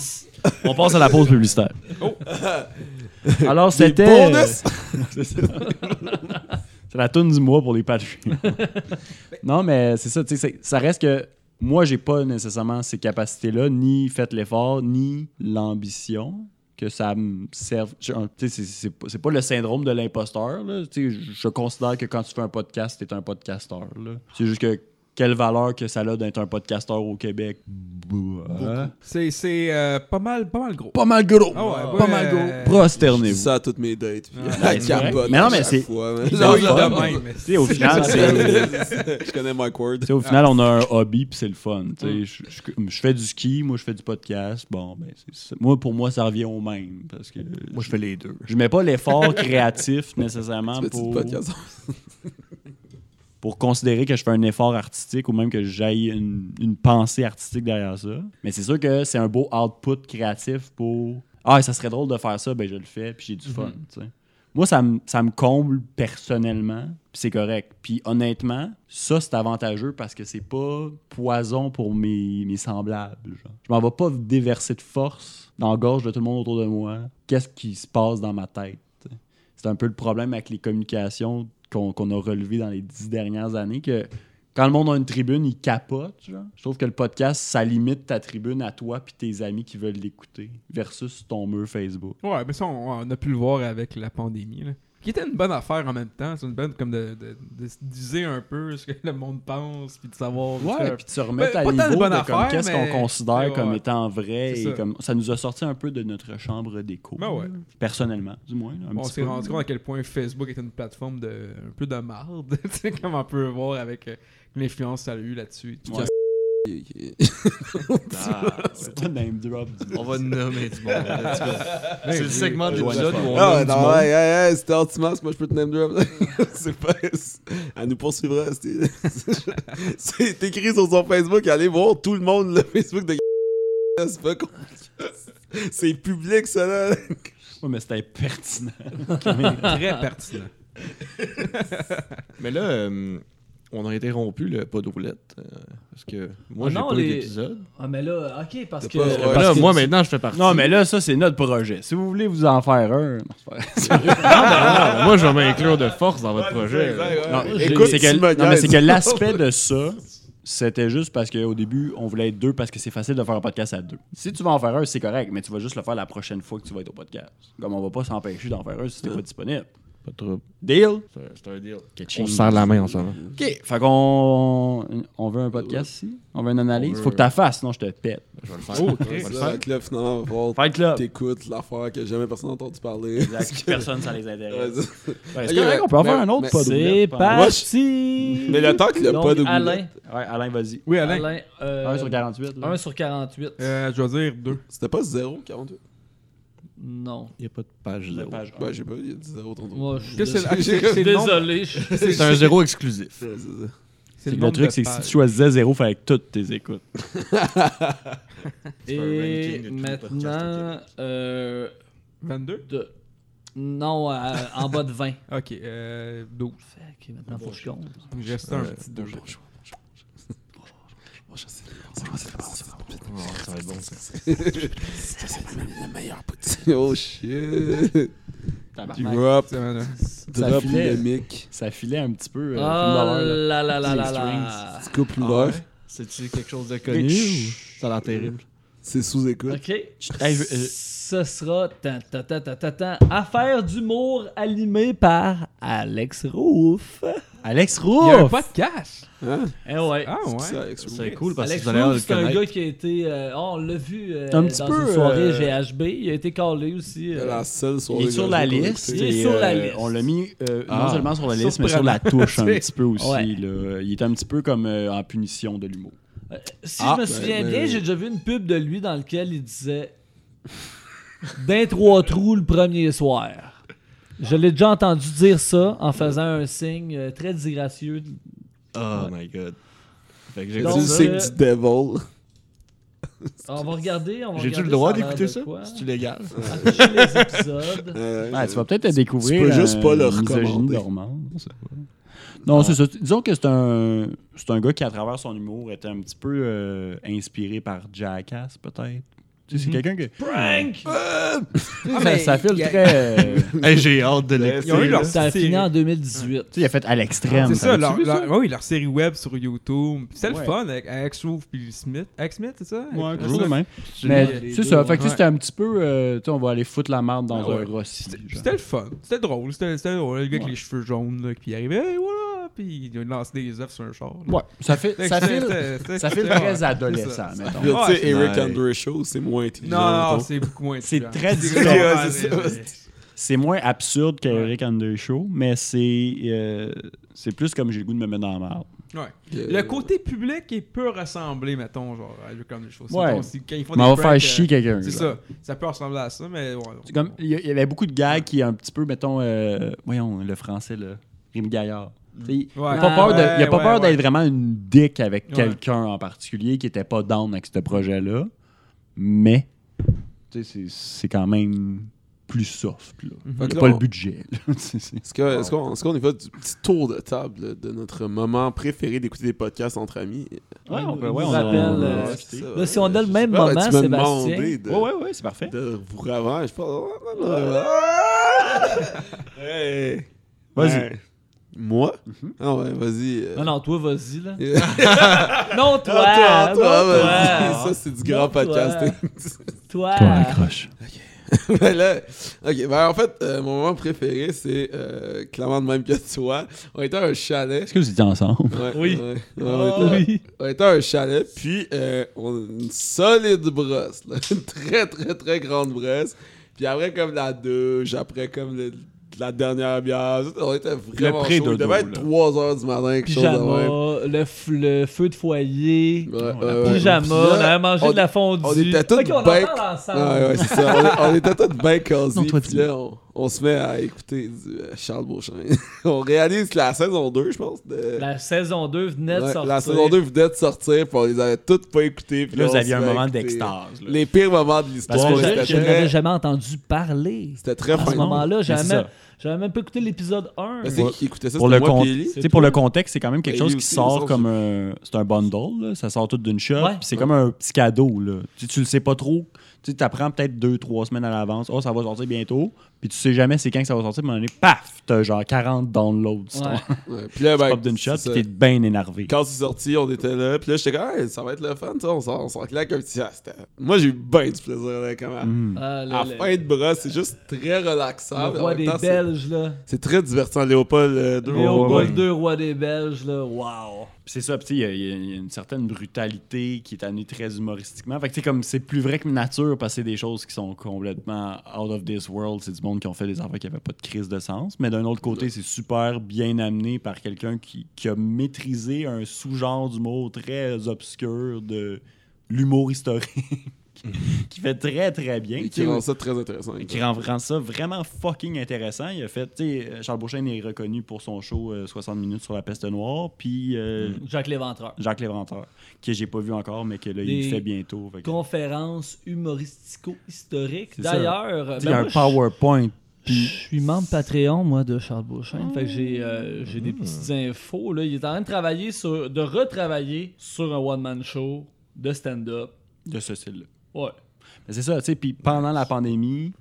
E: On passe à la pause publicitaire. Alors, c'était. C'est ça. C'est la toune du mois pour les Patreons. non, mais c'est ça, tu sais, c'est- ça reste que moi, j'ai pas nécessairement ces capacités-là, ni fait l'effort, ni l'ambition que ça me serve. Tu C'est pas- le syndrome de l'imposteur. Tu Je considère que quand tu fais un podcast, t'es un podcasteur. C'est juste que quelle valeur que ça a d'être un podcasteur au Québec. Bah.
F: C'est c'est, euh, pas, mal, pas mal gros.
E: Pas mal gros.
F: Ah ouais,
E: pas
F: ouais,
E: mal gros.
G: Je dis
E: Prosternez-vous.
G: ça à toutes mes dates. Puis capote
E: Mais non, mais c'est-
F: mais
E: au final, c'est.
G: Je connais Mike Ward.
E: Tu sais, au final, on a un hobby puis c'est le fun. Tu sais, Je, je- je fais du ski, moi je fais du podcast. Bon, ben, moi pour moi ça revient au même parce que
J: Moi, je fais les deux.
E: je mets pas l'effort créatif nécessairement pour,
G: du podcast?
E: Pour considérer que je fais un effort artistique ou même que j'aille une, une pensée artistique derrière ça. Mais c'est sûr que c'est un beau output créatif pour ah ça serait drôle de faire ça, ben je le fais puis j'ai du fun. tu sais. Moi, ça me, ça me comble personnellement, puis c'est correct. Puis honnêtement, ça, c'est avantageux parce que c'est pas poison pour mes, mes semblables. genre. Je m'en vais pas déverser de force dans la gorge de tout le monde autour de moi. Qu'est-ce qui se passe dans ma tête? C'est un peu le problème avec les communications qu'on a relevées dans les dix dernières années, que quand le monde a une tribune, il capote. Je trouve que le podcast, ça limite ta tribune à toi puis tes amis qui veulent l'écouter versus ton mur Facebook.
F: Ouais, mais ça, on, on a pu le voir avec la pandémie. Là. Qui était une bonne affaire en même temps. C'est une bonne comme de, de, de se diser un peu ce que le monde pense, puis de savoir.
E: Ouais, puis de se remettre
F: Ben,
E: à niveau
F: bonne
E: de comme qu'est-ce
F: mais-
E: qu'on considère comme étant vrai. Et
F: ça.
E: comme, ça nous a sorti un peu de notre chambre d'écho.
F: Ben ouais.
E: Personnellement, du moins. un
F: on
E: petit
F: s'est
E: peu.
F: rendu compte à quel point Facebook est une plateforme de un peu de marde. tu sais, comme on peut voir avec euh, l'influence que ça a eu là-dessus.
E: Ouais.
J: Ah,
E: C'est pas name drop du
J: on va nommer du monde. C'est le segment de l'épisode où on
G: Ah,
J: nomme du
G: non,
J: monde.
G: ouais, hey, hey, c'était moi je peux te name drop. c'est pas. Elle nous poursuivra. C'est écrit sur son Facebook. Allez voir tout le monde le Facebook de. C'est pas con. C'est public, ça là.
E: Ouais, mais c'était pertinent.
F: Très pertinent.
J: Mais là, euh, on a interrompu le pas de roulette. euh, parce que moi,
I: Ah
J: j'ai
I: non,
J: pas
I: les-
J: eu d'épisode.
I: Ah, mais là, ok, parce que.
G: pas-
I: parce
G: ouais,
J: Ben là,
I: que
J: moi,
I: tu-
J: maintenant, je fais partie.
E: non, mais là, ça, c'est notre projet. Si vous voulez vous en faire un. Non, pas vrai.
J: Ah, ben, moi, je vais m'inclure de force dans votre projet.
E: Non, écoute, c'est que, non, mais c'est que l'aspect de ça, c'était juste parce qu'au début, on voulait être deux parce que c'est facile de faire un podcast à deux. Si tu vas en faire un, c'est correct, mais tu vas juste le faire la prochaine fois que tu vas être au podcast. Comme on va pas s'empêcher d'en faire un si t'es pas disponible.
J: Pas de trouble.
E: Deal?
J: C'est un- deal.
E: Ketching.
J: On se serre la main en ce moment.
E: Ok, fait qu'on on veut un podcast ici? On veut une analyse? Faut que tu fasses, sinon je te pète.
J: Je vais le faire.
F: Oh,
J: Je
F: Chris.
J: vais le
G: C'est
J: faire.
G: ça, que là, finalement,
E: Fight Club.
G: t'écoutes l'affaire que jamais personne n'a entendu parler.
E: Exact. Personne, ça les intéresse. Ouais, c'est
G: Ok,
E: correct, on peut en faire un autre pas
I: C'est parti!
G: Mais le temps qu'il y a pas de
I: Alain.
E: Ouais, Alain, vas-y.
F: Oui, Alain.
I: Alain, euh,
E: 1 sur 48. là.
I: 1 sur 48.
F: Euh, je vais dire 2.
G: C'était pas 0, 48?
I: Non.
J: Il n'y a pas de page zéro.
E: page.
G: Ouais, j'ai pas, il y a dit 0 tantôt.
I: Moi, je suis
F: Qu'est-ce que c'est-
I: désolé.
F: c'est- c'est le
J: C'est un zéro exclusif.
G: C'est.
F: C'est
E: Le
F: nombre
E: truc, c'est que si tu choisissais 0, il fallait que toutes tes écoutes.
J: C'est
I: Et maintenant, euh,
F: 22?
I: de... non, euh, en bas de 20.
F: Ok, euh, 12.
I: Fait que maintenant, faut que je compte.
F: Reste un petit 2.
J: Oh, ça va être bon, ça.
G: Oh shit.
E: Tabarnak.
G: Drop,
E: Ça
G: drop
E: filait.
G: le mic.
E: Ça filait un petit peu. euh, film d'horreur, là.
I: là là là là.
G: Tu coupes
J: Ah
G: l'ouvert.
J: ouais? C'est-tu quelque chose de connu ou ça a l'air terrible?
G: C'est sous-écoute.
I: OK.
E: Hey, je- euh,
I: Ce sera tan, tan, tan, tan, tan, tan, Affaire d'humour animée par Alex Roof.
E: Alex
F: Il y a un
E: Roux!
F: podcast.
G: Hein?
I: Eh ouais.
F: Ah
G: C'est ça,
F: ouais.
J: C'est cool parce que
I: Alex
J: vous allez
I: c'est un
J: connaître.
I: gars qui a été. euh, oh, on l'a vu euh,
E: Un
I: dans
E: petit
I: une
E: peu,
I: soirée
E: euh,
I: GHB. Il a été callé aussi. euh,
G: La seule soirée
E: Il est sur
G: que
E: la
G: j'ai
E: liste.
I: Il est
E: et,
I: sur la
E: euh,
I: liste.
E: On l'a mis euh, non
J: Ah.
E: seulement sur la liste, mais sur la touche un petit peu aussi.
I: Ouais.
E: là. Il est un petit peu comme euh, en punition de l'humour.
I: Si
E: Ah,
I: je me
G: ben,
I: souviens
G: ben,
I: bien,
G: oui.
I: j'ai déjà vu une pub de lui dans laquelle il disait D'un trois trous le premier soir. Je l'ai déjà entendu dire ça en faisant un signe euh, très disgracieux.
J: Oh my god. Fait que j'ai
I: Donc,
G: Tu
I: euh,
G: du devil.
I: On va regarder.
J: J'ai-tu le droit d'écouter ça? C'est-tu légal?
I: Les épisodes.
G: Euh,
E: Ouais, tu vas peut-être découvrir.
G: peux juste
E: euh,
G: pas le
E: misogynie
G: recommander.
E: Non, c'est ça. Disons que c'est un, c'est un gars qui, à travers son humour, était un petit peu euh, inspiré par Jackass, peut-être. Tu sais, c'est quelqu'un que.
I: Prank!
F: Ah,
E: ça,
F: mais
E: ça file
F: il y a-
E: très. euh,
J: Hey, j'ai hâte de
F: Ils ont eu
J: l'écouter.
F: leur.
I: Ça a
F: série.
I: fini en 2018.
E: tu sais, il a fait à l'extrême.
F: C'est ça,
E: T'avais-tu
F: leur,
E: vu
F: leur- oui, leur série web sur YouTube. C'était
E: Ouais.
F: le fun avec Alex Roof puis Smith. Alex Smith, c'est ça?
E: Ouais, quelque chose de même.
F: Les
E: Mais
F: deux,
E: c'est ça. Fait que tu sais,
F: ouais.
E: c'était un petit peu. euh, tu sais, on va aller foutre la merde dans
F: Ah ouais.
E: un Rossi.
F: C'était
E: genre.
F: c'était le fun. C'était drôle. C'était c'était drôle. Le gars avec
E: Ouais.
F: les cheveux jaunes, là, puis il arrivait, hey, voilà! Puis il lancé des œufs sur un char. là.
E: Ouais, ça fait, ça file, ça file très adolescent, mettons.
G: Tu sais, Eric. Andre Show, c'est moins intelligent.
F: Non, c'est beaucoup moins
E: C'est
F: intelligent.
E: très
F: C'est-
E: différent.
F: ouais,
G: c'est
E: moins absurde qu'Eric Under Show, mais c'est euh, c'est plus comme j'ai le goût de me mettre dans la merde.
F: Ouais.
G: Euh,
F: Le côté public, il peut ressembler, mettons, genre, à Eric Andre Show.
E: Ouais.
F: Si- quand ils font
E: Mais on
F: des
E: va faire chier
F: euh,
E: quelqu'un.
F: C'est ça. Ça peut ressembler à ça, mais ouais.
E: C'est comme il y, avait beaucoup de gags qui un petit peu mettons euh, voyons le français là, Rémi Gaillard. Il il a
F: Ouais.
E: pas peur de- il a pas
F: ouais,
E: peur
F: ouais.
E: d'être vraiment une dick avec
F: Ouais.
E: quelqu'un en particulier qui était pas down avec ce projet-là, mais tu sais, c'est c'est quand même plus soft là.
F: Mhm.
E: Il
G: Fait
E: a pas le budget.
G: Est-ce que- est-ce qu'on est-ce qu'on est fait du petit tour de table là, de notre moment préféré d'écouter des podcasts entre amis?
E: Ouais, on peut- ouais, on
I: rappelle, euh, Là, si on a le même
G: pas,
I: moment,
G: m'as
I: Sébastien.
G: demandé de,
E: Ouais ouais ouais, c'est parfait.
G: de vous revoir. Je pense. Hey.
E: Vas-y.
G: Moi? Ah ouais, vas-y. euh.
I: Non, non, toi, vas-y, là.
G: Ah,
I: non, toi!
G: toi,
I: non,
G: toi,
I: toi.
G: vas-y. Ça, c'est du grand
I: Non, toi.
G: podcasting.
I: Toi!
E: accroche.
G: ben là, ok, ben en fait, euh, mon moment préféré, c'est euh, clairement de même que toi. On était à un chalet.
E: Est-ce que vous étiez ensemble?
G: Ouais,
I: Oui.
G: ouais, ouais,
I: Oh,
G: on, était,
I: oui.
G: on était à un chalet, puis euh, on a une solide brosse, là, une très très très grande brosse. Puis après, comme la douche, après, comme le- la dernière bière, on était vraiment
E: Le pré-dodo,
G: chaud. Il devait être
E: là.
G: 3h du matin, quelque chose de même.
I: Le, f- le feu de foyer,
G: Ouais,
I: pyjama, on avait mangé
G: on-
I: de la fondue.
G: on était tous
I: Ok, on en parle ensemble.
G: Ah, ouais, c'est ça. On, est- on était tous bien cosy.
E: Non, toi,
G: puis
E: dis-
G: là, on, on se met à écouter du euh, Charles Beauchamp. on réalise que la saison 2, je pense. De...
I: La saison 2 venait de
G: Ouais,
I: sortir.
G: la saison 2 venait de sortir, puis on les avait toutes pas écoutées. puis
E: Là,
G: là,
E: vous aviez un moment d'extase.
G: Les pires moments de l'histoire.
E: Parce que
I: Je, n'avais jamais entendu parler.
G: c'était très
I: À ce moment-là,
E: Mais
I: j'avais même,
E: ça.
I: j'avais même pas écouté l'épisode 1.
G: Mais c'est qui écoutait ça?
E: Pour le,
G: moi
E: con- pour le contexte, c'est quand même quelque
G: Et
E: chose qui sort comme un. C'est un bundle, là. ça sort tout d'une shot.
I: Ouais.
E: puis C'est comme un petit cadeau. Là. Tu, tu le sais pas trop. Tu apprends peut-être deux, trois semaines à l'avance. Oh, ça va sortir bientôt. Puis tu sais jamais c'est quand que ça va sortir. Puis à un moment donné, paf, t'as genre 40 downloads.
I: Ouais.
G: Ouais, Puis là, ben,
E: pop d'une shot, puis t'es bien énervé.
G: Quand c'est sorti, on était là. Puis là, j'étais comme, Hey, ça va être le fun, ça. On s'en on claque un petit. Ah, c'était- Moi, j'ai eu bien du plaisir, là, quand même.
E: Mm.
I: Ah,
G: À
I: le-
G: la fin de bras, c'est juste très relaxant.
I: le roi des
G: temps,
I: Belges, là.
G: C'est très divertissant. Léopold euh, II.
I: Léopold
E: ouais.
I: II, roi des Belges, là. Wow.
E: C'est ça, il y a- une certaine brutalité qui est amenée très humoristiquement. Fait que comme c'est plus vrai que nature parce que c'est des choses qui sont complètement out of this world. C'est du monde qui ont fait des affaires qui n'avaient pas de crise de sens. Mais d'un autre côté, c'est super bien amené par quelqu'un qui, qui a maîtrisé un sous-genre d'humour très obscur de l'humour historique qui fait très très bien.
G: Et qui rend ça très intéressant.
E: et qui rend, rend ça vraiment fucking intéressant. Il a fait, tu sais, Charles Beauchesne est reconnu pour son show euh, 60 minutes sur la peste noire, puis euh,
I: Jacques Léventreur.
E: Jacques Léventreur, que j'ai pas vu encore, mais que là, il fait bientôt. Fait que-
I: Conférence humoristico-historique. D'ailleurs, ben
E: il y a
I: moi,
E: un
I: je-
E: PowerPoint,
I: Je suis membre Patreon, moi, de Charles Beauchesne. Fait que j'ai euh, j'ai des petites infos. Là. Il est en train de travailler sur, de retravailler sur un one-man show de stand-up.
E: de ce style-là.
I: Ouais.
E: Mais c'est ça, tu sais, puis pendant la pandémie,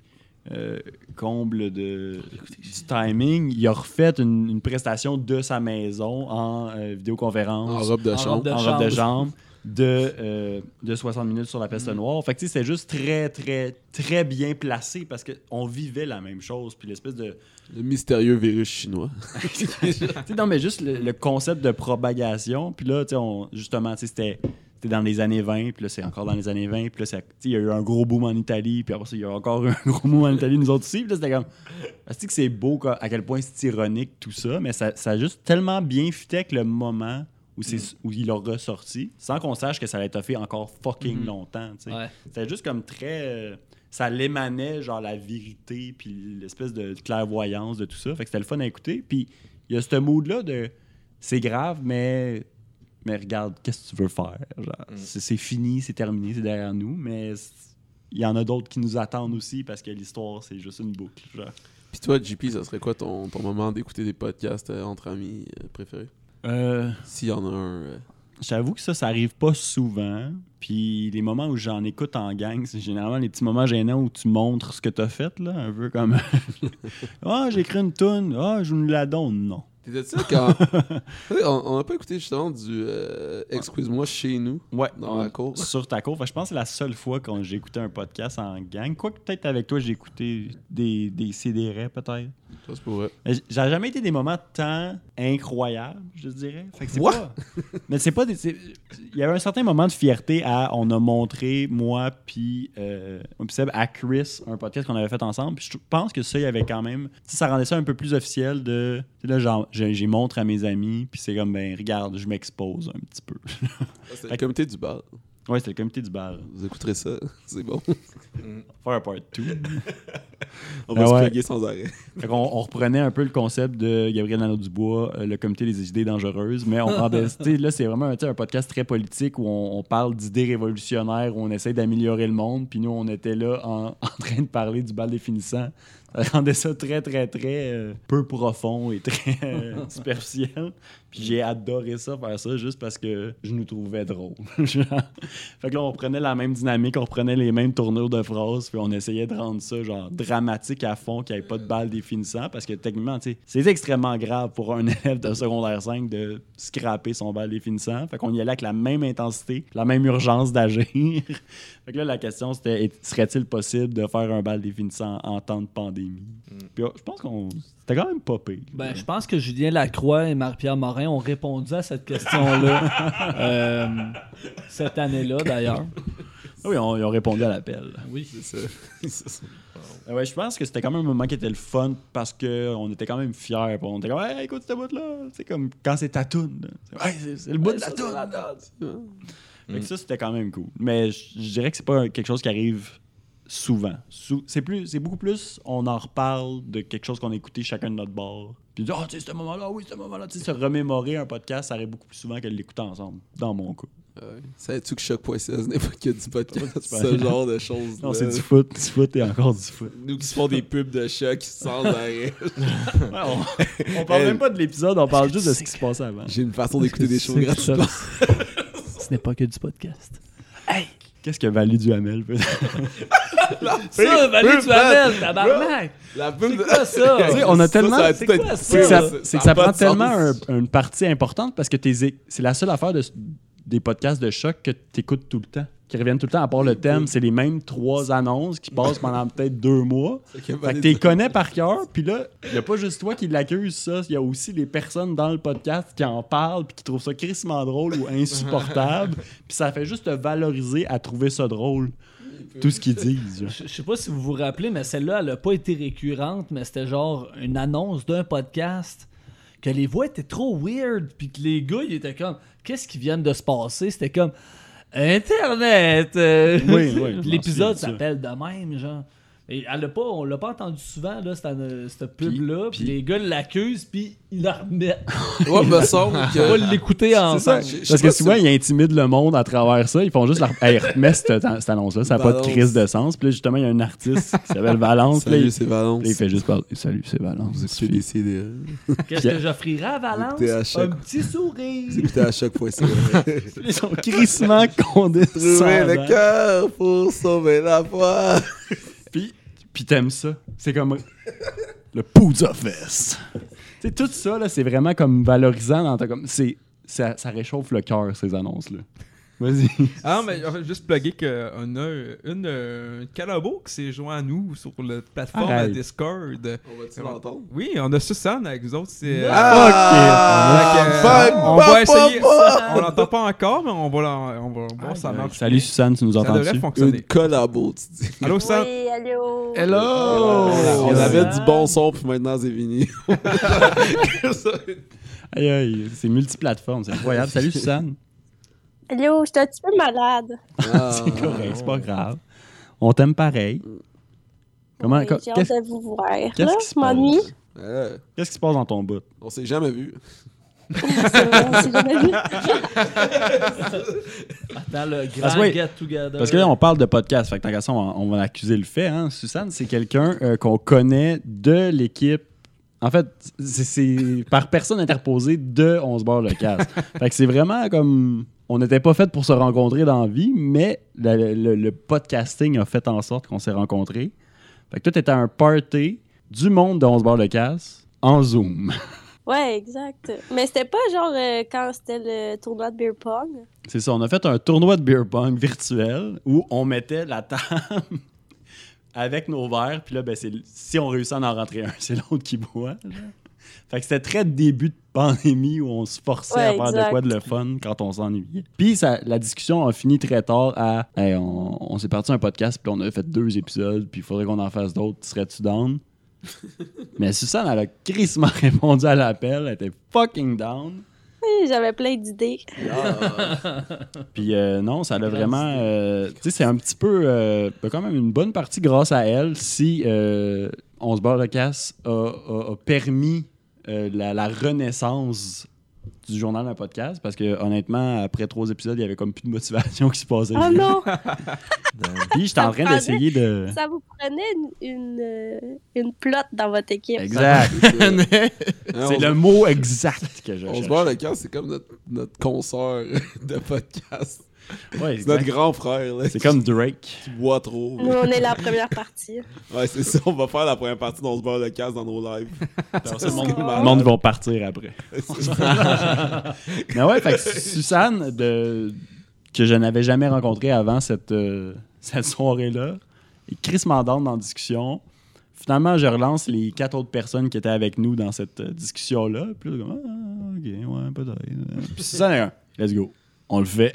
E: euh, comble de, du timing, il a refait une, une prestation de sa maison en euh, vidéoconférence.
G: En robe de
I: En
G: chambre.
E: en robe de
I: chambre.
E: de, euh, de 60 minutes sur la peste noire. Fait que tu sais, c'est juste très, très, très bien placé parce qu'on vivait la même chose. Puis l'espèce de.
G: Le mystérieux virus chinois.
E: tu sais, non, mais juste le, le concept de propagation. Puis là, tu sais, on- justement, tu sais, c'était. C'était dans les années 20, puis là, c'est encore dans les années 20, puis là, il y a eu un gros boom en Italie, puis après ça, il y a encore un gros boom en Italie, nous autres aussi, puis là, c'était comme... Est-ce que c'est beau, quoi, à quel point c'est ironique, tout ça, mais ça, ça a juste tellement bien fité avec le moment où, c'est, où il a ressorti, sans qu'on sache que ça allait fait encore fucking longtemps, tu sais.
I: Ouais.
E: C'était juste comme très... euh, ça l'émanait, genre, la vérité, puis l'espèce de clairvoyance de tout ça. Fait que c'était le fun à écouter. Puis il y a ce mood-là de... C'est grave, mais... Mais regarde, qu'est-ce que tu veux faire? Genre, c'est, fini, c'est terminé, c'est derrière nous, mais il y en a d'autres qui nous attendent aussi parce que l'histoire, c'est juste une boucle. Genre.
G: Puis toi, JP, ça serait quoi ton, ton moment d'écouter des podcasts euh, entre amis euh, préférés?
E: Euh,
G: S'il y en a un. euh,
E: J'avoue que ça, ça arrive pas souvent. Puis les moments où j'en écoute en gang, c'est généralement les petits moments gênants où tu montres ce que t'as fait, là, un peu comme Ah, j'ai écrit une toune, ah, je nous la donne. Non.
G: T'étais-tu là quand. On n'a pas écouté justement du euh, Excuse-moi chez nous
E: Ouais,
G: dans la cour.
E: Sur ta cour. Fait je pense que c'est la seule fois quand j'ai écouté un podcast en gang. Quoique peut-être avec toi, j'ai écouté des, des CDR peut-être.
G: Ça se pourrait.
E: Mais j- Ça n'a jamais été des moments tant incroyables, je dirais. Fait que c'est pas- Mais c'est pas Il y avait un certain moment de fierté à. On a montré, moi, puis euh, Seb, à Chris, un podcast qu'on avait fait ensemble. Puis je pense que ça, il y avait quand même. Ça rendait ça un peu plus officiel de. tu sais, Là, genre, j'ai j'ai montré à mes amis, puis c'est comme, ben, regarde, je m'expose un petit peu.
G: Ça, C'était le comité du bar.
E: ouais, c'était le comité du bar.
G: Vous écouterez ça, c'est bon.
E: Faire un part 2.
G: On va
E: Ah
G: se
E: ouais.
G: plugger sans arrêt.
E: On reprenait un peu le concept de Gabriel Nadeau-Dubois, euh, le comité des idées dangereuses, mais on rendait, là, c'est vraiment un, un podcast très politique où on, on parle d'idées révolutionnaires, où on essaie d'améliorer le monde, puis nous, on était là en, en train de parler du bal définissant. Ça rendait ça très, très, très euh, peu profond et très euh, superficiel. Puis j'ai adoré ça, faire ça, juste parce que je nous trouvais drôle. Fait que là, on prenait la même dynamique, on reprenait les mêmes tournures de phrases, puis on essayait de rendre ça genre dramatique à fond, qu'il n'y ait pas de balle définissant, parce que techniquement, tu sais, c'est extrêmement grave pour un élève de secondaire 5 de scraper son bal définissant. Fait qu'on y allait avec la même intensité, la même urgence d'agir. fait que là, la question, c'était serait-il possible de faire un bal définissant en temps de pandémie? Puis oh, je pense qu'on. C'était quand même pas pire.
I: Ben, je pense que Julien Lacroix et Marie-Pierre Morin ont répondu à cette question-là euh, cette année-là, d'ailleurs.
E: Ah oui, on- ils ont répondu à l'appel.
I: Oui.
G: C'est ça.
E: Euh, Ouais, je pense que c'était quand même un moment qui était le fun parce qu'on était quand même fiers. On était comme, hey, écoute cette bout-là. C'est comme quand c'est ta toune. C'est- Ouais, c'est c'est le bout de la toune. Fait que ça, c'était quand même cool. Mais je je dirais que c'est pas quelque chose qui arrive souvent. Sou- c'est plus, c'est beaucoup plus, on en reparle de quelque chose qu'on a écouté chacun de notre bord. Puis dire, ah, tu sais, ce moment-là, oui, ce moment-là. Tu sais, se remémorer un podcast, ça arrive beaucoup plus souvent que de l'écouter ensemble, dans mon cas.
G: Ouais. Savais-tu que Choc.16 n'est pas que du podcast?
E: pas-
G: ce genre de choses.
E: Non, c'est du foot, du foot et encore du foot.
G: Nous qui se font des pubs de choc sans arrêt.
E: Ouais, on, on parle même pas de l'épisode, on parle juste de ce qui se passait avant.
G: J'ai une façon d'écouter des choses
I: C'est
G: gratuitement.
I: ça. Ce n'est pas que du podcast.
E: Qu'est-ce que Valu Duhamel peut
I: Ça, Valérie Duhamel, tabarnak!
G: La pub
I: C'est quoi ça?
E: Tu sais, on a tellement-
G: ça,
I: C'est quoi
E: ça, c'est que ça prend tellement une partie importante parce que c'est la seule affaire de, des podcasts de choc que tu écoutes tout le temps. Qui reviennent tout le temps, à part le thème, c'est les mêmes trois annonces qui passent pendant peut-être deux mois. Fait que tu les connais par cœur, puis là, il n'y a pas juste toi qui l'accuse, ça. Il y a aussi les personnes dans le podcast qui en parlent, puis qui trouvent ça crissement drôle ou insupportable. puis ça fait juste te valoriser à trouver ça drôle. Tout ce qu'ils disent.
I: Je je sais pas si vous vous rappelez, mais celle-là, elle a pas été récurrente, mais c'était genre une annonce d'un podcast que les voix étaient trop weird, puis que les gars, ils étaient comme, qu'est-ce qui vient de se passer? C'était comme, Internet! euh,
E: Oui, oui,
I: L'épisode s'appelle de même, genre. Et elle a pas, on l'a pas entendu souvent, là, cette, euh, cette pub-là, puis
E: puis-
I: les gars l'accusent, puis ils la remettent.
G: Ouais, me semble
I: On va
G: que.
I: l'écouter
E: ça.
I: ensemble.
E: Parce que souvent, ils intimident le monde à travers ça. Ils font juste leur. Hey, remets cette, cette annonce-là. Ça n'a pas de crise de sens. Puis là, justement, il y a un artiste qui s'appelle Valence.
G: Salut, c'est Valence.
E: il fait juste parler. Salut, c'est Valence.
G: Vous écoutez des.
I: Qu'est-ce que j'offrirai à Valence?
G: Écoutez à chaque-
I: Un petit sourire.
G: Vous écoutez à chaque fois ça.
E: Ils sont crissement condescendants.
G: Trouver le cœur pour sauver la foi.
E: Puis, t'aimes ça. C'est comme le Pooza Fest. Tu sais, tout ça, là, c'est vraiment comme valorisant. Dans ta, comme, c'est, ça, ça réchauffe le cœur, ces annonces-là. Vas-y.
F: Ah, mais en fait, juste plugger qu'on a une, euh, une collabo qui s'est joint à nous sur la plateforme
E: Arrête.
F: Discord.
G: On va-tu l'entendre?
F: Oui, on a Susan avec nous autres. C'est, euh,
G: Ah! fuck,
F: on va essayer. On l'entend pas encore, mais on va, on va voir si ça
E: Euh,
F: marche.
E: Salut, Suzanne, tu nous
F: Ça
E: entends
F: devrait
G: Une
F: fonctionner.
G: collabo, tu dis.
F: Allô, Susan?
A: Oui, allô?
E: Hello!
G: On avait
I: ça.
G: du bon son, puis maintenant c'est fini.
E: Aïe, aïe, c'est multiplateforme, c'est incroyable. Salut, Suzanne.
A: Allô, je suis un petit peu malade.
G: Ah.
E: C'est correct, c'est pas grave. On t'aime pareil. Comment, co-
A: J'ai hâte
E: qu'est-ce,
A: de vous voir.
E: qu'est-ce
A: Là,
E: qui se.
G: Ouais,
E: qu'est-ce qui se passe dans ton bout?
G: on s'est jamais vu.
A: C'est vrai, on s'est jamais vu.
I: Attends, le grand
E: Parce que oui,
I: get together.
E: Parce que là, on parle de podcast. Fait que tant qu'à ça, on, va- on va accuser le fait. Hein. Suzanne, c'est quelqu'un euh, qu'on connaît de l'équipe. En fait, c'est, par personne interposée de On se barre le casse. fait que c'est vraiment comme. On n'était pas fait pour se rencontrer dans la vie, mais le, le- le podcasting a fait en sorte qu'on s'est rencontrés. Fait que toi, t'étais à un party du monde de On se barre le casse en Zoom.
A: Ouais, exact. Mais c'était pas genre euh, quand c'était le tournoi de beer pong?
E: C'est ça, on a fait un tournoi de beer pong virtuel où on mettait la table avec nos verres, puis là, ben, c'est, si on réussit à en rentrer un, c'est l'autre qui boit. Fait que c'était très début de pandémie où on se forçait à faire de quoi de le fun quand on s'ennuyait. Puis ça, la discussion a fini très tard à Hey, on, on s'est parti un podcast, puis on a fait deux épisodes, puis il faudrait qu'on en fasse d'autres. Serais-tu down? Mais Suzanne, elle a crissement répondu à l'appel. Elle était fucking down.
A: Oui, J'avais plein d'idées.
E: Puis euh, non, ça a vraiment. euh, tu sais, c'est un petit peu. euh, quand même une bonne partie grâce à elle si euh, On se barre le casse a, a- a permis euh, la, la renaissance du journal d'un podcast parce que honnêtement, après trois épisodes, il y avait comme plus de motivation qui se passait.
A: Oh non!
E: Puis j'étais en train d'essayer de.
A: Ça vous prenait une, une, euh, une plot dans votre équipe.
E: Exact. C'est le mot exact que je
G: On se barre le cœur, c'est comme notre, notre consoeur de podcast.
E: Ouais,
G: C'est notre grand frère, là.
E: C'est comme Drake.
G: qui boit trop.
A: Nous, on est la première partie.
G: Ouais, c'est ça. On va faire la première partie d'On se barre le casse dans nos lives.
E: le monde, monde va partir après. Mais ouais, fait que Suzanne, de, que je n'avais jamais rencontré avant cette, euh, cette soirée-là, est Chris Mandante dans la discussion. Finalement, je relance les quatre autres personnes qui étaient avec nous dans cette euh, discussion-là. Puis là, comme, ah, ok, ouais, peut-être. Puis Suzanne let's go. On le fait.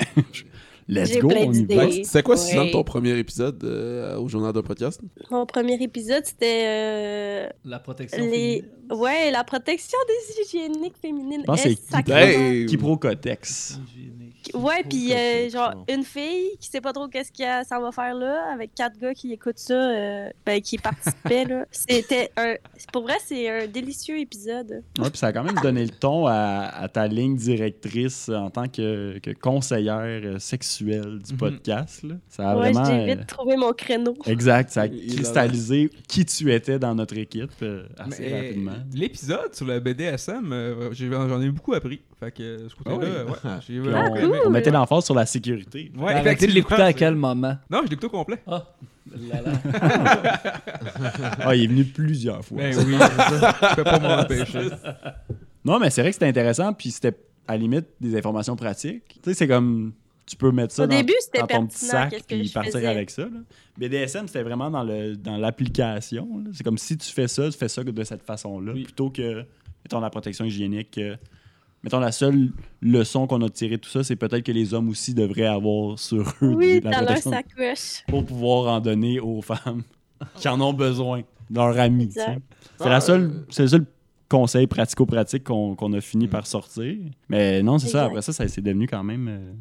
E: Let's go,
A: plein
E: on y va.
G: C'est quoi,
A: Ouais.
G: Suzanne, ton premier épisode euh, au journal d'un podcast?
A: Mon premier épisode, c'était euh,
I: La protection
A: les...
I: féminine.
A: ouais, la protection des hygiéniques féminines.
E: Je pense que c'est! Kiprocotex.
I: Hygiénique.
A: Ouais, puis euh, genre une fille qui sait pas trop qu'est-ce qu'elle s'en va faire là, avec quatre gars qui écoutent ça, euh, ben, qui participaient là. C'était un. Pour vrai, c'est un délicieux épisode.
E: Ouais, puis ça a quand même donné le ton à, à ta ligne directrice en tant que, que conseillère euh, sexuelle du
F: Mhm.
E: podcast. là. Ça a
A: ouais,
E: vraiment.
A: j'ai
E: euh,
A: vite trouvé mon créneau.
E: Exact, ça a
G: Il-
E: cristallisé qui tu étais dans notre équipe euh, assez
F: Mais,
E: rapidement.
F: L'épisode sur le BDSM, euh, j'ai- j'en ai beaucoup appris. Fait que ce côté-là,
E: Ah oui?
F: ouais, j'ai vraiment
E: on,
F: aimé.
E: On mettait l'emphase sur la sécurité.
F: Ouais,
I: T'as arrêté de l'écouter à quel moment?
F: Non, je l'écoute au complet.
I: Ah, là, là.
E: Ah, il est venu plusieurs fois.
F: Ben oui, je peux pas m'en empêcher.
E: Non, mais c'est vrai que c'était intéressant, puis c'était à la limite des informations pratiques. Tu sais, c'est comme tu peux mettre ça
A: Au
E: dans,
A: début,
E: dans ton petit sac puis
A: je
E: partir
A: faisais?
E: avec ça. là. BDSM, c'était vraiment dans le dans l'application. C'est comme si tu fais ça, tu fais ça de cette façon-là,
I: Oui.
E: plutôt que mettons la protection hygiénique. que- mettons la seule leçon qu'on a tirée de tout ça, c'est peut-être que les hommes aussi devraient avoir sur eux
A: Oui,
E: de la
A: dans leur
E: protection
A: sacoche.
E: pour pouvoir en donner aux femmes qui en ont besoin, leurs amis. C'est
G: Ah,
E: la seule,
G: euh,
E: c'est le seul conseil pratico-pratique qu'on qu'on a fini par sortir. Mais non, c'est ça. Après ça, ça c'est devenu quand même. euh,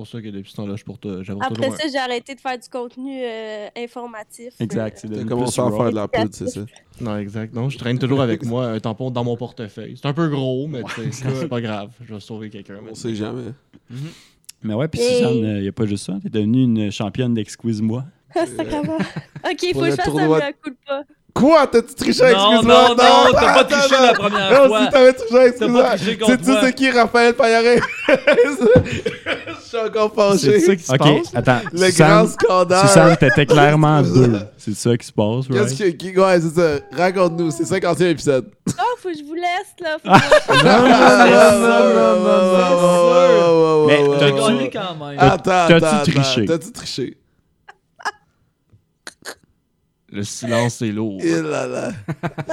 J: pour ça que depuis ce temps-là, je porte, euh,
A: Après ça, j'ai arrêté de faire du contenu euh, informatif.
E: Exact. C'est
G: T'as
E: devenu
G: commencé à faire de la poudre, c'est ça?
J: Non, exact. Non, je traîne toujours avec moi un tampon dans mon portefeuille. C'est un peu gros, mais tu c'est pas grave. Je vais sauver quelqu'un.
G: On sait jamais.
E: Mais ouais, puis Suzanne, il n'y a pas juste ça. T'es devenue une championne d'exquise-moi.
A: Ah. Ok, il faut que je fasse un coup de pas.
G: Quoi? T'as-tu triché?
I: Non,
G: Excuse-moi.
I: non, non, t'as pas triché la première
G: Non,
I: fois.
G: si t'avais triché,
I: T'as
G: excuse-moi.
I: pas triché contre
G: Sais-tu c'est qui Raphaël Payaret? Je suis encore
J: C'est
G: fâché.
J: ça qui se
E: Ok,
J: passe.
E: attends.
G: Le grand scandale.
E: Suzanne, t'étais clairement deux. C'est ça qui se passe,
G: Qu'est-ce
E: right?
G: que. qui- Ouais, c'est ça. Raconte-nous. C'est 50e épisode.
A: Oh, faut que je vous laisse, là. Faut
E: Ah.
A: que je-
E: Mais
G: Mais
I: T'as
E: t'as-tu-
I: gagné quand même.
G: Attends,
E: T'as-tu
G: attends, attends.
E: triché?
G: T'as-tu triché?
J: Le silence est lourd.
G: Eh.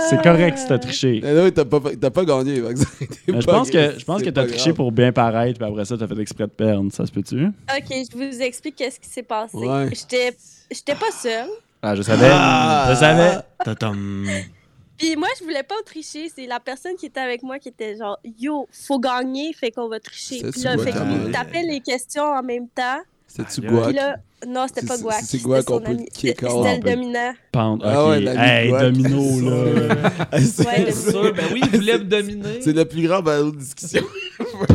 E: C'est correct si t'as triché.
G: Oui, t'as pas, t'as pas gagné.
E: Mais je pense que, je pense
G: C'est
E: que t'as triché
G: grave.
E: pour bien paraître, puis après ça, t'as fait exprès de perdre. Ça se peut-tu?
A: Ok, je vous explique qu'est-ce qui s'est passé.
G: Ouais.
A: J'étais, j'étais pas seule.
E: Ah, je savais.
G: Ah!
E: Je savais.
J: Tatam.
A: Puis moi, je voulais pas tricher. C'est la personne qui était avec moi qui était genre, yo, faut gagner, fait qu'on va tricher. Puis là, fait qu'il tapait les questions en même temps.
G: C'est-tu
E: Puis
G: guac?
A: Là, non, c'était pas Guac.
G: c'est
A: c'était
G: Guac qu'on peut
A: ami.
G: kick
A: C'était
G: out,
A: c'était
G: on
A: le dominant.
E: Pente.
G: Ah ouais,
E: hey,
G: Guac.
E: domino, là.
G: Ah, c'est-
A: Ouais, le-
I: C'est sûr, ben oui, il voulait me dominer.
G: C'est le plus grand balado de discussion.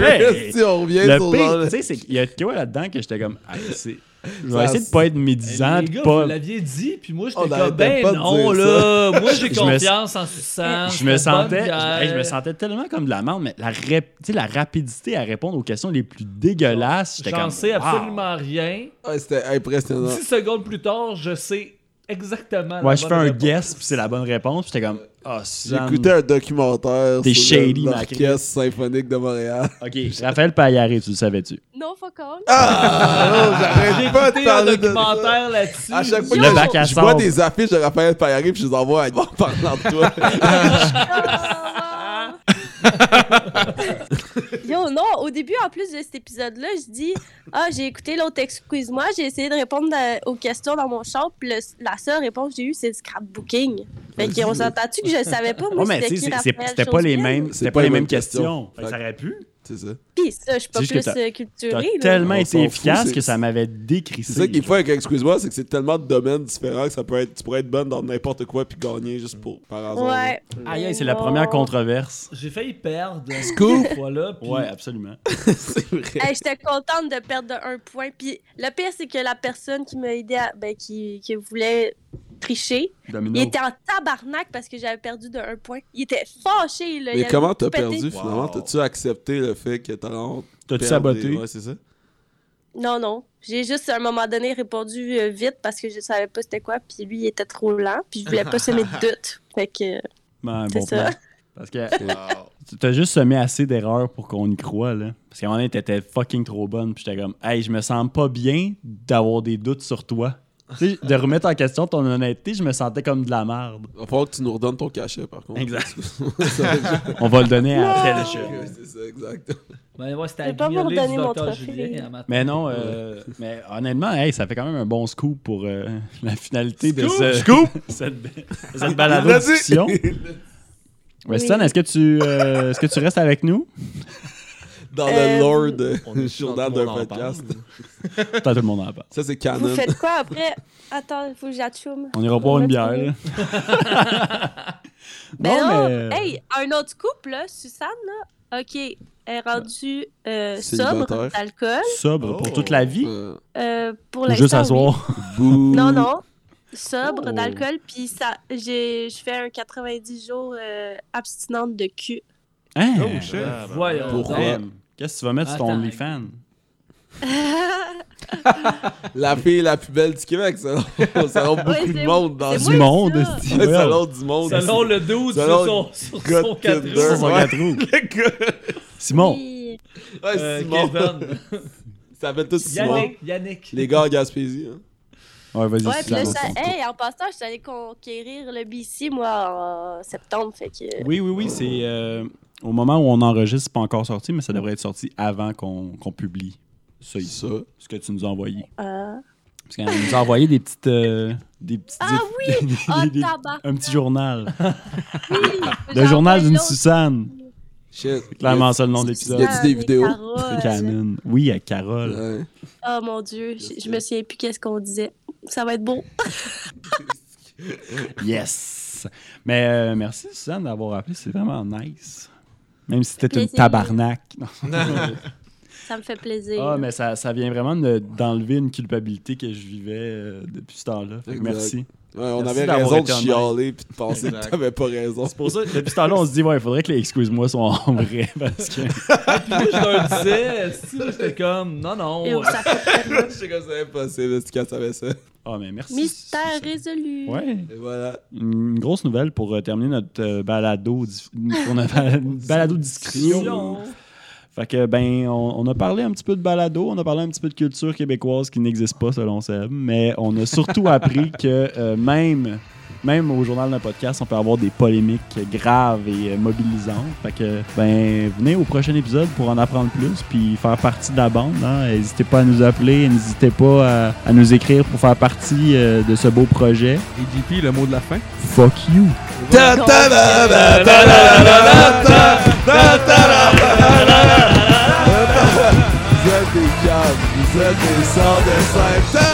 E: Hey!
G: si on revient
E: Le
G: sur
E: tu sais, c'est qu'il y a de quoi là-dedans que j'étais comme. ah, c'est- Je vais essayer de pas être médisant,
I: les gars,
E: pas.
I: vous l'aviez dit, puis moi, j'étais comme, ben non, là, moi, j'ai
E: Je me-
I: confiance en Susan.
E: Je me sentais, je me sentais tellement comme de la merde, mais la, sais, la rapidité à répondre aux questions les plus dégueulasses, j'étais
I: J'en
E: comme.
I: sais
E: wow.
I: absolument rien.
G: Ouais, c'était impressionnant.
I: 10 secondes plus tard, je sais exactement la
E: Ouais, je fais
I: bonne
E: un
I: réponse.
E: guess, puis c'est la bonne réponse, puis j'étais comme. Ah, Suzanne.
G: J'écoutais un documentaire
E: T'es
G: sur le-
E: shady, ma
G: l'orchestre symphonique de Montréal.
E: Ok, Raphaël Paillaré, tu le savais-tu?
A: Non, fuck all.
G: Ah!
I: J'ai
G: J'arrête pas de
I: écouté un
G: parler de
I: documentaire là-dessus.
G: À chaque fois
E: Le
G: que
E: bac à
G: je, je vois
E: sable.
G: des affiches de Raphaël Paillaré puis je les envoie à en parlant de toi.
A: Ah. Yo, non, au début, en plus de cet épisode-là, je dis Ah, j'ai écouté l'autre Excuse-moi, j'ai essayé de répondre à- aux questions dans mon char, puis la seule réponse que j'ai eue, c'est le scrapbooking. Fait qu'on s'entend-tu que je savais pas, moi,
E: Ouais, mais
A: c'était
E: pas les mêmes, c'était pas les mêmes questions. Fait que ça aurait pu.
G: C'est ça.
A: Puis ça, je suis pas plus euh, là.
E: tellement été efficace que ça m'avait décrissé.
G: C'est ça qui est fun avec Excuse-moi, c'est que c'est tellement de domaines différents que ça peut être, tu pourrais être bonne dans n'importe quoi puis gagner juste pour, par hasard.
A: Ouais.
E: Aïe, aïe, c'est la première controverse.
I: J'ai failli perdre
G: Scoop.
I: cette fois-là. puis
E: Ouais, absolument.
G: c'est vrai.
A: Hey, J'étais contente de perdre de un point. Puis le pire, c'est que la personne qui m'a aidé, à- ben, qui, qui voulait
E: Domino.
A: il était en tabarnak parce que j'avais perdu de un point. Il était fâché. Là. Il
G: Mais comment t'as
A: pété.
G: perdu finalement?
E: Wow.
G: T'as-tu accepté le fait que t'as honte?
E: T'as-tu saboté?
G: Ouais, c'est ça.
A: Non, non. J'ai juste à un moment donné répondu euh, vite parce que je savais pas c'était quoi. Puis lui, il était trop lent. Puis je voulais pas semer de doute. Fait que.
E: Ben,
A: C'est
E: bon
A: ça.
E: plan. Parce que tu t'as juste semé assez d'erreurs pour qu'on y croit, là. Parce qu'à un moment donné, t'étais fucking trop bonne. Puis j'étais comme, hey, je me sens pas bien d'avoir des doutes sur toi. Sais, de remettre en question ton honnêteté, je me sentais comme de la merde.
G: Va falloir que tu nous redonnes ton cachet par contre.
E: Exact. On va le donner à show.
G: Ouais, c'est ça, exact.
I: Ben ouais, c'était
A: Je vais pas vous redonner mon.
I: Julien.
E: Mais non, euh, mais honnêtement, hey, ça fait quand même un bon scoop pour euh, la finalité de ce,
G: Scoop!
E: cette, cette balade
G: Il l'a dit.
E: discussion.
A: Oui.
E: Stan, est-ce que tu euh, est-ce que tu restes avec nous?
G: Dans
A: Euh,
G: le lore de
J: On est
G: journal d'un podcast.
E: Tant tout le monde en parle.
G: Ça, c'est
A: Vous
G: canon.
A: faites quoi après? Attends, il faut que j'atchoume.
E: On ira boire une bière, là.
A: Ben non,
E: mais-
A: hey, un autre couple, là, Suzanne, là, OK, elle est rendue euh, sobre d'alcool
E: Sobre pour
J: Oh.
E: toute la vie?
G: Euh,
A: euh, pour
E: Ou juste à
A: oui.
E: soir.
A: Non, non. Sobre
E: Oh.
A: d'alcool, puis ça, j'ai, je fais un 90 jours euh, abstinente de cul.
E: Hein?
F: Oh, shit.
I: Voyons.
G: Pourquoi?
E: Qu'est-ce que tu vas mettre sur ton. OnlyFans?
G: La fille la plus belle du Québec, ça. Ça a beaucoup
A: Ouais,
G: de monde dans
E: Du monde,
A: ça.
G: Ouais, du monde.
I: Selon le dude sur
G: Selon
I: son, sur
G: gars
I: son
G: de
I: quatre
G: Tinder.
E: Sur son
I: roues.
E: Simon.
A: Oui.
G: Ouais,
I: Euh,
G: Simon.
I: Kevin.
G: Ça s'appelle tout Simon.
I: Yannick. Yannick.
G: Les gars en Gaspésie. hein.
E: Ouais, vas-y,
A: Ouais, puis là,
E: Suzanne.
A: ça- hey, en passant, je suis allée conquérir le BC, moi, en septembre, fait que...
E: Oui, oui, oui, c'est euh, au moment où on enregistre, c'est pas encore sorti, mais ça devrait être sorti avant qu'on qu'on publie ça ici.
G: Ça.
E: Ce que tu nous as envoyé.
A: euh,
E: Parce qu'elle nous a envoyé des petites. euh, des petites
A: Ah oui!
E: des-
A: Oh,
E: des- des-
A: tabac!
E: un petit journal.
A: Oui!
E: Le journal d'une
A: Suzanne.
G: Shit.
E: Clairement ça le nom de l'épisode.
G: Y a-tu des vidéos?
E: Canon. Oui, à Carole.
G: Ouais.
A: Oh mon dieu, je, je me souviens plus qu'est-ce qu'on disait. Ça va être beau.
E: Yes! Mais euh, merci, Suzanne, d'avoir appelé. C'est vraiment nice. Même si c'était une tabarnak.
A: Ça me fait plaisir.
E: Ah, mais ça, ça vient vraiment de- d'enlever une culpabilité que je vivais euh, depuis ce temps-là. Merci.
G: Ouais, on
E: Merci
G: avait raison de chialer puis de penser
J: Exact.
G: que t'avais pas raison.
E: C'est pour ça, depuis ce temps-là, on se dit, ouais, il faudrait que les excuse-moi soient en vrai. Parce que.
I: Puis moi, je leur disais, si, j'étais comme, non, non.
A: Et ça
G: Je sais que c'est impossible, est-ce qu'elle savait ça?
E: Ah, mais merci.
A: Mystère résolu.
E: Ouais.
G: Et voilà.
E: Une grosse nouvelle pour euh, terminer notre euh, balado, pour notre bal- balado discussion. Fait que, ben, on, on a parlé un petit peu de balado, on a parlé un petit peu de culture québécoise qui n'existe pas selon Seb, mais on a surtout appris que euh, même, même au journal d'un podcast, on peut avoir des polémiques graves et euh, mobilisantes. Fait que, ben, venez au prochain épisode pour en apprendre plus puis faire partie de la bande. hein. N'hésitez pas à nous appeler, n'hésitez pas à, à nous écrire pour faire partie euh, de ce beau projet.
F: Et JP, le mot de la fin?
E: Fuck you!
G: Vous êtes des câbles, vous êtes des